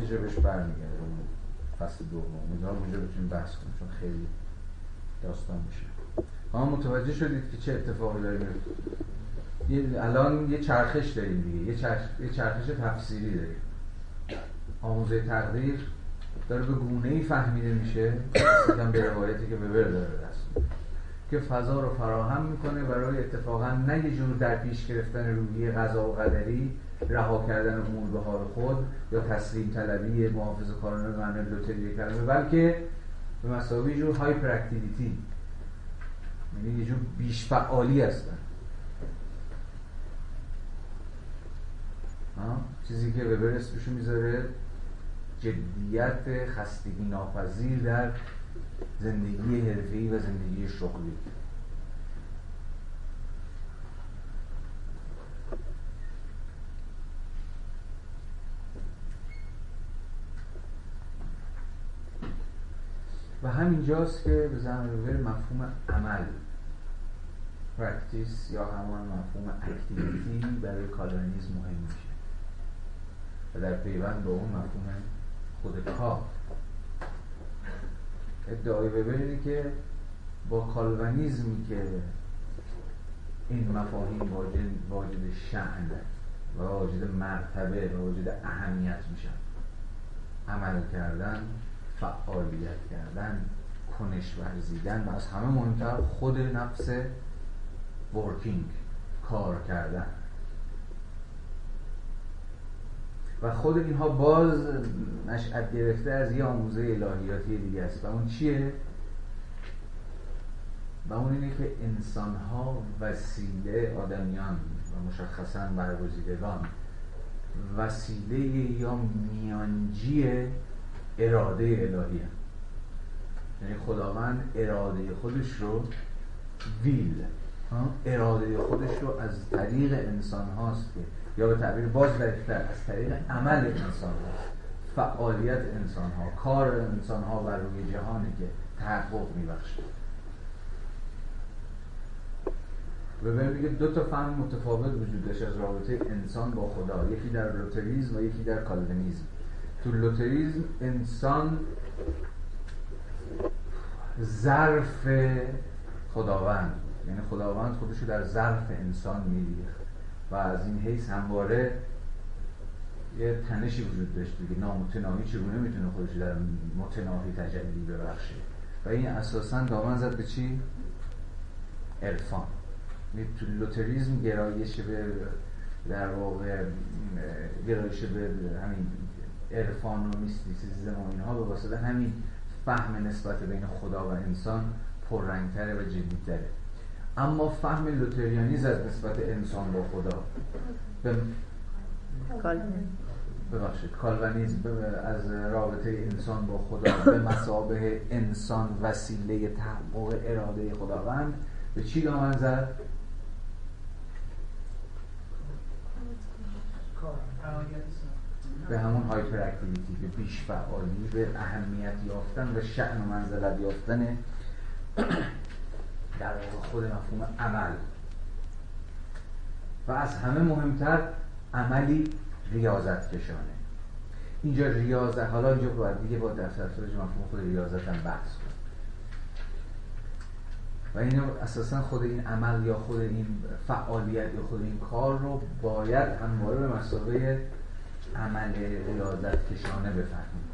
یه جا بهش برمیگرده اون فصل دوم. امیدوارم اونجا بتونیم بحث کنیم چون خیلی داستان میشه. ما متوجه شدید که چه اتفاقی داره میفته؟ الان یه چرخش داریم دیگه. یه, چرخ... یه چرخش تفسیری داریم. آموزه تقدیر داره به گونه ای فهمیده میشه. مثلا به روایتی که به داره که فضا رو فراهم می‌کنه برای اتفاقا نه یه جور در پیش گرفتن روحی غذا و قدری رها کردن امور به حال خود یا تسلیم طلبی محافظ کارانه معنی لوتری کلمه بلکه به مسابقه جور هایپر اکتیویتی یعنی یه جور بیش فعالی هستن. چیزی که وبر اسمشو می‌ذاره جدیت خستگی ناپذیر در زندگی حرفه‌ای و زندگی شغلی. و همینجاست که به زمان مفهوم عمل practice یا همان مفهوم activity برای کالوینیزم مهم میشه. و در پیوند با اون مفهوم خود کار ادعای ببینید که با کالوینیزمی که این مفاهیم واجد, واجد شعن و واجد مرتبه و واجد اهمیت میشن. عمل کردن فعالیت کردن کنش ورزیدن و از همه مهمتر خود نفس ورکینگ کار کردن. و خود اینها باز نشأت گرفته از یه آموزه الهیاتی دیگه است و اون چیه؟ و اون اینه که انسان ها وسیله آدمیان و مشخصا برگزیدگان وسیله یا میانجی اراده الهی هم. یعنی خداوند اراده خودش رو will اراده خودش رو از طریق انسان هاست که یا به تعبیر باز از طریق عمل انسان ها فعالیت انسان ها کار انسان ها بر روی جهانی که تحقق میبخشه. و دیگه دو تا فهم متفاوت وجود داشت از رابطه انسان با خدا یکی در لوتریزم و یکی در کالوینیزم تو لوتریزم انسان ظرف خداوند یعنی خداوند خودشو در ظرف انسان میریخت. و از این حیث همواره یه تنشی وجود داشت دیگه. نامتناهی چگونه می‌تونه خودش در متناهی تجلی ببخشه؟ و این اساسا دامن زد به چی؟ عرفان. یعنی تو لوتریزم گرایش به در واقع گرایش به همین عرفان و میستیسیزم و اینها به واسطه همین فهم نسبت بین خدا و انسان پررنگتره و جدیدتره. اما فهم لوتریانیز از نسبت انسان با خدا. به ببخشید. کالوانیزم از رابطه انسان با خدا. به مسابه انسان وسیله تحقق اراده خداوند. به چی دامن زد؟ به همون هایپر اکتیویتی به بیش فعالی به اهمیت یافتن و شعن و منزلت یافتن در خود مفهوم عمل. و از همه مهمتر عملی ریاضت کشانه. اینجا ریاضت حالا اینجا باید دیگه با در مفهوم خود ریاضت هم بحث کنیم. و اینو اساسا خود این عمل یا خود این فعالیت یا خود این کار رو باید همواره به مسابقه عمل ریاضت کشانه بفهمیم.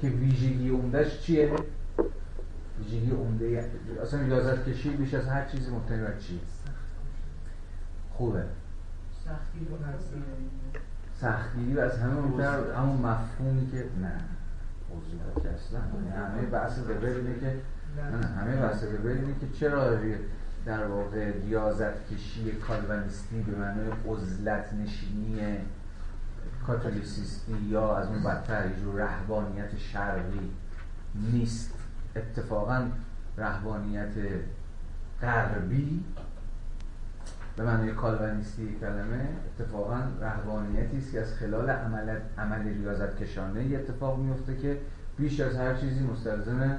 که ویژگی عمدهش چیه؟ ویژگی عمده اصلا ریاضت کشی بیش از هر چیزی مبتنی بر چیه؟ خوبه. سختگیری و از همه مهمتر همون مفهومی که نه موضوعات که اصلا همه بحث وبر اینه که نه. همه بحث وبر اینه که چرا در واقع ریاضت کشی کالوانیستی به معنی عزلت نشینی کاتولیسیستی یا از اون بدتر جو رهبانیت شرقی نیست. اتفاقا رهبانیت غربی به معنی کالوانیستی کلمه اتفاقا رهبانیتی است که از خلال عمل, عمل ریاضت کشانه اتفاق میفته که بیش از هر چیزی مستلزم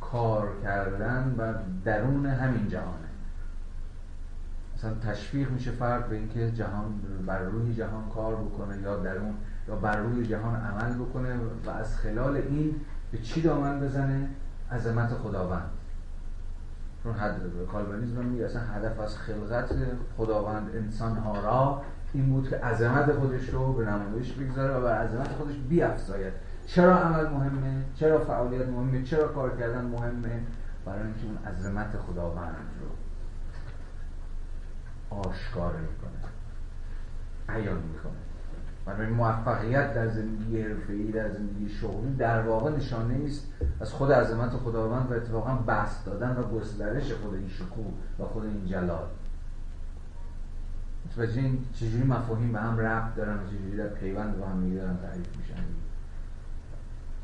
کار کردن و درون همین جهانه. مثلا تشویق میشه فرد به اینکه جهان بر روی جهان کار بکنه یا درون یا بر روی جهان عمل بکنه و از خلال این به چی دامن بزنه؟ عظمت خداوند. چون کالوانیزم میگه اصلا هدف از خلقت خداوند انسان ها را این بود که عظمت خودش رو به نمایش بگذاره و بر عظمت خودش بیافزاید. چرا عمل مهمه؟ چرا فعالیت مهمه؟ چرا کار کردن مهمه؟ برای اینکه اون عظمت خداوند رو آشکار می‌کنه. عیان می‌کنه. برای موفقیت در زندگی حرفه‌ای در زندگی شغلی در واقع نشانه است از خود عظمت خداوند و اتفاقا بست دادن و گسترش خود این شکوه و خود این جلال متوجه این چجوری مفاهیم به هم ربط دارن و چجوری در پیوند با هم دارن تعریف میشن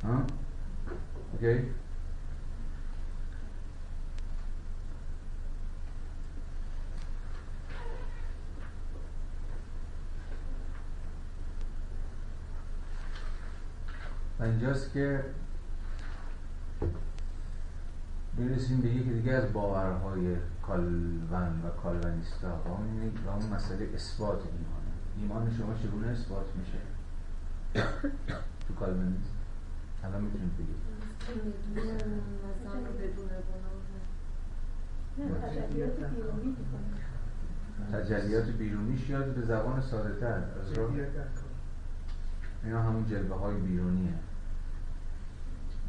ها؟ اوکی؟ و اینجاست که می‌رسیم به یکی دیگه از باورهای کالون و کالونیستا و اون مسئله اثبات ایمانه ایمان شما چگونه اثبات میشه؟ تو کالونیسم الان می‌تونید بگید. تجلیات بیرونیش یاد به زبان ساده تر از اینا همون جلوه های بیرونیه.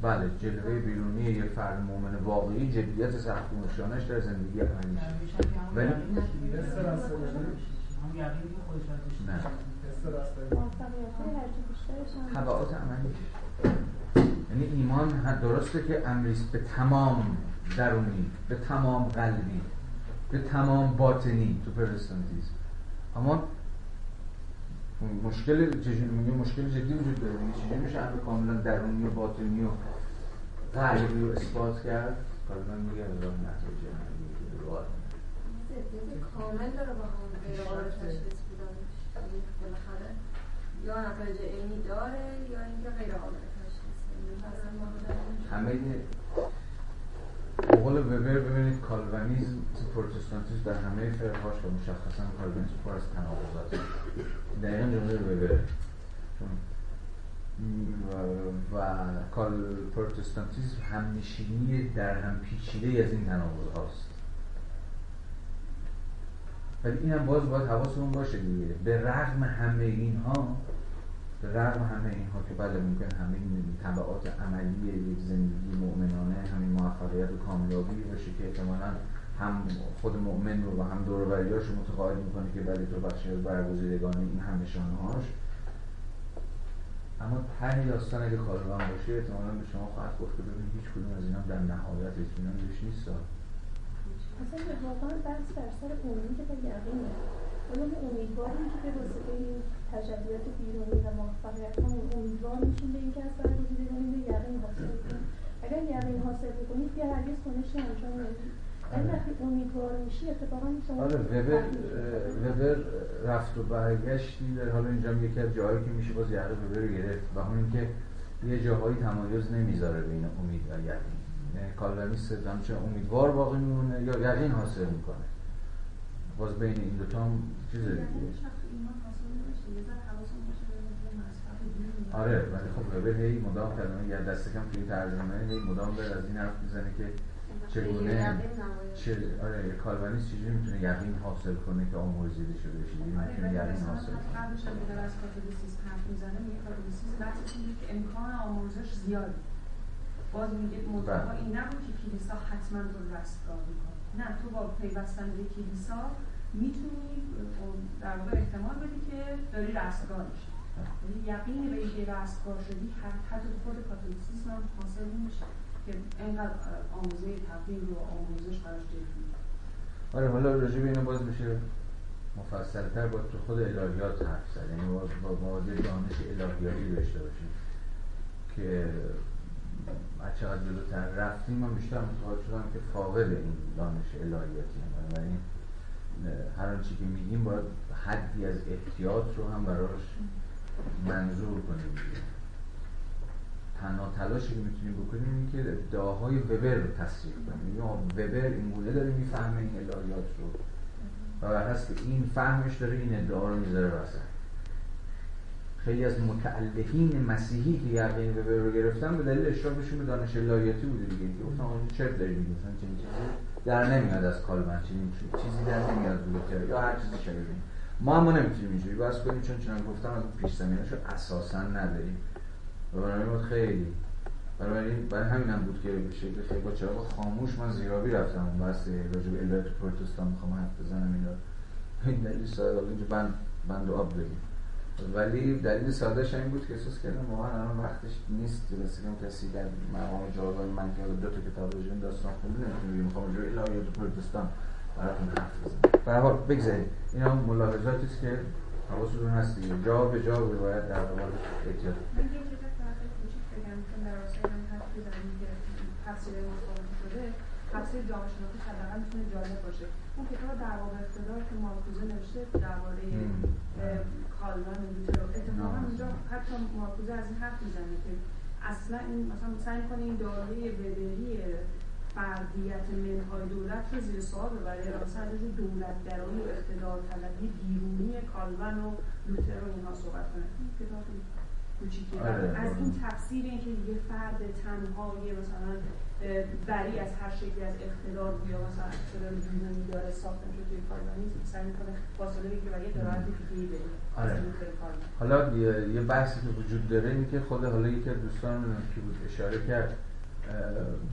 بله جلوه بیرونی یه فرد مؤمن واقعی جدیت سخت نشانش در زندگی عملیش ولی نه طبعات عملیش یعنی ایمان درسته که امریست به تمام درونی به تمام قلبی به تمام باطنی تو پرستانتیزم. اما مشکل چجوری میگه مشکل جدی وجود داره. میگه چجوری میشه امر کاملا درونی و باطنی و غیبی رو اثبات کرد؟ کاملا میگه راه نتیجه کامل داره با هم غیر قابل تشخیص یعنی بالاخره یا نتایج عینی داره یا اینکه غیر قابل تشخیص همه قول وبر ببینید کالوانیزم پروتستانتیسم در همه فرقهاش و مشخصا کالوانیزم پر از تناقضات دقیقا جمله و, و کال پروتستانتیزم همنشینی در هم پیچیده از این تناقض هاست ولی اینم باز باید حواسمون باشه دیگه. به رغم همه اینها به رغم همه اینها که بله ممکن همه این طبعات عملی یک زندگی مؤمنانه همین موفقیت و کامیابی باشه که احتمالا هم خود مؤمن رو و هم دور رو متقاعد می‌کنه که بله تو بخشی از برگزیدگان این هم نشانه اما ته داستان اگه کاروان باشه احتمالا به شما خواهد گفت که ببینید هیچ کدوم از اینا در نهایت اطمینان روش نیست. اصلا واقعا بحث بر سر امید و یقینه ما امیدواریم که به واسطه این تجلیات بیرونی و موفقیت همون امیدوار میشیم به اینکه از برگزیدگانی به یقین حاصل کنیم. اگر یقین حاصل بکنید دیگه هرگز کنشی انجام نمی‌دید آره وبر وبر رفت و برگشتی در حالا اینجا یکی از جاهایی که میشه باز یقه وبر رو گرفت و همون اینکه یه جاهایی تمایز نمی‌ذاره بین امید و یقین. یعنی کالوینیست چه امیدوار باقی میمونه یا یقین حاصل می‌کنه. باز بین این دوتا هم چیز دیگه. آره ولی خب وبر هی مدام کلمه یا دست کم توی ترجمه هی مدام بر از این حرف می‌زنه که چگونه چه آره کالوانیست چجوری می‌تونه یقین حاصل کنه که آمرزیده شده چجوری آره، می‌تونه یقین حاصل کنه. قبلش هم میگه از کاتولیسیسم حرف می‌زنه میگه کاتولیسیسم بحثش اینه که امکان آموزش زیادی باز میگه منتها بله. این نبود که کلیسا حتما تو رستگار می‌کنه. نه تو با پیوستن به کلیسا می‌تونی در واقع احتمال بدی که داری رستگار میشی. یعنی یقین به اینکه رستگار شدی حتی خود کاتولیسیسم هم حاصل نمیشه. که اینقدر آموزه تبدیل و آموزش براش آره حالا راجع به اینو باز میشه مفصلتر با تو خود الهیات حرف زد. یعنی با با دانش الهیاتی داشته باشیم که از چقدر جلوتر رفتیم من بیشتر متوجه شدم که فاقد این دانش الهیاتی هم و این هر آنچه که میگیم باید حدی از احتیاط رو هم براش منظور کنیم. تنها تلاشی که می‌تونیم بکنیم این که ادعاهای وبر رو تصریح کنیم. وبر این گونه داره می‌فهمه این الهیات رو. و بر که این فهمش داره این ادعا رو می‌ذاره واسه خیلی از متعلقین مسیحی که یقین وبر رو گرفتن به دلیل اشتراکشون به دانش الهیاتی بوده دیگه. گفتن آقا چرت داری میگی مثلا چنین چیزی در نمیاد از کالبن چنین چیزی در نمیاد بوده. یا هر چیزی شبیه. ما هم نمی‌تونیم اینجوری بس کنیم چون چنان گفتم از پیش زمینه‌شو اساسا نداریم. و برای خیلی. برای برای همین هم بود که به شکل خیلی با چراغ خاموش من زیرابی رفتم اون بحث راجع به پروتستان می‌خوام حرف بزنم اینا. این دلیل ساده اینجا بند بند و آب داریم ولی دلیل سادهش این بود که احساس کردم واقعا الان وقتش نیست. که کسی در مقام جایگاه من که دو تا کتاب راجع داستان خونده نمی‌تونم می‌خوام راجع به الهیات پروتستان براتون حرف بزنم. به هر حال بگذارید اینا ملاحظاتی است که حواستون هست دیگه. جا به جا باید در مورد احتیاط. تفسیر مصابه شده تفسیر جامعه شناختی حداقل می‌تونه جالب باشه. اون کتاب در واقع اقتدار که مارکوزه نوشته درباره کالوان لوتر اتفاقا اونجا حتی مارکوزه از این حرف می‌زنه که اصلا این مثلا سعی کنه این دایره وبری فردیت منهای دولت رو زیر سوال ببره. مثلا از دولت درانی و اقتدار طلبی بیرونی کالوان و لوتر رو اینها صحبت کنه. کتاب آره. از این تفسیر اینکه یه فرد تنهایی مثلا بری از هر شکلی از اقتدار یا مثلا اقتدار بیرونی داره ساخته میشه توی کاربانیسم سعی می‌کنه فاصله بگیره و یه درایت دیگه بده. آره. حالا یه بحثی که وجود داره اینه که خود حالا یکی از دوستان که بود اشاره کرد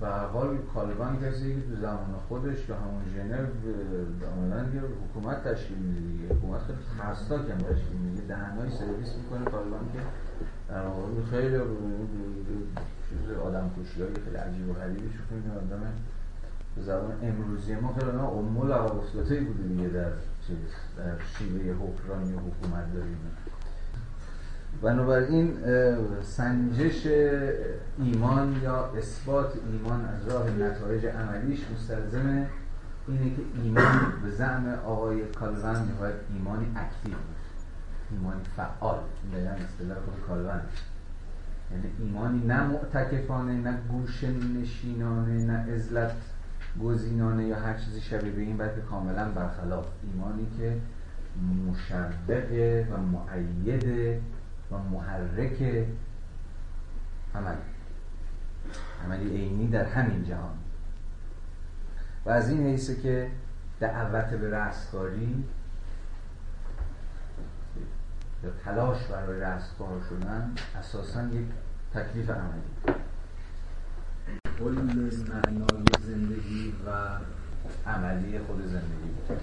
به حال کالبان کسی که تو زمان خودش که همون ژنو عملا یه حکومت تشکیل میده دیگه. حکومت خیلی ترسناک هم تشکیل میده. دهنهای سرویس می‌کنه کالبان که در واقع خیلی چیز آدم کشی های خیلی عجیب و غریبی شو این آدم به زبان امروزی ما خیلی آدم امول افتاده بوده دیگه در چیز در شیوه حکرانی و حکومت داریم بنابراین سنجش ایمان یا اثبات ایمان از راه نتایج عملیش مستلزم اینه که ایمان به زعم آقای کالون می‌خواید ایمانی اکتیو ایمانی فعال. دقیقا اصطلاح خود کالون یعنی ایمانی نه معتکفانه نه گوش نشینانه نه ازلت گزینانه یا هر چیزی شبیه به این بلکه کاملا برخلاف. ایمانی که مشبه و معیده و محرک عمل. عملی عینی در همین جهان. و از این حیثه که دعوت به رستگاری یا تلاش برای رستگار شدن اساسا یک تکلیف عملی. کل معنای زندگی و عملی خود زندگی بود.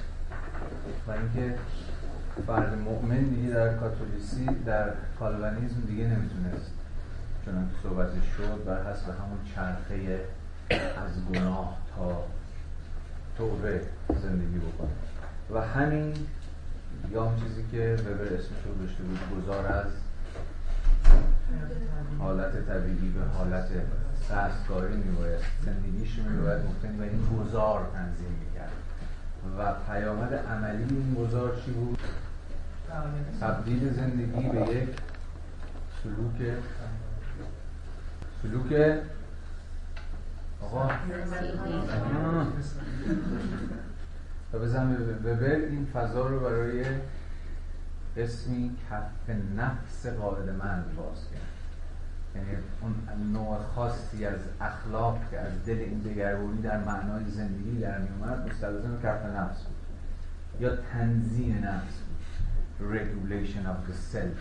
و اینکه فرد مؤمن دیگه در کاتولیسی در کالوانیزم دیگه نمی‌تونست چون که صحبتش شد بر حسب همون چرخه از گناه تا توبه زندگی بکنه. و همین یا اون چیزی که وبر اسمش رو داشته بود گذار از حالت طبیعی به حالت رستگاری میباید زندگیش میباید مفتنی و این گذار تنظیم می‌کرد. و پیامد عملی این گذار چی بود؟ تبدیل زندگی به یک سلوک سلوک آقا. و بزن وبر این فضا رو برای اسمی کف نفس قاعد من باز کرد. یعنی اون نوع خاصی از اخلاق که از دل این دگرگونی در معنای زندگی در میومد مستلزم کف نفس بود. یا تنظیم نفس بود. Regulation of the self.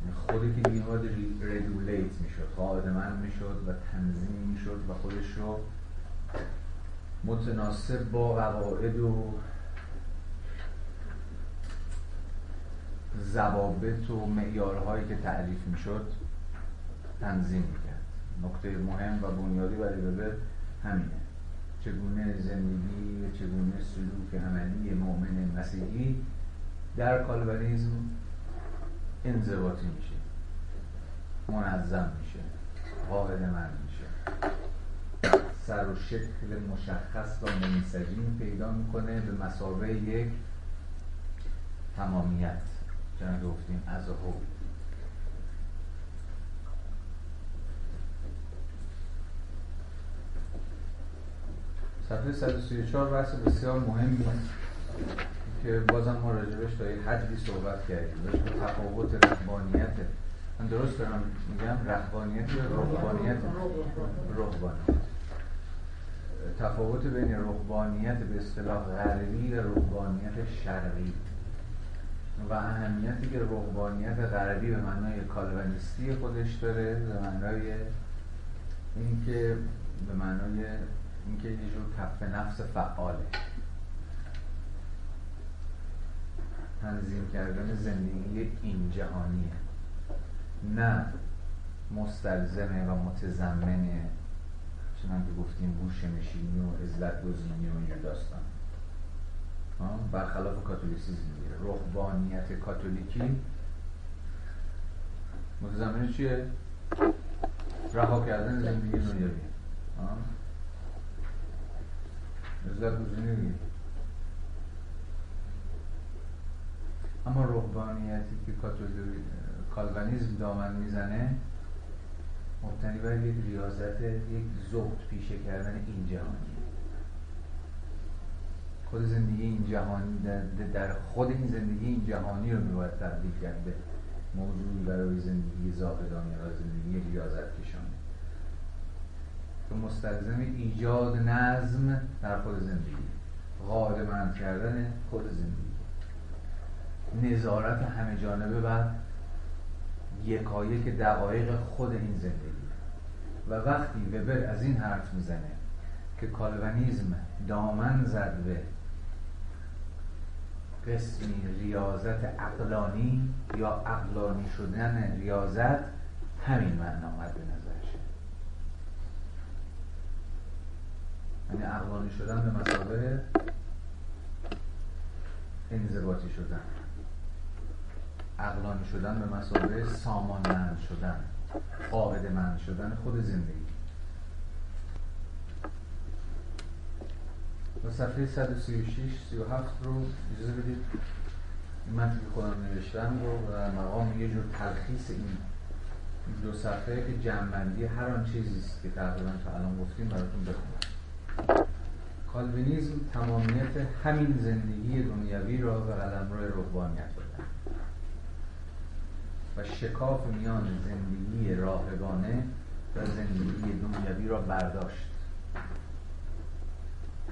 یعنی خودی که باید ردولیت می‌شد قاعد من می‌شد و تنظیم می‌شد و خودش رو متناسب با قواعد و ضوابط و معیارهایی که تعریف می‌شد تنظیم می‌کرد. نکته مهم و بنیادی برای وبر همینه. چگونه زندگی و چگونه سلوک عملی مؤمن مسیحی در کالوانیزم انضباطی میشه منظم میشه قاعد من میشه. سر و شکل مشخص و منسجم پیدا می‌کنه به مسابقه یک تمامیت. چنانکه گفتیم از هو صفحه 134 بحث بسیار مهمی که بازم ما راجبش تا یک حدی صحبت کردیم. راجب تفاوت رهبانیت. من درست دارم میگم رهبانیت یا رهبانیت رهبانیت تفاوت بین رهبانیت به اصطلاح غربی و رهبانیت شرقی. و اهمیتی که رهبانیت غربی به معنای کالوانیستی خودش داره به معنای اینکه به معنای اینکه یه جور کف نفس فعاله. تنظیم کردن زندگی این جهانیه. نه مستلزمه و متضمنه. چنان که گفتیم گوش نشینی و ازلت گزینی و این داستان. برخلاف کاتولیسیزم میگه رهبانیت کاتولیکی. متضمن چیه؟ رها کردن زندگی دنیوی ازلت گزینی اما رهبانیتی که کالوانیزم دامن می‌زنه مبتنی بر یک ریاضت یک زهد پیشه کردن این جهانی. خود زندگی این جهانی در خود این زندگی این جهانی رو میباید تبدیل کرد به موضوعی برای زندگی زاهدانه و زندگی ریاضت کشانه که مستلزم ایجاد نظم در خود زندگی. غالبند کردن خود زندگی. نظارت همه جانبه بر یکایک دقایق خود این زندگی. و وقتی وبر از این حرف می‌زنه که کالوانیزم دامن زد به قسمی ریاضت اقلانی یا اقلانی شدن ریاضت همین معنا آمد به نظرشه یعنی اقلانی شدن به مسابقه انضباطی شدن. اقلانی شدن به مسابقه سامانمند شدن قاعده مند شدن خود زندگی. و صفحه 136 37 رو اجازه بدید این متن که خودم نوشتم رو و مقام یه جور تلخیص این دو صفحه که جمعندی هر آن چیزی که تقریبا تا الان گفتیم براتون بخونم. کالوینیزم تمامیت همین زندگی دنیوی را به قلمرو روحانیت و شکاف میان زندگی راهبانه و زندگی دنیوی را برداشت.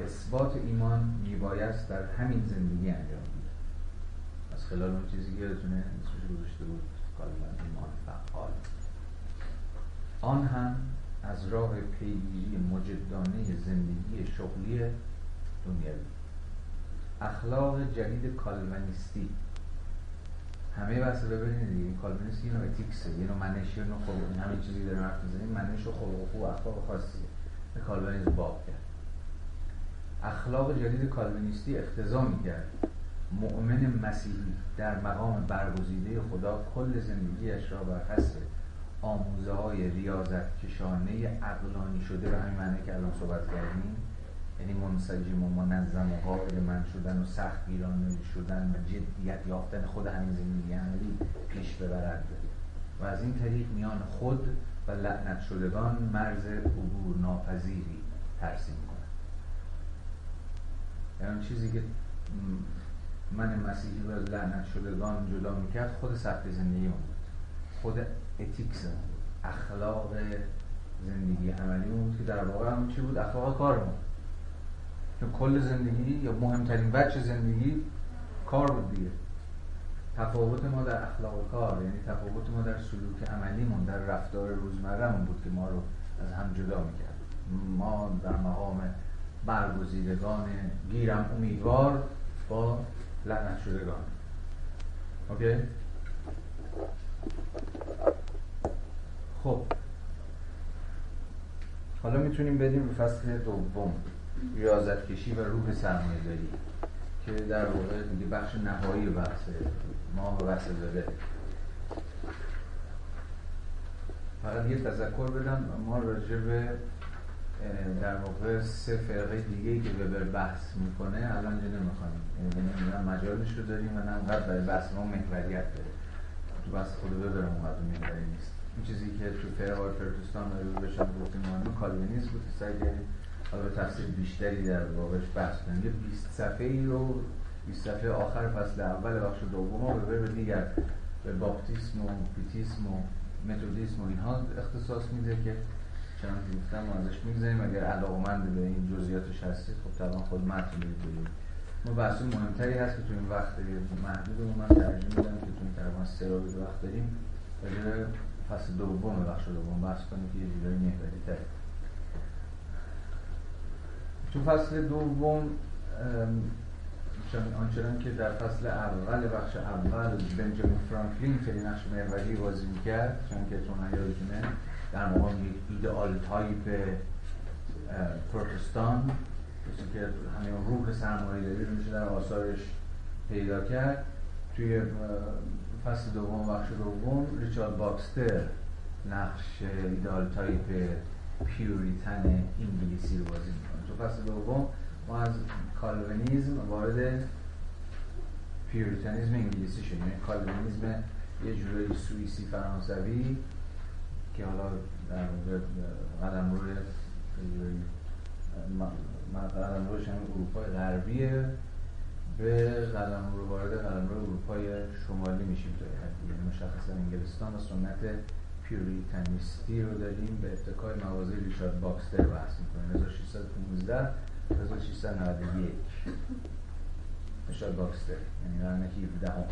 اثبات ایمان میبایست در همین زندگی انجام گیرد خلال اون چیزی که یادتونه اسمش گذاشته بود کالبن ایمان فعال. آن هم از راه پیگیری مجدانه زندگی شغلی دنیوی. اخلاق جدید کالوینیستی همه رو ببینید دیگه. این کالوینیست یه نوع اتیکسه یه نوع منش یه نوع خلق همین چیزی داره حرف می‌زنیم. منش و خلق و خوب اخلاق خاصیه به کالوینیسم باب کرد. اخلاق جدید کالوینیستی اختضا می‌کرد. مؤمن مسیحی در مقام برگزیده خدا کل زندگیش را بر حسب آموزه های ریاضت کشانه عقلانی شده. به همین معنی که الان صحبت کردیم. یعنی منسجم و منظم و قابل من شدن و سخت گیرانه شدن و جدیت یافتن خود همین زندگی عملی پیش ببرد. و از این طریق میان خود و لعنت شدگان مرز عبور ناپذیری ترسیم کنند یعنی چیزی که من مسیحی و لعنت شدگان جدا می‌کرد خود سخت زندگی بود. خود اتیکس اخلاق زندگی عملی بود که در واقع هم چی بود؟ اخلاق کارمون چون کل زندگی یا مهمترین وجه زندگی کار بود دیگه. تفاوت ما در اخلاق کار یعنی تفاوت ما در سلوک عملیمون در رفتار روزمرهمون بود که ما رو از هم جدا می‌کرد. ما در مقام برگزیدگان گیرم امیدوار با لعنت شدگان. اوکی؟ خب. حالا می‌تونیم بریم به فصل دوم. ریاضت کشی و روح سرمایه داری که در واقع میگه بخش نهایی بحث ما به بحث زده فقط یه تذکر بدم ما راجع به در واقع سه فرقه دیگه که به بحث می‌کنه الان اینجا یعنی نه مجالش رو داریم و نه برای بحث ما محوریت داره. تو بحث خود ببرم اونقدر محوری نیست. این چیزی که تو فرقه پرتستان رو بشن گفتیم مهم کالوینیسم بود سعی حالا تفصیل بیشتری در واقعش بحث کنیم. یه 20 صفحه ای رو 20 صفحه آخر فصل اول بخش دوم رو به دیگر به باپتیسم و پیتیسم و متودیسم و اینها اختصاص میده که چند گفتم ازش می‌گذاریم. اگر علاقمند به این جزئیاتش هستید خب طبعا خود متن می‌دونید ما بحث مهمتری هست که تو این وقت محدود من ترجمه میدم که تو این تقریبا سه وقت داریم. ولی فصل دوم بخش دوم بحث کنیم که یه جورایی محوری تر. تو فصل دوم آنچنان که در فصل اول بخش اول بنجامین فرانکلین خیلی نقش محوری بازی می‌کرد چون که چون یادتونه در مقام یک ایدئال تایپ پروتستان که همین روح سرمایه داری رو میشه در آثارش پیدا کرد. توی فصل دوم بخش دوم ریچارد باکستر نقش ideal type Puritan انگلیسی رو بازی فصل دوم ما از کالوینیزم وارد پیوریتانیزم انگلیسی شدیم. یعنی کالوینیزم یه جورایی سوئیسی فرانسوی که حالا در قلمروی قلمروش هم اروپای غربیه. به قلمرو وارد قلمرو اروپای شمالی میشیم تا یعنی مشخصا انگلستان و سنت پیوریتنیستی رو داریم به اتکای مواعظ ریچارد باکستر بحث می‌کنیم. 1615 1691 ریچارد باکستر یعنی قرن 17 هم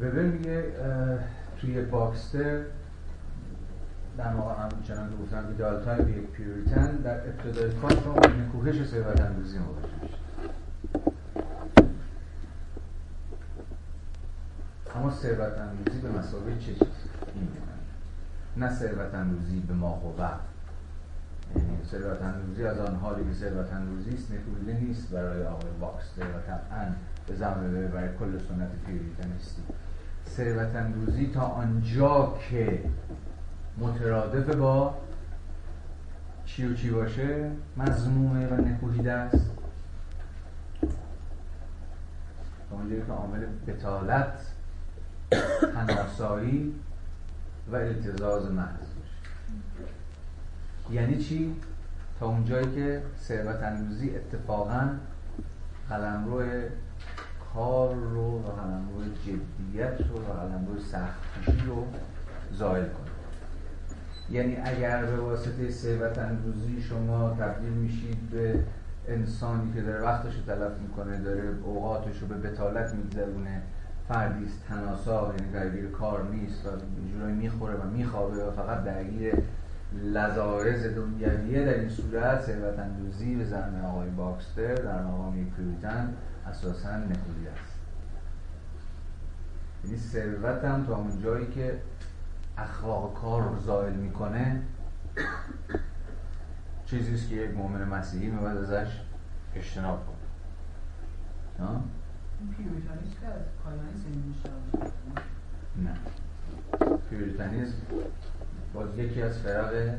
وبر میگه توی باکستر در واقع هم چنان که گفتم ideal type یک Puritan در ابتدای کار با نکوهش ثروت اندوزی مواجه میشه اما ثروت اندوزی به مثابه چه چیز این نه ثروت اندوزی بما هو یعنی ثروت اندوزی از آن حیث که ثروت اندوزی است نکوهیده نیست برای آقای باکستر و طبعا به زمانه برای کل سنت پیوریتنیستی ثروت اندوزی تا آنجا که مترادف با چی و چی باشه؟ مضمومه و نکوهیده است. تا اونجایی که عامل بتالت تناسایی و التزاز محض یعنی چی؟ تا اونجایی که ثروت اندوزی اتفاقا قلمرو کار رو و قلمرو جدیت رو و قلمرو سختی رو زائل کنه یعنی اگر به واسطه ثروت اندوزی شما تبدیل میشید به انسانی که داره وقتش رو تلف می‌کنه داره اوقاتش رو به بطالت میگذرونه فردی است تن‌آسا یعنی درگیر کار نیست و جورایی می‌خوره و میخوابه و فقط درگیر لذایذ دنیویه در این صورت ثروت اندوزی به زعم آقای باکستر در مقام یک Puritan اساسا نکولی است. یعنی ثروت هم تا اون جایی که اخلاق کار رو زائل می‌کنه چیزیست که یک مؤمن مسیحی میباید ازش اجتناب کنه. پیوریتانیسم که از نه. پیوریتانیزم باز یکی از فرق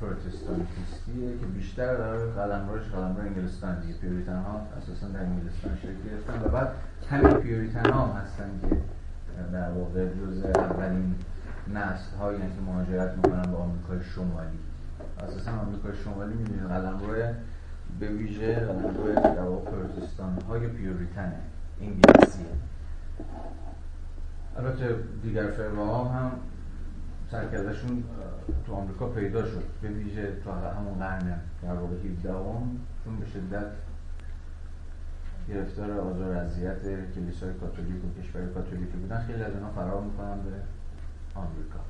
پروتستانتیستیه که بیشتر در قلمروش قلمرو انگلستان دیگه. پیوریتن ها اساسا در انگلستان شکل گرفتن و بعد همین پیوریتن ها هستن که در واقع جز اولین نسل هایی که مهاجرت می‌کنن به آمریکای شمالی. اساسا آمریکای شمالی می‌دونید قلمرو به ویژه واقع پروتستان های پیوریتنه انگلیسیه البته دیگر فرقه ها هم سرکردشون تو آمریکا پیدا شد. به ویژه تو همون قرن در واقع 17 چون به شدت گرفتار آزار اذیت کلیسای کاتولیک و کشور کاتولیکی بودن. خیلی از اینا فرار می‌کنن به آمریکا.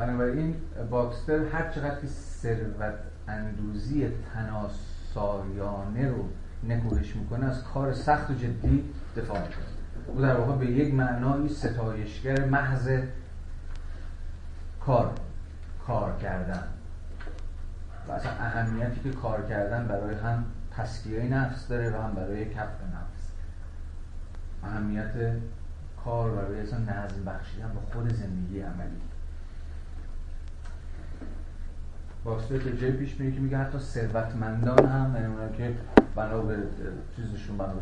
بنابراین باکستر هر چقدر که ثروت اندوزی تناسایانه رو نکوهش می‌کنه از کار سخت و جدی دفاع می‌کنه. او در واقع به یک معنایی ستایشگر محض کار کار کردن. و اصلا اهمیتی که کار کردن برای هم تسکیه نفس داره و هم برای کف نفس. اهمیت کار برای اصلا نظم بخشیدن به خود زندگی عملی. باکستر که جای پیش میره که میگه حتی ثروتمندان هم یعنی اونا که بنا به چیزشون بنا به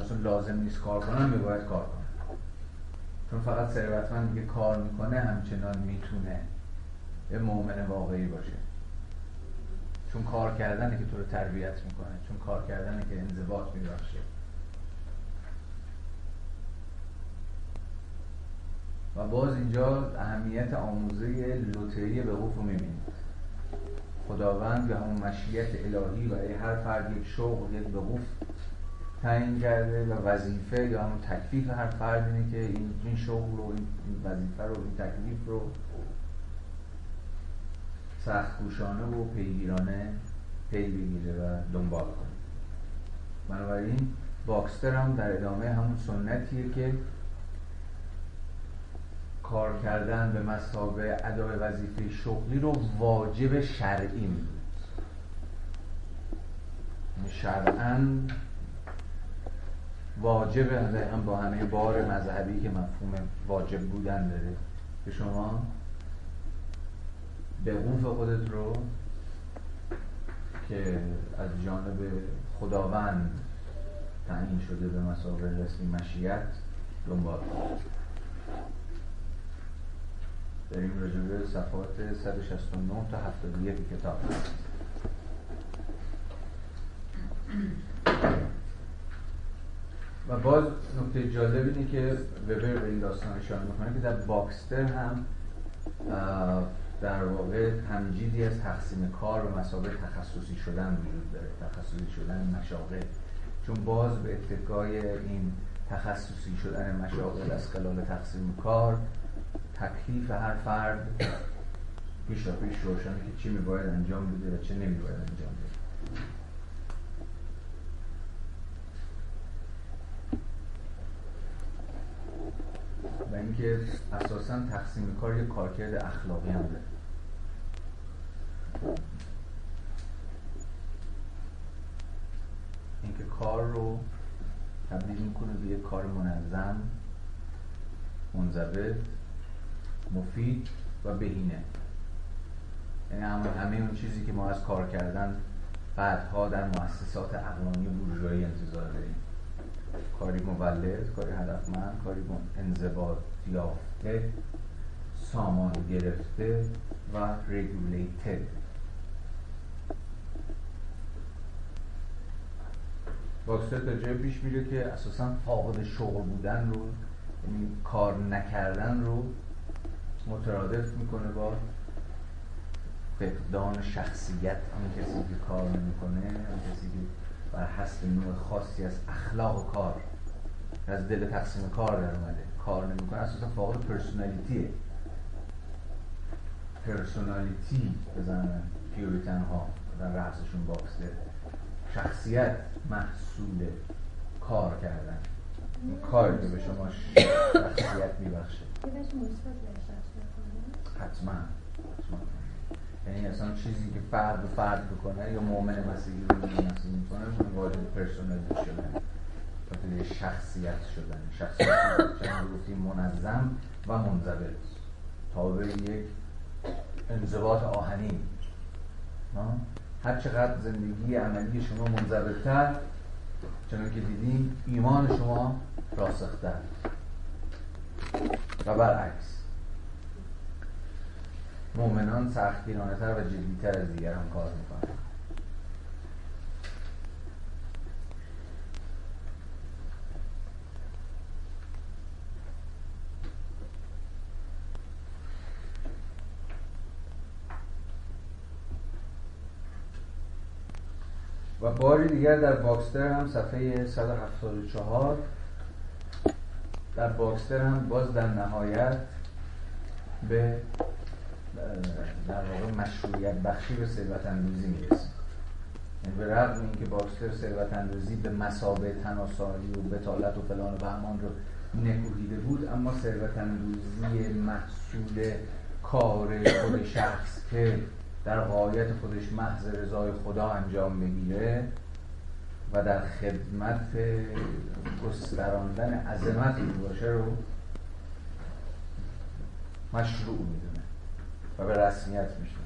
اصلا لازم نیست کار کنن باید کار کنن. چون فقط ثروتمند میگه کار می‌کنه همچنان می‌تونه یه مؤمن واقعی باشه. چون کار کردنه که تو رو تربیت می‌کنه چون کار کردنه که انضباط میبخشه. و باز اینجا اهمیت آموزه لوتری به رو می‌بینید خداوند یا همون مشیت الهی و هر فرد یک شوق یک وقوف تعیین کرده و وظیفه یا همون تکلیف هر فرد اینه که این, شغل رو این وظیفه رو این تکلیف رو سخت و پیگیرانه پی بگیره و دنبال کنه. بنابراین باکستر هم در ادامه همون سنتیه که کار کردن به مسابه ادای وظیفه شغلی رو واجب شرعی شرعا واجب هم با همه بار مذهبی که مفهوم واجب بودن داره. که شما به قوف خودت رو که از جانب خداوند تعیین شده به مسابقه رسمی مشیت دنبال داریم راجبه صفحات 169 تا 71 کتاب و باز نکته جالب اینه که وبر به این داستان اشاره می‌کنه که در باکستر هم در واقع تمجیدی از تقسیم کار و مسابقه تخصصی شدن وجود داره. تخصصی شدن مشاغل. چون باز به اتکای این تخصصی شدن مشاغل از خلال تقسیم کار تکلیف هر فرد پیش پیش روشنه که چی میباید انجام بده و چه نمیباید انجام بده. و اینکه اساسا تقسیم کار یک کارکرد اخلاقی هم داره. اینکه کار رو تبدیل می‌کنه به یک کار منظم منضبط مفید و بهینه. یعنی همه اون چیزی که ما از کار کردن بعدها در مؤسسات اقلانی بورژوایی انتظار داریم. کاری مولد، کاری هدفمند، کاری انضباط یافته سامان گرفته و رگولیتد باکستر تا جای پیش میره که اساسا فاقد شغل بودن رو یعنی کار نکردن رو مترادف می‌کنه با فقدان شخصیت. اون کسی که کار نمی‌کنه اون کسی که بر حسب نوع خاصی از اخلاق کار از دل تقسیم کار در اومده کار نمی‌کنه اساسا فاقد personality ه. personality به زعم Puritan ها در رأسشون باکستر. شخصیت محصول کار کردن. کاری که به شما شخصیت میبخشه. حتما حتما. یعنی اصلا چیزی که فرد به فرد بکنه یا مؤمن مسیحی رو مسیحی می‌کنه واجب پرسونالیتی شدن خاطر شخصیت شدن. شخصیت چند گفتیم منظم و منضبط. تابع یک انضباط آهنی. هر چقدر زندگی عملی شما منضبطتر چون که دیدیم ایمان شما راسختر و برعکس. مؤمنان سختگیرانه تر و جدیتر از دیگران کار می‌کنن باری دیگر در باکستر هم صفحه 174 در باکستر هم باز در نهایت به در واقع مشروعیت بخشی به ثروت اندوزی می‌رسیم. یعنی به رغم اینکه باکستر ثروت اندوزی به مثابه تن‌آسایی و بطالت و فلان و بهمان رو نکوهیده بود اما ثروت اندوزی محصول کار خود شخص که در غایت خودش محض رضای خدا انجام بگیره و در خدمت گستراندن عظمت باشه رو مشروع می‌دونه و به رسمیت می‌شناسه.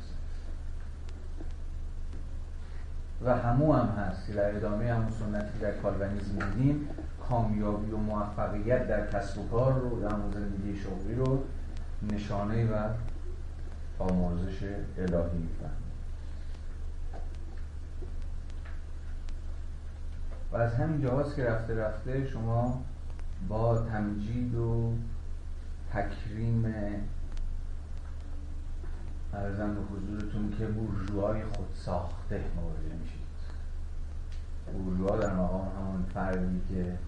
و همو هم هست که در ادامه همون سنتی در کالوینیزم دیدیم کامیابی و موفقیت در کسب و کار رو در زندگی شغلی رو نشانه و آموزش الهی میفهم و از همین جهاز که رفته رفته شما با تمجید و تکریم ارزم به حضورتون که بورژوهای خود ساخته مواجه میشید. بورژوا در مقام همون فردی که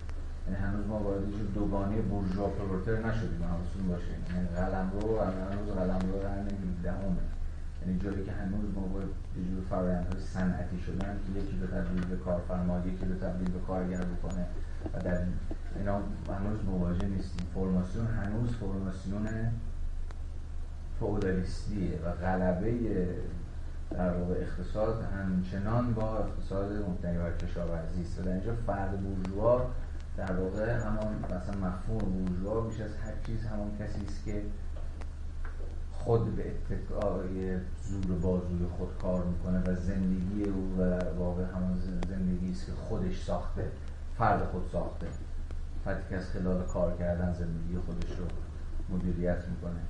یعنی هنوز ما وارد دوگانی بورژوا پرورتر نشدیم. حواستون باشه. یعنی قلم رو هنوز قلم رو دهمه یعنی جایی که هنوز ما باید یه جور فرآیندهای صنعتی شدن که یکی به تبدیل به کارفرما یکی به تبدیل به کارگر بکنه و در اینا هنوز مواجه نیستیم. فرماسیون هنوز فرماسیون فودالیستیه و غلبه در واقع اقتصاد همچنان با اقتصاد مبتنی بر کشاورزی است. و در اینجا فرد بورژوا در واقع همان مثلا مفهوم بورژوا بیش از هر چیز همون کسی است که خود به اتکای زور بازوی خود کار می‌کنه و زندگی او و واقع همون زندگی است که خودش ساخته فرد خود ساخته. فردی که از خلال کار کردن زندگی خودش رو مدیریت می‌کنه.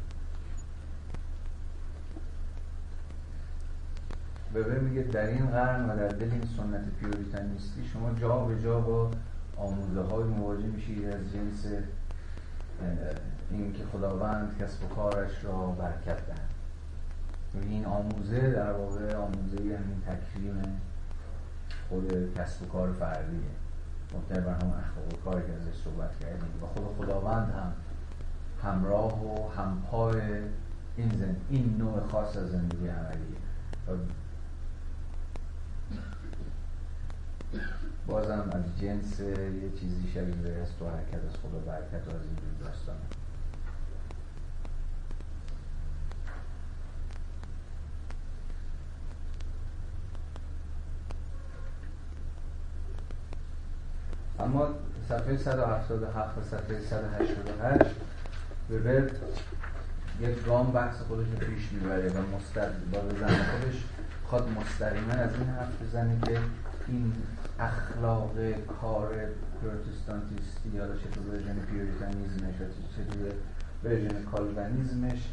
وبر میگه در این قرن و در دل این سنت پیوریتانیستی شما جا به جا با آموزه های مواجه میشید از جنس اینکه خداوند کسب و کارش را برکت دهد. این آموزه در واقع آموزه همین تکریم خود کسب و کار فردیه. مبتنی بر همون اخلاق و کاری که ازش صحبت کردیم. و خود خداوند هم همراه و همپای این, زن... این نوع خاص از زندگی عملیه. بازم از جنس یه چیزی شبیه است تو حرکت از خدا برکت و از این داستان اما صفحه 177 و صفحه 188 وبر یک گام بحث خودش رو پیش می‌بره و مستد به زعم خودش خواد مستقیما از این حرف بزنه که این اخلاق کار پروتستانتیستی یا چطور ورژن پیوریتانیزمش یا چطور ورژن کالوینیزمش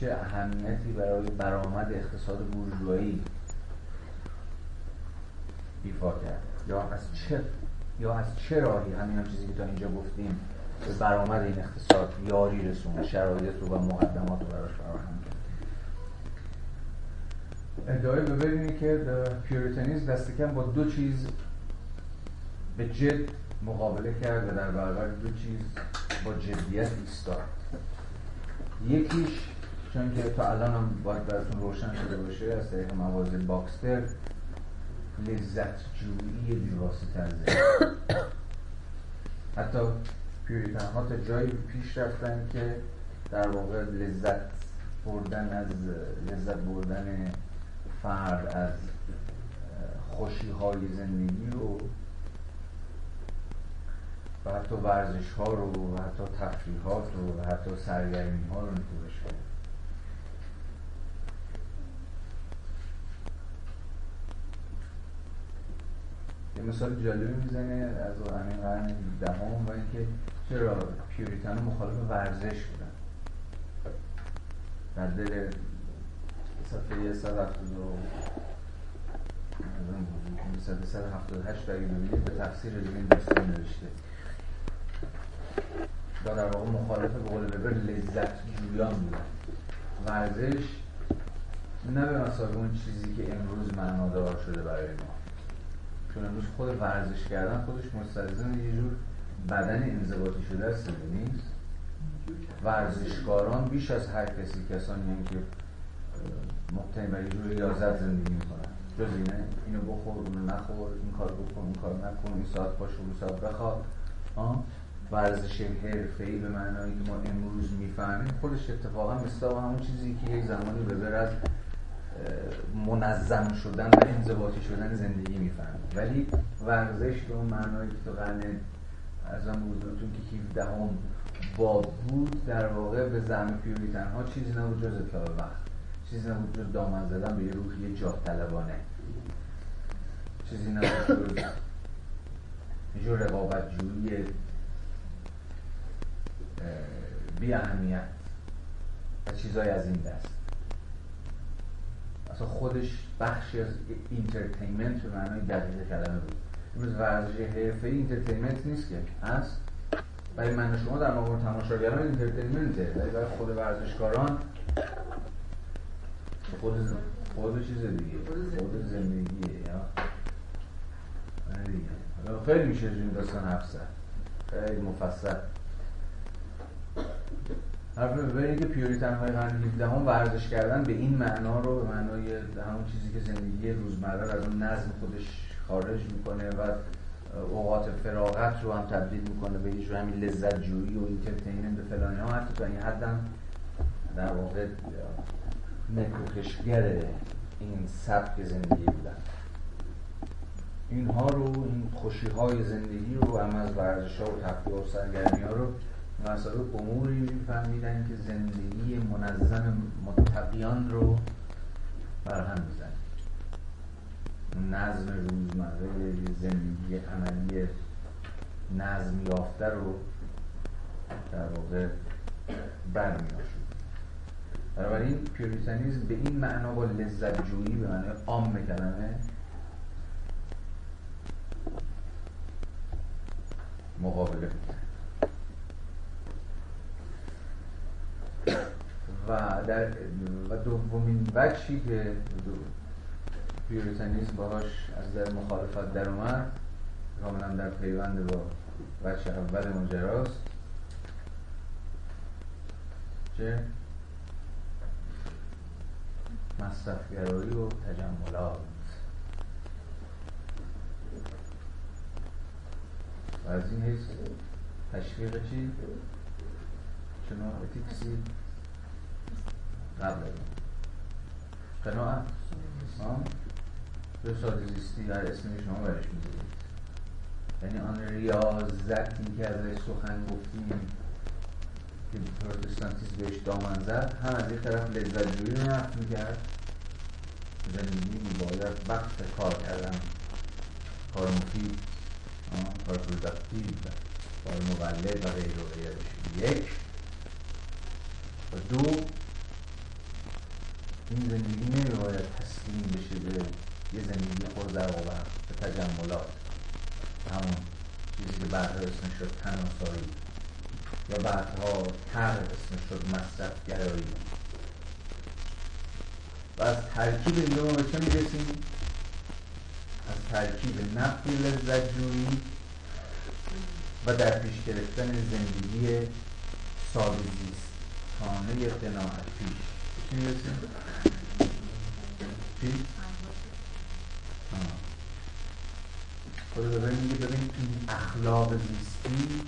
چه اهمیتی برای برآمد اقتصاد بورژوایی ایفا کرد؟ یا از چه یا از چه راهی؟ همین چیزی که تا اینجا گفتیم به برآمد این اقتصاد یاری رسونه شرایط رو و مقدمات رو براش فراهم ادعای ببینید که پیوریتنیزم دست کم با دو چیز به جد مقابله کرد و در برابر دو چیز با جدیت ایستاد. یکیش چون که تا الان هم باید براتون روشن شده باشه از طریق مواعظ باکستر لذت جویی بیواسطه از حتی پیوریتن ها تا جایی پیش رفتن که در واقع لذت بردن از لذت بردن فرد از خوشی های زندگی رو و حتی ورزش ها رو و حتی تفریحات رو و حتی سرگرمی ها رو نتوبش کرد یه مثال جالبی می‌زنه از همین قرن دهم و اینکه چرا پیوریتن مخالف ورزش بودن. در دل صفحه 178 اگه ببینید به تفسیر این داستان نوشته. و در واقع مخالف به قول ببر لذت جویان بودن ورزش نه به مسابقه اون چیزی که امروز معنادار شده برای ما. چون امروز خود ورزش کردن خودش مستلزم یه جور بدن انضباطی شده است نیست. ورزشکاران بیش از هر کسی کسانی که مبتنی بر یه جور ریاضت زندگی می‌کنن جز اینه اینو بخور اونو نخور این کار بکن این کار نکن این ساعت باشه اون ساعت بخواد ورزش حرفه‌ای به معنایی که ما امروز می‌فهمیم خودش اتفاقا مثل همون چیزی که یک زمانی به از منظم شدن و انضباطی شدن زندگی می‌فهمیم. ولی ورزش به اون معنایی که تو قرن ارزم بودتون که 17 هم با بود در واقع به زعم پیوریتن ها چیزی نبود جز اطلاع وقت. چیزی نبود دامن زدن به یه روحی جاه طلبانه. چیزی نبود جور رقابت جویی بی اهمیت و چیزای از این دست. اصلا خودش بخشی از entertainment به معنای دقیق کلمه بود. امروز ورزش حرفه entertainment نیست که هست؟ برای من شما در مقام تماشاگران entertainment ه ولی برای خود ورزشکاران خود خود چیز دیگه خود زندگیه یا؟ آره خیلی میشه این داستان حفظه خیلی مفصل. حرف ببینید که پیوریتن های قرن 17 هم ورزش کردن به این معنا رو به معنای همون چیزی که زندگی روزمره از اون نظم خودش خارج می‌کنه و اوقات فراغت رو هم تبدیل می‌کنه به یه همین لذت جویی و entertainment به فلانی ها حتی تا این حد هم در واقع نکوهشگر این سبک زندگی بودن. اینها رو این خوشی های زندگی رو هم از ورزش ها و تفریح و سرگرمی ها رو مسائل اموری میفهمیدن که زندگی منظم متقیان رو برهم میزن نظم روزمره زندگی عملی نظم یافته رو در واقع برمی بنابراین پیوریتانیزم به این معنا با لذت جویی به معنی عام کلمه مقابله و در و دومین بچی که پیوریتانیزم باهاش از در مخالفت در اومد کاملا در پیوند با بچه اول ماجراست چه مصرفگرایی و تجملات. و از این حیث تشویق چی؟ شما اتیکسی قبل قناعت به ساده زیستی در اسم شما برش می‌ذارید یعنی آن ریاضتی که ازش سخن گفتیم پروتستانتیز بهش دامن زد. هم از یک طرف لذت جویی رو نفت می‌کرد. زندگی باید وقت کار کردن. کار مفید کار پرودکتیو کار مولد و غیر و یک. و دو این زندگی نمیباید تسلیم بشه به یه زندگی خود در به تجملات. همون چیزی که بعد اسمش شد تناسایی. و بعدها تر اسم شد مصرف گرایی و از ترکیب این دو به چه می‌رسیم؟ از ترکیب نفی لذت جویی و در پیش گرفتن زندگی ساده زیست خانه قناعت پیش چی می‌رسیم؟ چی؟ خود داره میگه ببین این اخلاق زیستی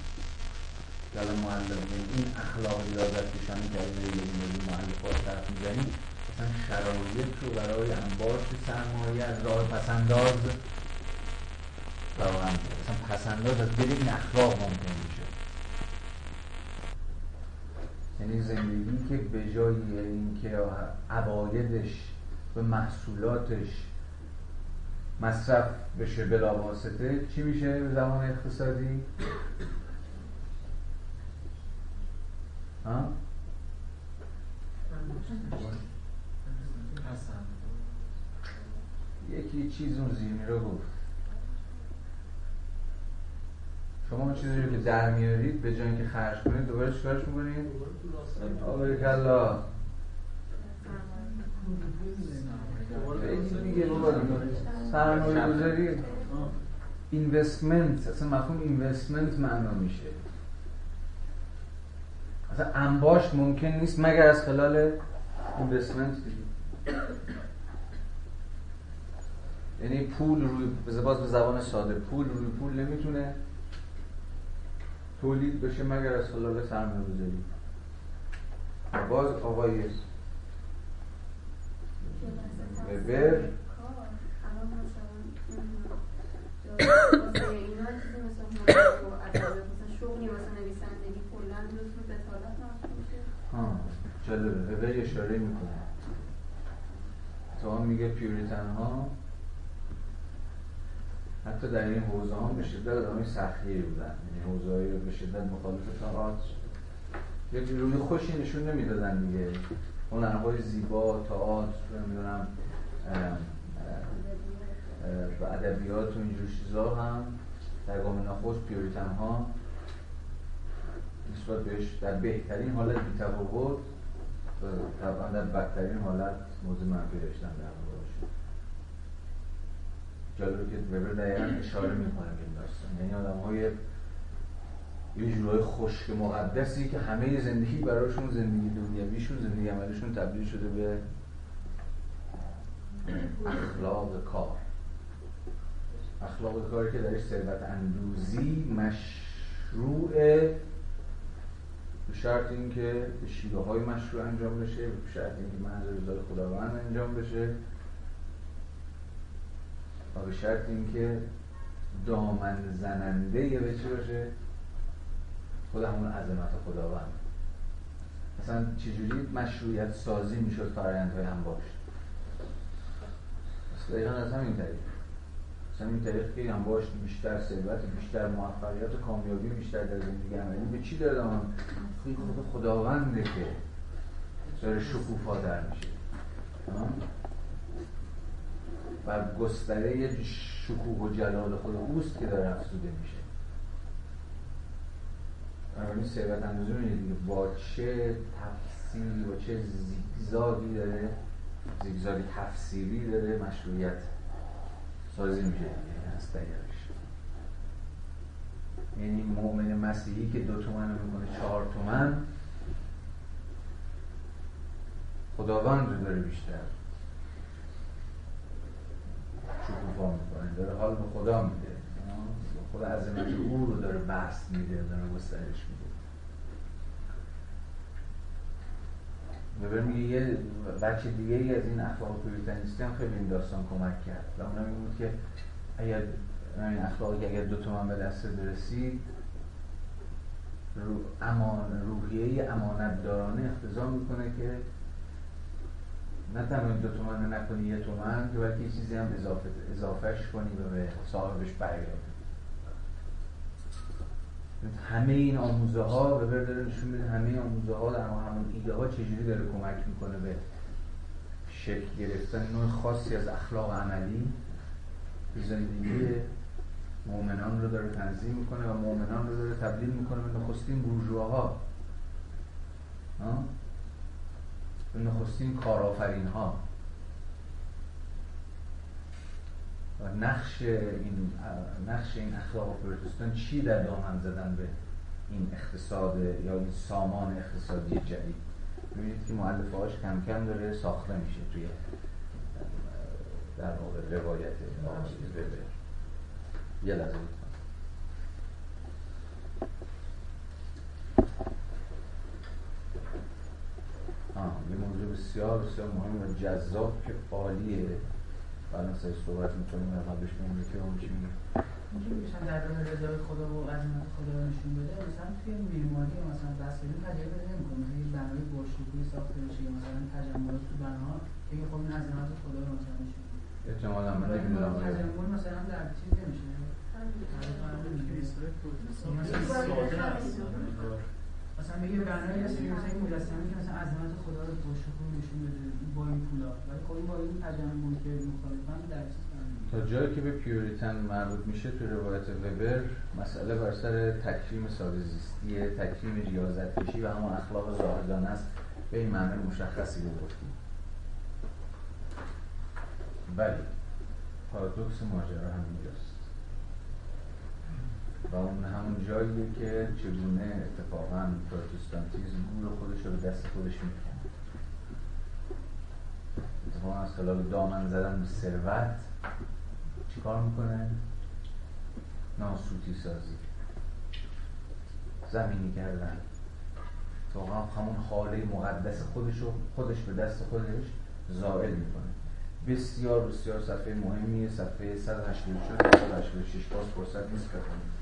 الان معلم این اخلاق ریاضت کشانی که از یه معلفات طرف می‌زنیم مثلا شرایط رو برای انباشت سرمایه از راه پسنداز فراهم مثلا پسنداز از دل این اخلاق ممکن میشه. یعنی زندگی که به جای اینکه عوایدش و محصولاتش مصرف بشه بلا واسطه چی میشه به زمان اقتصادی؟ ها؟ یکی چیز اون زیرمی رو گفت. شما اون چیزی رو که در میارید به جای اینکه خرج کنید دوباره چیکارش می‌کنید؟ آبای کلا دیگه سرمایه گذاری اینوستمنت اصلا مفهوم اینوستمنت معنا میشه. انباشت ممکن نیست مگر از خلال اینوستمنت دیگه. یعنی پول روی باز به زبان ساده. پول روی پول نمی‌تونه تولید بشه مگر از خلال سرمایه گذاری باز آقای وبر. جالبه وبر اشاره می‌کنه. تا میگه پیوریتن ها حتی در این حوزه ها به شدت آدمای سخیه بودن. یعنی حوزه هایی رو به شدت مخالف تاعت یک روی خوشی نشون نمی‌دادن دیگه. اون انواع زیبا تاعت نمی‌دونم و ادبیات و اینجور چیزا هم در گام نخوش پیوریتن ها نسبت بهش در بهترین حالت بی تفاوت و طبعا در بدترین حالت موضوع منفی داشتن در جالبه که وبر دقیقا اشاره می‌کنه به این داستان. یعنی آدم های یه جورای خشک مقدسی که همه زندگی براشون زندگی دنیویشون زندگی عملیشون تبدیل شده به اخلاق کار. اخلاق کاری که درش ثروت اندوزی مشروع به شرط اینکه به شیوه های مشروع انجام بشه به شرط اینکه منظر رضای خداوند انجام بشه و به شرط اینکه دامن زننده به چی باشه خود همون عظمت خداوند. مثلا چجوری مشروعیت سازی می‌شد فرایندهای هم باش دقیقا از همین طریق. از همین طریق که هم باش بیشتر ثروت بیشتر موفقیت و کامیابی بیشتر در زندگی عملی. به چی داره دامن خود خداونده که داره شکوفا در میشه. و گستره شکوه و جلال خود اوست که داره افزوده میشه. بنابراین ثروت اندازه می‌دید با چه تفسیری با چه زیگزاگی داره زیگزاگی تفسیری داره مشروعیت سازی میشه. دیگه از دقیقش یعنی مؤمن مسیحی که دو تومن رو می‌کنه چهار تومن. خداوند رو داره بیشتر. شکوفا می‌کنه داره حال به خدا میده. خود عظمت او رو داره بحث میده داره گسترش میده. وبر میگه یه بچه دیگه ای از این اخلاق پیوریتنیستی هم خیلی این داستان کمک کرد. و اونم این بود که اگر این اخلاقی اگر دو تومن به دست برسید رو امان روحیه امانت دارانه اختضا می‌کنه که نه تنها دو تومن نکنی یه تومن که بلکه یه چیزی هم اضافه اضافهش کنی و به صاحبش برگردی. همه این آموزه ها به داره نشون میده همه آموزه ها در همون ایده ها چجوری داره کمک می‌کنه به شکل گرفتن نوع خاصی از اخلاق عملی. زندگی مؤمنان رو داره تنظیم می‌کنه و مؤمنان رو داره تبدیل می‌کنه به نخستین بورژواها. به نخستین کارآفرین ها و نقش این نقش این اخلاق پروتستان چی در دامن زدن به این اقتصاد یا این سامان اقتصادی جدید؟ می‌بینید که معلفه کم کم داره ساخته میشه توی در واقع روایت یه لحظه. یه موضوع بسیار بسیار مهم و جذاب که عالیه. الان سر صحبت می‌کنیم و قبلش میگم که اون چی میگه. اینجوری میشن در دون رضای خدا و عظمت خدا رو نشون بده. مثلا توی بیماری مثلا بسیاری تجربه نمی‌کنه مثلا یه بنای برشکوهی ساخته میشه یا مثلا تجملات تو بنا که خب این عظمت خدا رو مثلا نشون بده احتمالاً من نمی‌دونم تجمل مثلا در چیز نمیشه. مثلا بگه بنای مثلا این مجسمه که مثلا عظمت خدا رو برشکوه نشون بده با این پولا ولی خب این با این تجمل که مخالفن در تا جایی که به پیوریتن مربوط میشه تو روایت وبر مسئله بر سر تکریم ساده زیستی تکریم ریاضت کشی و همون اخلاق زاهدانه است. به این معنی مشخصی رو گفتیم. ولی پارادوکس ماجرا همینجاست. و اون همون جاییه که چگونه اتفاقا پروتستانتیزم گور خودش رو به دست خودش می‌کنه اتفاقا از خلال دامن زدن به ثروت چیکار می‌کنه؟ ناسوتی سازی. زمینی کردن. واقعا همون حاله مقدس خودش رو خودش به دست خودش زائل می‌کنه. بسیار بسیار صفحه مهمیه. صفحه 184 186 باز فرصت نیست بخونیم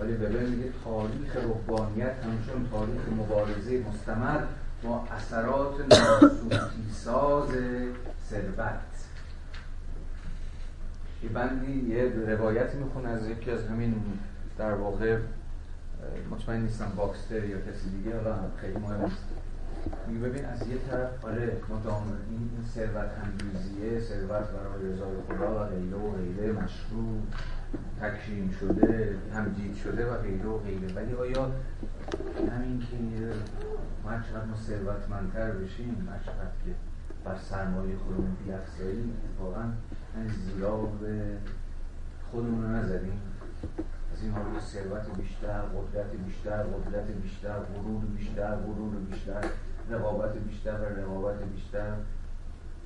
ولی ببین میگه تاریخ رهبانیت همچون تاریخ مبارزه مستمر با اثرات ناسوتی ساز ثروت. یه بندی یه روایتی می‌خونه از یکی از همین در واقع مطمئن نیستم باکستر یا کسی دیگه حالا خیلی مهم نیست. میگه ببین از یه طرف آره مدام این ثروت اندوزیه ثروت برای رضای خدا و غیره و غیره مشروع. تکریم شده همجید شده و غیره و غیره. ولی آیا همین که هر چقدر ما ثروتمندتر بشیم هر چقدر که بر سرمایه خودمون بیافزاییم اتفاقا زیاد خودمون رو نزدیم. از این حال ثروت بیشتر قدرت بیشتر قدرت بیشتر غرور بیشتر غرور بیشتر رقابت بیشتر و رقابت بیشتر.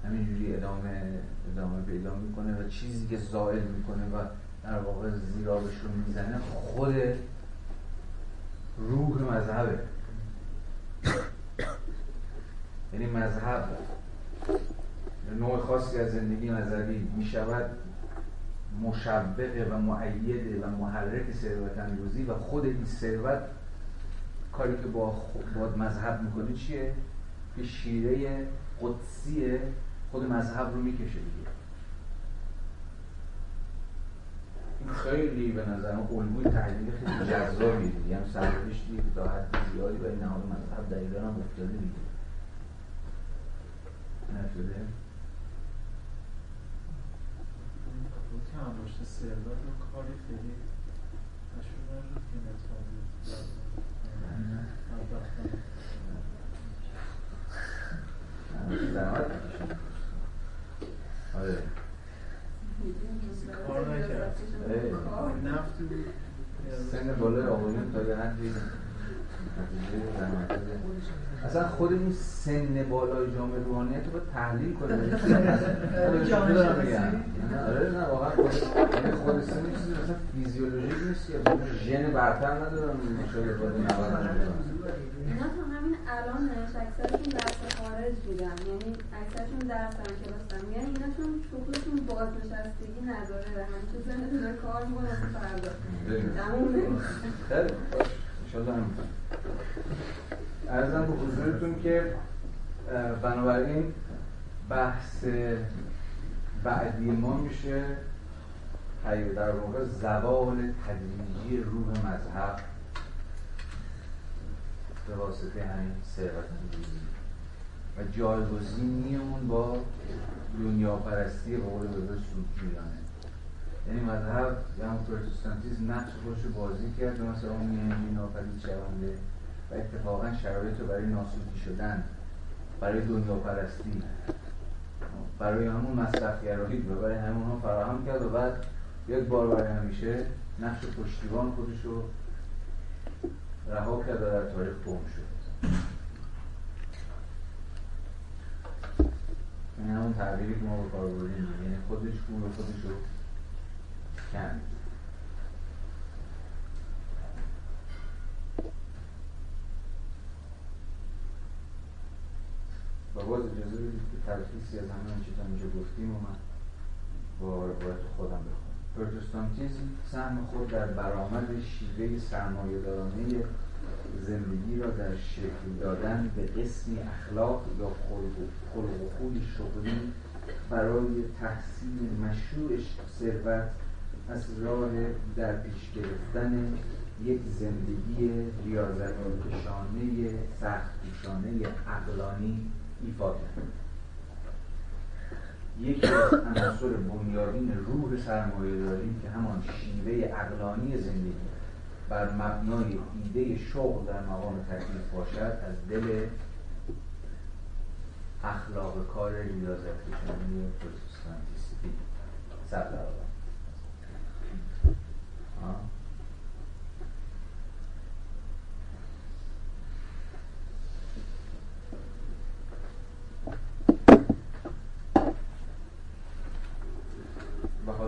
همینجوری ادامه ادامه پیدا می‌کنه و چیزی که زائل می‌کنه و در واقع زیرابش رو می‌زنه خود روح مذهبه. یعنی مذهب نوع خاصی از زندگی نظری می شود مشبقه و معیده و محرک ثروت اندوزی و خود این ثروت کاری که با, با مذهب می‌کنه چیه؟ که شیره قدسی خود مذهب رو می‌کشه دیگه این خیلی به نظرم الگوی تحلیلی خیلی جذابی هم سرپیش دیگه تا حد زیادی برای نهاد مذهب دقیقا هم افتاده دیگه. نشده؟ هم رشد ثروت و کاری خیلی مشهور نشد که آره. کار نکرد. سن بالای آقایون تا یه حدی اصلا خود این سن بالای جامعه روحانیت رو باید تحلیل کنه. آره نه واقعا خود سن چیزی مثلا فیزیولوژیک نیست. یا ژن برتر ندارن مشابه با 90 اینا تا همین الانش اکثرشون درس خارج بودن. یعنی اکثرشون درس هم کلاس یعنی اینا چون شغلشون بازنشستگی نداره و همچون زنده کار می‌کنه فردا. تموم خیلی انشالله هم ارزم به حضورتون که بنابراین بحث بعدی ما میشه در واقع زوال تدریجی روح مذهب به واسطه همین ثروت و جایگزینی اون با دنیا پرستی به قول بزرگ سوکیانه یعنی مذهب یا هم پروتستانتیزم نقش خودش بازی کرد مثلا اون میانجی ناپدید شونده. و اتفاقا شرایط رو برای ناسودی شدن برای دنیا پرستی برای همون مصرف گرایی و برای همون فراهم کرد و بعد یک بار برای همیشه نقش پشتیبان خودش رو رها کرد و در تاریخ گم شد. این همون تعبیری که ما به کار بردیم یعنی خودش گور خودش رو کند. و باز اجازه بدید که تلخیصی از همه آنچه تا اینجا گفتیم و من با روایت خودم بخونم. پروتستانتیزم سهم خود در برآمد شیوه سرمایه‌دارانه زندگی را در شکل دادن به قسمی اخلاق یا خلق و خوی شغلی برای تحصیل مشروع ثروت از راه در پیش گرفتن یک زندگی ریاضتکشانه سختکوشانه عقلانی ایفا کرد. یکی از عناصر بنیادین روح سرمایهداری که همان شیوه عقلانی زندگی بر مبنای ایده شغل در مقام تکلیف باشد از دل اخلاق کار ریاضت کشانی پروتستانتیستی سر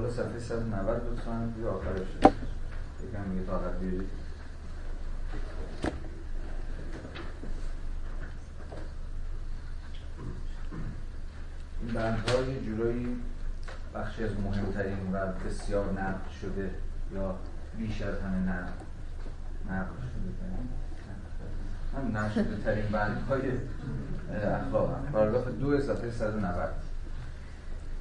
حالا صفحه 190 لطفا دیگه آخرش یکم میگه طاقت بیارید این بندها یه جورایی بخشی از مهمترین و بسیار نقد شده یا بیش از همه نقد نقد شده هم نشده ترین بندهای اخلاق. هم پاراگراف دو صفحه 190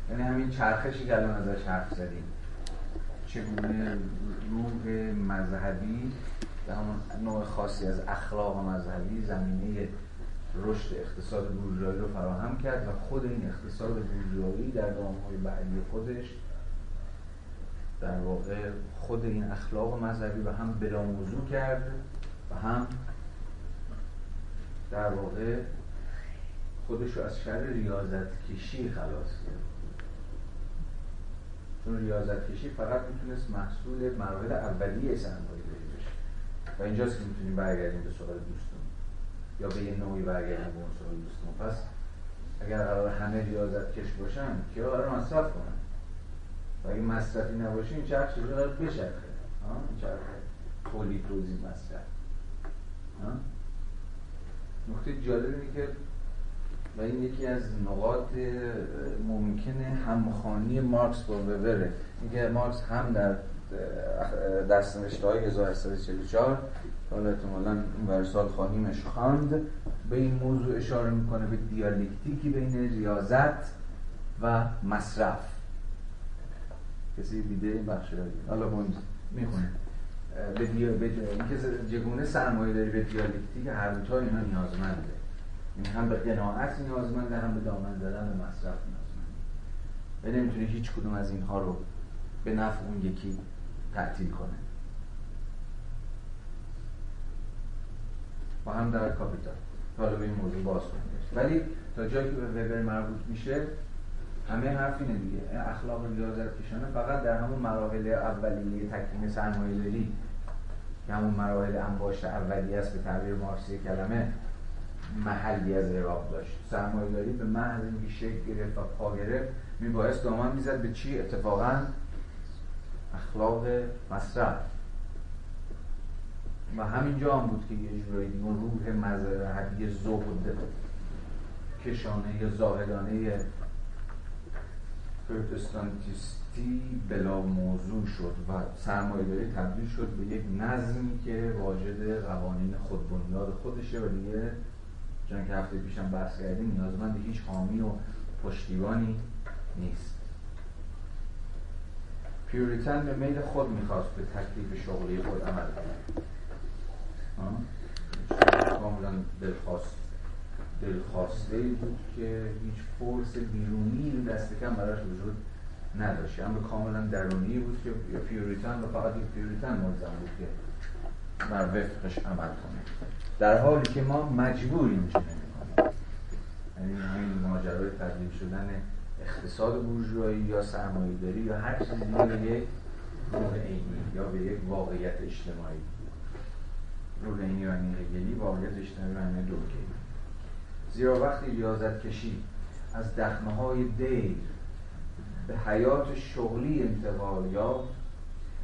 یعنی همین چرخشی که الان ازش حرف زدیم. چگونه روح مذهبی به همون نوع خاصی از اخلاق مذهبی زمینه رشد اقتصاد بورژوایی رو فراهم کرد و خود این اقتصاد بورژوایی در های بعدی خودش در واقع خود این اخلاق مذهبی و هم بلا موضوع کرد و هم در واقع خودش رو از شر ریاضت کشی خلاص کرد. چون ریاضت کشی فقط می‌تونست محصول مراحل اولیه سرمایه بشه. و اینجاست که می‌تونیم برگردیم به سوال دوستون یا به یه نوعی برگردیم به اون سوال دوستون پس اگر قرار همه ریاضت کش باشن که قرار مصرف کنن. و اگه مصرفی نباشه این چرخ چجوری قرار بچرخه. این چرخ تولید توزیع مصرف. نکته جالب اینه که و این یکی از نقاط ممکنه همخانی مارکس با وبره اینکه مارکس هم در دستنوشته های 1844 حالا احتمالا این سال خواهیمش خواند به این موضوع اشاره می‌کنه به دیالکتیکی بین ریاضت و مصرف. کسی دیده این بخش حالا می‌خونه. به دیا... به اینکه چگونه سرمایه داری به دیالکتیک هر دو تا اینا نیازمنده. هم به قناعت نیازمنده هم به دامن زدن به مصرف نیازمنده و نمی‌تونه هیچ کدوم از اینها رو به نفع اون یکی تعطیل کنه. و هم در کاپیتال حالا به این موضوع باز کنیم. ولی تا جایی که به وبر مربوط میشه همه حرف اینه دیگه. اخلاق ریاضت کشانه فقط در همون مراحل اولیه تکوین سرمایه داری که همون مراحل انباشت اولیه است به تعبیر مارکسی کلمه محلی از اعراب داشت. سرمایه داری به محض اینکه شکل گرفت و پا گرفت میبایست دامن می‌زد به چی؟ اتفاقا اخلاق مصرف. و همینجا هم بود که یه جورایی دیگه روح مذهبی زهد کشانه یا زاهدانه پروتستانتیستی بلا موضوع شد و سرمایه‌داری تبدیل شد به یک نظمی که واجد قوانین خودبنیاد خودشه و دیگه چون که هفته پیشم بحث کردیم نیازمند هیچ حامی و پشتیبانی نیست. پیوریتن به میل خود می‌خواست به تکلیف شغلی خود عمل کنه. کاملا دلخواست دلخواسته بود که هیچ فرس بیرونی دست کم براش وجود نداشت. امر کاملا درونی بود که پیوریتن و فقط یک پیوریتن ملزم بود که بر وفقش عمل کنه. در حالی که ما مجبوریم چنین کنیم. یعنی ماجرای تبدیل شدن اقتصاد بورژوایی یا سرمایه‌داری یا هر چیزی به یک روح عینی یا به یک واقعیت اجتماعی. روح عینی هگلی واقعیت اجتماعی معنی دوگی زیرا وقتی ریاضت کشی از دخمه های دیر به حیات شغلی انتقال یافت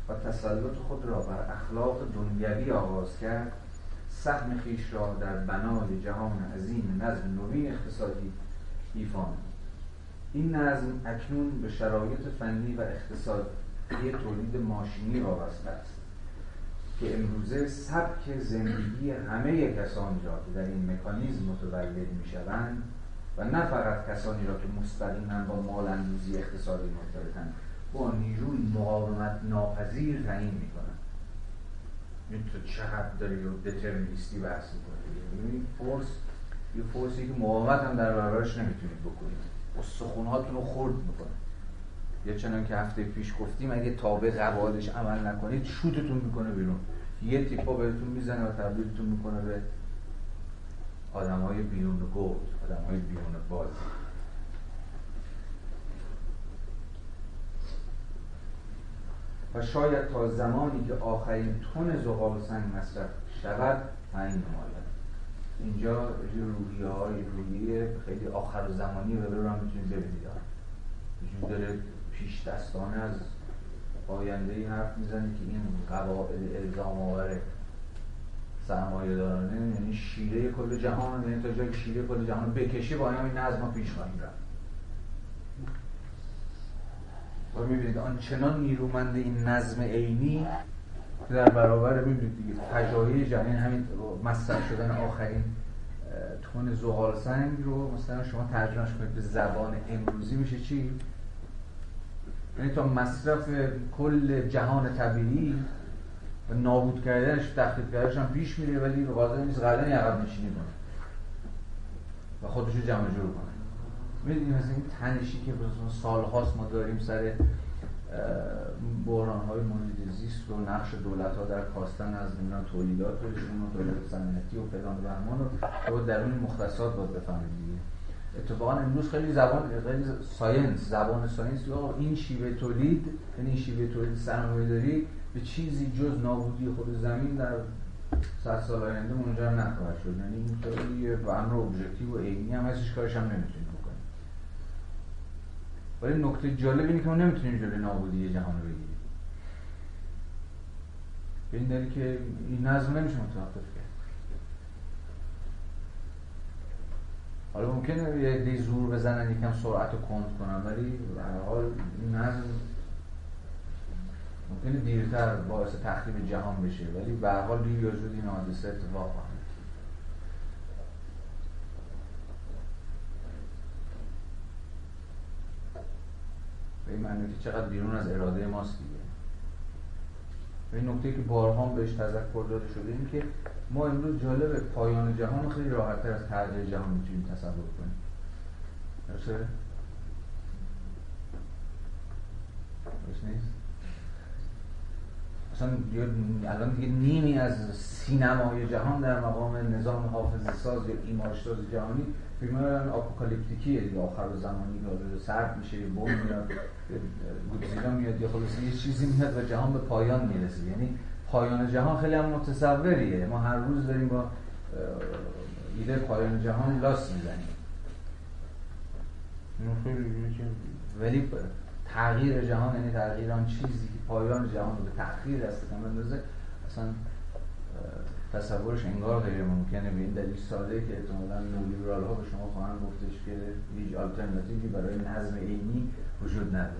و تسلط خود را بر اخلاق دنیوی آغاز کرد سهم خیش را در بنای جهان عظیم نظم نوین اقتصادی ایفا این نظم اکنون به شرایط فنی و اقتصادی تولید ماشینی وابسته است که امروزه سبک زندگی همه کسانی را که در این مکانیزم متولد می شوند و نه فقط کسانی را که مستقیما با مال اندوزی اقتصادی مرتبطند با نیروی مقاومت ناپذیر تعیین می‌کنن این تو چقدر داری رو دترمینیستی بحث می‌کنی؟ یعنی فورس یه فورسی که مقاومت هم در برابرش نمی‌تونید بکنید استخونهاتون رو خورد می‌کنه. یا چنان که هفته پیش گفتیم اگه تابع قواعدش عمل نکنید شوتتون می‌کنه بیرون. یه تیپا بهتون می‌زنه و تبدیلتون می‌کنه به آدم های بیرون گرد آدم های بیرون باز و شاید تا زمانی که آخرین تون زغال سنگ مصرف شود تعیین نماید. اینجا روحیه های روحیه خیلی آخر زمانی رو هم می‌تونید ببینید. وجود داره پیش دستانه از آینده ای حرف می‌زنه که این قواعد الزام آور سرمایه دارانه یعنی شیره کل جهان یعنی تا جایی شیره کل جهان بکشی با این نظم پیش خواهیم رفت. و می‌بینید آنچنان نیرومند این نظم عینی در برابر می‌بینید دیگه تجاهی جهان همین مصرف شدن آخرین تون زغال سنگ رو مثلا شما ترجمهش کنید به زبان امروزی میشه چی؟ یعنی تا مصرف کل جهان طبیعی و نابود کردنش تخریب کردنش هم پیش میره ولی قادر نیست. قدمی عقب نشینی کنه و خودش رو جمع جور کنه می‌دونیم مثلا این تنشی که سالهاست ما داریم سر بحران های محیط زیست و نقش دولت ها در کاستن از نمی‌دونم تولیداتشون و دولت صنعتی و فلان و بهمان رو در اون مختصات باید بفهمید دیگه. اتفاقا امروز خیلی زبان خیلی science زبان science یا این شیوه تولید یعنی این شیوه تولید سرمایه داری به چیزی جز نابودی خود زمین در صد سال آینده منجر نخواهد شد. یعنی این و امر و عینی هم هستش کارش هم نمی‌تونیم بکنیم ولی نکته جالب اینه که ما نمی‌تونیم جلوی نابودی جهان رو بگیریم. به این دلیل که این نظم نمیشه متوقف کرد. حالا ممکنه یه دی زور بزنن یکم سرعت رو کند کنن ولی در حال این نظم ممکنه دیرتر باعث تخریب جهان بشه. ولی به حال دیر یا زود این حادثه اتفاق خواهد به این معنی که چقدر بیرون از اراده ماست دیگه به این نکته که بارها بهش تذکر داده شده این که ما امروز جالب پایان جهان خیلی راحتتر از تغییر جهان می‌تونیم تصور کنیم درسته؟ درست نیست؟ اصلا الان دیگه نیمی از سینمای جهان در مقام نظام حافظ ساز یا ایمارشتاز جهانی فیلم آپوکالیپتیکیه دیگه. آخر زمانی داره سرد میشه یه بوم میاد گودزیلا میاد یا خلاص یه چیزی میاد و جهان به پایان می‌رسه. یعنی پایان جهان خیلی هم متصوریه. ما هر روز داریم با ایده پایان جهان لاس می‌زنیم. ولی تغییر جهان یعنی تغییر آن چیزی که پایان جهان رو به تأخیر دست کم بندازه اصلا تصورش انگار غیر ممکنه. به این دلیل ساده که احتمالاً نولیبرال ها به شما خواهند گفتش که هیچ آلترناتیوی برای نظم عینی وجود نداره.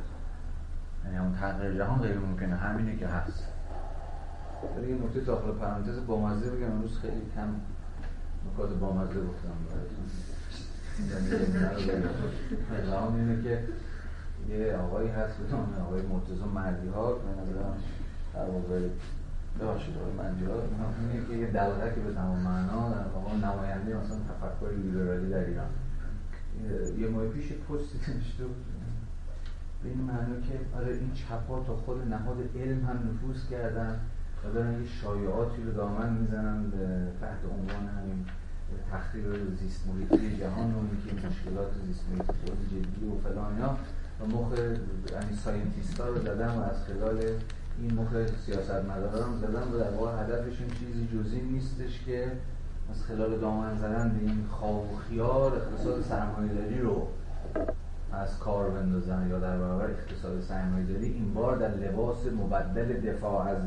یعنی همون تغییر جهان غیر ممکنه. همینه که هست. ولی یه نکته داخل پرانتز بامزه بگم. امروز خیلی کم نکات بامزه گفتم براتون اینه که یه آقایی هست نام آقای مرتضی مردی ها به نظرم در واقع ببخشید آقای ها اینه که یه دلغه که به تمام معنا واقع نماینده مثلا تفکر لیبرالی در ایران. یه ماه پیش پستی نوشته بود. به این معنی که آره این چپا تا خود نهاد علم هم نفوذ کردن و دارن یه شایعاتی رو دامن می‌زنن تحت عنوان همین تخریب زیست محیطی جهان و اینکه مشکلات زیست محیطی جدی و فلان و مخ یعنی scientist ها رو زدن و از خلال این مخ سیاست مداران زدن و در واقع هدفشون چیزی جز این نیستش که از خلال دامن زدن به این خواب و خیال اقتصاد سرمایه‌داری رو از کار بندازن یا در برابر اقتصاد سرمایه‌داری این بار در لباس مبدل دفاع از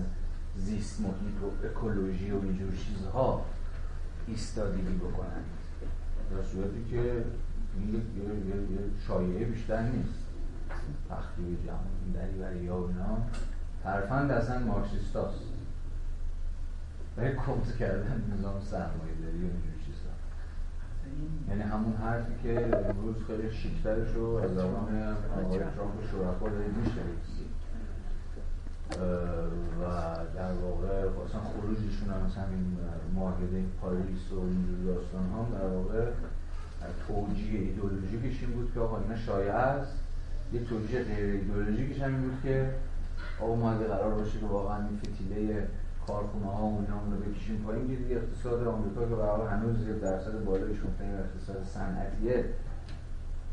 زیست محیط و اکولوژی و اینجور چیزها ایستادگی بکنن. در صورتی که این یه شایعه بیشتر نیست. تخریب این دری برای یا اینا حرفند اصلا مارکسیست هست برای کمت کردن نظام سرمایه داری و اینجور چیزا. یعنی همون حرفی که امروز خیلی شیکترش رو از آقای آقای ترامپ شرفا دارید میشنوید و در واقع اصلا خروجشون هم مثلا این معاهده پاریس و اینجور داستان هم در واقع توجیه ایدئولوژیکش این بود که آقا اینا شایع است. یه توجیه غیر ایدئولوژیکش هم این بود که آقا ما اگه قرار باشه که واقعا این فتیله کارخونه ها و اینا رو بکشیم پایین اقتصاد آمریکا که به هنوز یه درصد بالایش ممکنه اقتصاد صنعتیه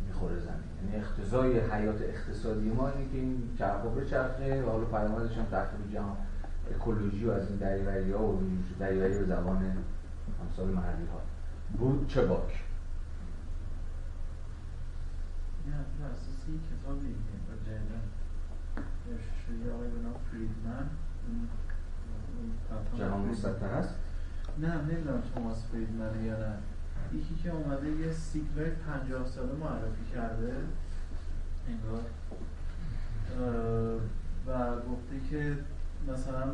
می‌خوره زمین. یعنی اقتضای حیات اقتصادی ما اینه که این چرخ به چرخه و حالا پیامدش هم تخریب جهان اکولوژی و از این دریوری ها و دریوری به زبان امثال محلی ها بود چه باک؟ نه اساسی کتابی. آقای فریدمن جهان مسطح هست؟ نه نمی‌دونم توماس فریدمن یا نه. یکی که اومده یه سیکلای پنجاه ساله معرفی کرده. انگار. و گفته که مثلا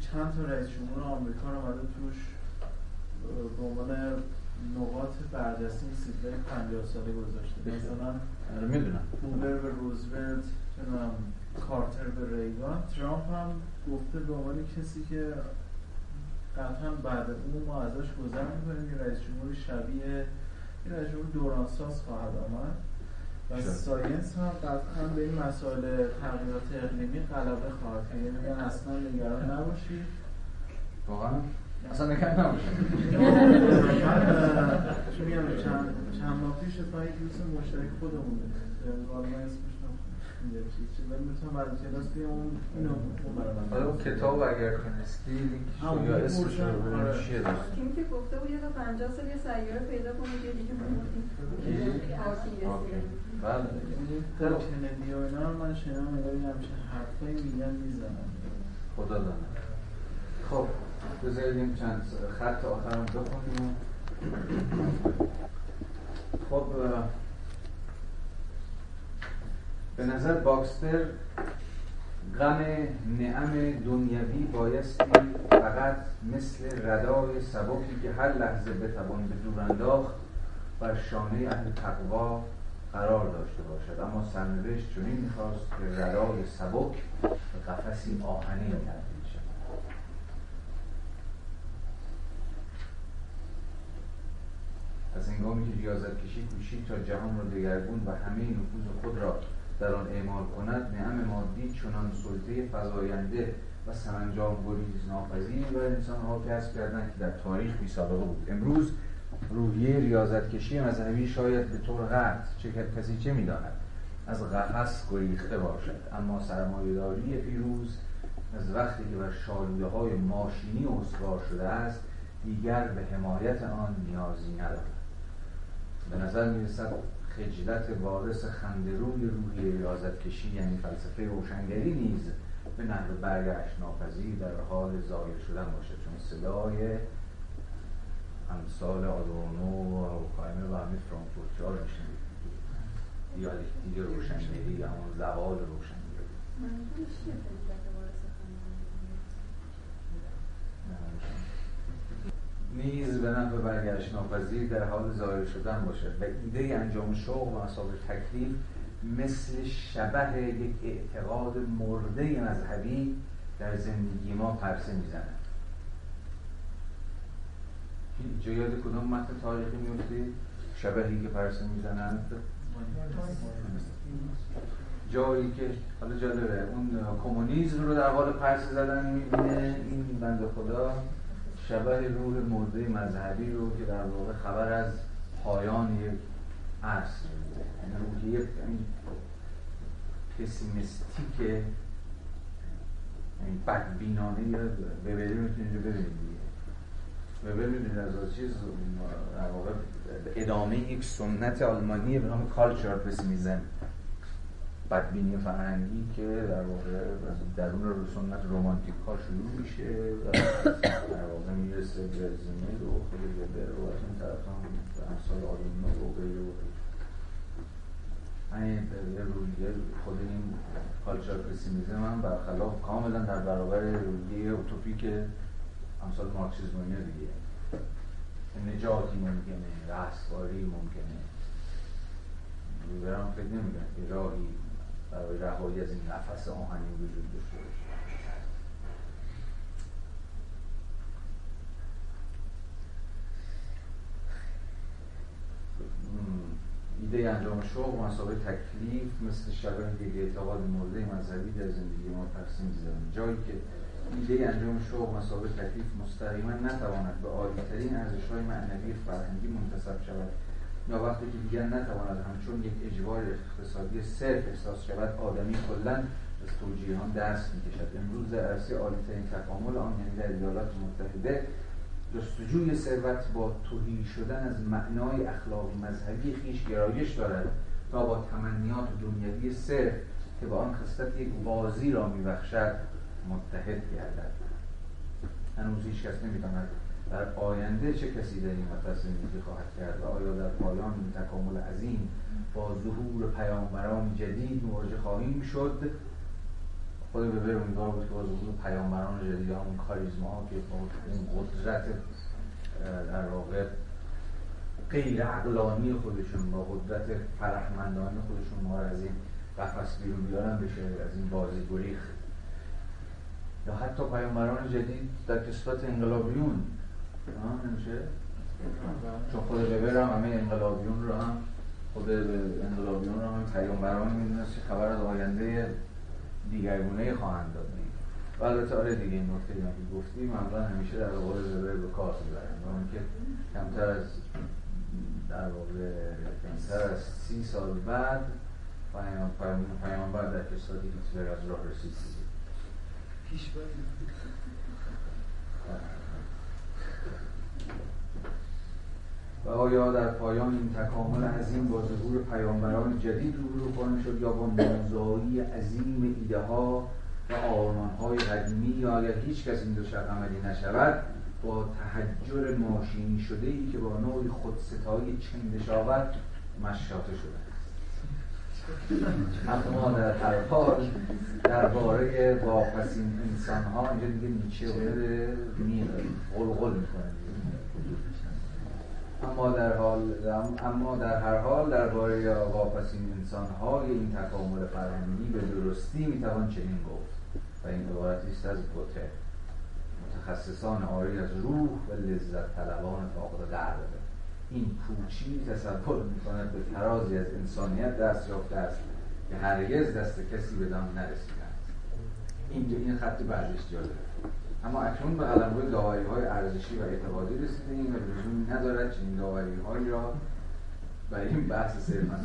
چند تا رئیس جمهور آمریکا رو اومده توش به عنوان نقاط برجسته این سیکلای پنجاه ساله گذاشته. مثلا آره، می‌دونم. هوور به روزولت کارتر به ریگان ترامپ هم گفته به عنوان کسی که قطعا بعد اون ما ازش گذر می‌کنیم یه رئیس جمهور شبیه یه رئیس جمهور دورانساز خواهد آمد. و ساینس هم قطعا به این مسائل تغییرات اقلیمی غلبه خواهد کرد. یعنی میگن اصلا نگران نباشید. واقعا؟ اصلا نگران نباشید. چون میگم چند ماه پیش تا یک دوست مشترک خودمون والا من اسمش حالا اون کتاب اگر تونستی لینکش رو یا اسمش رو ببینیم آره. چیه؟ داشت تیم که گفته بود یه تا 50 سال یه سیاره پیدا کنید یه دیگه بله. در کندی و اینا رو من شنیدم یه همچین حرفایی میگن می‌زنن. خدا دانه خب بذاریم چند خط آخرم بخونیم. خب به نظر باکستر غم نعم دنیوی بایستی فقط مثل ردای سبکی که هر لحظه بتوان به دور انداخت بر شانه اهل تقوا قرار داشته باشد. اما سرنوشت چنین می‌خواست که ردای سبک به قفسی آهنین تبدیل شد از هنگامی که ریاضت کشی کوشید تا جهان را دگرگون و همه نفوذ خود را در آن اعمال کند نعم مادی چنان سلطه فضاینده و سرانجام گریز ناپذیر و انسان ها کسب کردند که در تاریخ بی سابقه بود. امروز روحیه ریاضت کشی مذهبی شاید به طور قطع چه کسی چه می‌داند؟ از قفس گریخته باشد. اما سرمایهداری پیروز از وقتی که بر شالوده های ماشینی استوار شده است دیگر به حمایت آن نیازی ندارد. به نظر می رسد خجلت وارث خندروی روحی ریاضت کشی یعنی فلسفه روشنگری نیز به نحو برگشت ناپذیر در حال ظاهر شدن باشد. چون صدای امثال آدورنو و اوکایمه و همین فرانکفورتی ها رو میشنید دیالکتیک روشنگری یا همون زوال روشنگری. نیز به نفع برگشت ناپذیر در حال ظاهر شدن باشد و ایده انجام شغل و مسابق تکلیف مثل شبه یک اعتقاد مرده مذهبی در زندگی ما پرسه می‌زند. جا یاد کدوم متن تاریخی میفتید شبهی که پرسه می‌زنند؟ جایی که حالا جالبه اون کمونیسم رو در حال پرس زدن می‌بینه این بند خدا. شبه روح مرده مذهبی رو که در واقع خبر از پایان یک عصر یعنی روحیه پسیمیستیک یعنی بدبینانه یا ببری می‌تونید رو ببینید وبر می‌دونید از چیز در واقع ادامه یک سنت آلمانی به نام کالچر پسیمیزم بدبینی فرهنگی که در واقع درون رو سنت رومانتیک ها شروع میشه و در واقع می‌رسه به زمین و خود وبر و از اون طرف هم امثال آدم و غیره و رویه خود این کالچر پسیمیزم هم برخلاف کاملا در برابر رویه اوتوپیک امثال مارکسیزم دیگه. نجاتی ممکنه رستگاری ممکنه. برام فکر نمیگن که راهی برای رهایی از این نفس آهنی وجود داشته ایده انجام شغل مسابقه تکلیف مثل شبه دیگه اعتقاد مورد مذهبی در زندگی ما ترسیم زدن جایی که ایده انجام شغل مسابقه تکلیف مستقیما نتواند به عالیترین ارزشهای معنوی فرهنگی منتصب شود. یا وقتی که دیگر نتواند همچون یک اجبار اقتصادی صرف احساس شود آدمی کلا از توجیهان دست می‌کشد. امروز در عرصه عالیترین تکامل آن یعنی در ایالات متحده جستجوی ثروت با توهی شدن از معنای اخلاقی مذهبی خیش گرایش دارد تا با تمنیات دنیوی صرف که با آن خصلت یک بازی را میبخشد متحد گردد. هنوز هیچ کس نمی‌داند در آینده چه کسی در این مطلب زندگی خواهد کرد؟ و آیا در پایان این تکامل عظیم با ظهور پیامبران جدید مواجه خواهیم شد؟ خود به امیدوار بود که با ظهور پیامبران جدید همون کاریزما ها که با اون قدرت در واقع غیر عقلانی خودشون با قدرت فرحمندانه خودشون ما از این قفس بیرون بیارن بشه از این بازی گریخ یا حتی پیامبران جدید در کسبت انقلابیون نمیشه؟ چون خود وبر هم همه انقلابیون رو هم خود انقلابیون رو هم پیامبران می‌دونست که خبر از آینده دیگرگونه خواهند داد. و البته آره دیگه این نکته که گفتی معمولا همیشه در واقع وبر به کار می‌برن. و که کمتر از در واقع کمتر از سی سال بعد پیامبر در کسرت هیتلر از راه رسید پیش و آیا در پایان این تکامل عظیم با ظهور پیامبران جدید روبرو خواهیم شد یا با نوزایی عظیم ایده ها و آرمان های قدیمی یا اگر هیچ کس این دو شب عملی نشود با تحجر ماشینی شده ای که با نوعی خودستایی چندشاور مشاته شده اما در هر حال درباره واپسین انسان ها اینجا دیگه نیچه میره غلغل می‌کنه اما در حال اما در هر حال درباره واپسین انسان های این تکامل فرهنگی به درستی می‌توان چنین گفت و این عبارتی است از گوته متخصصان آری از روح و لذت طلبان فاقد قرب این پوچی تصور می‌کند به ترازی از انسانیت دست یافته است که هرگز دست کسی بدان نرسیده است. این این خط بعدش جالبه. اما اکنون به قلمرو داوری های ارزشی و اعتقادی رسیدیم و لزومی ندارد چنین داوری هایی را برای این بحث صرفا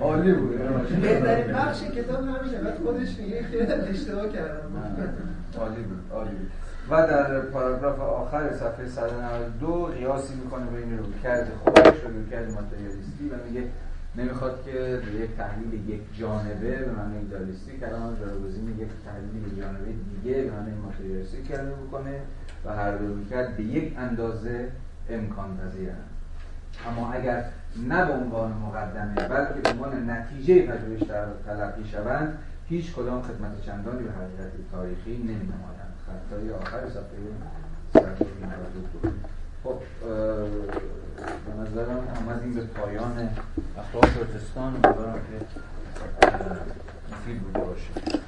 عالی بود. بهترین بخش کتاب همینه بعد خودش میگه که اشتباه کردم. عالی بود عالی بود. و در پاراگراف آخر صفحه 192 قیاسی می‌کنه بین رویکرد خودش و رویکرد ماتریالیستی و میگه نمی‌خواد که یک تحلیل یک جانبه به معنی ایدالیستی کلام جایگزین یک تحلیل یک جانبه دیگه به معنی ماتریالیستی کلمه بکنه و هر دو کرد به یک اندازه امکان پذیرند اما اگر نه به عنوان مقدمه بلکه به عنوان نتیجه پژوهش تلقی شوند هیچ کدام خدمت چندانی به حقیقت تاریخی نمایند خطای آخر صفحه خب به نظرم آمدیم به پایان اخلاق پروتستان. امیدوارم که مفید بوده باشه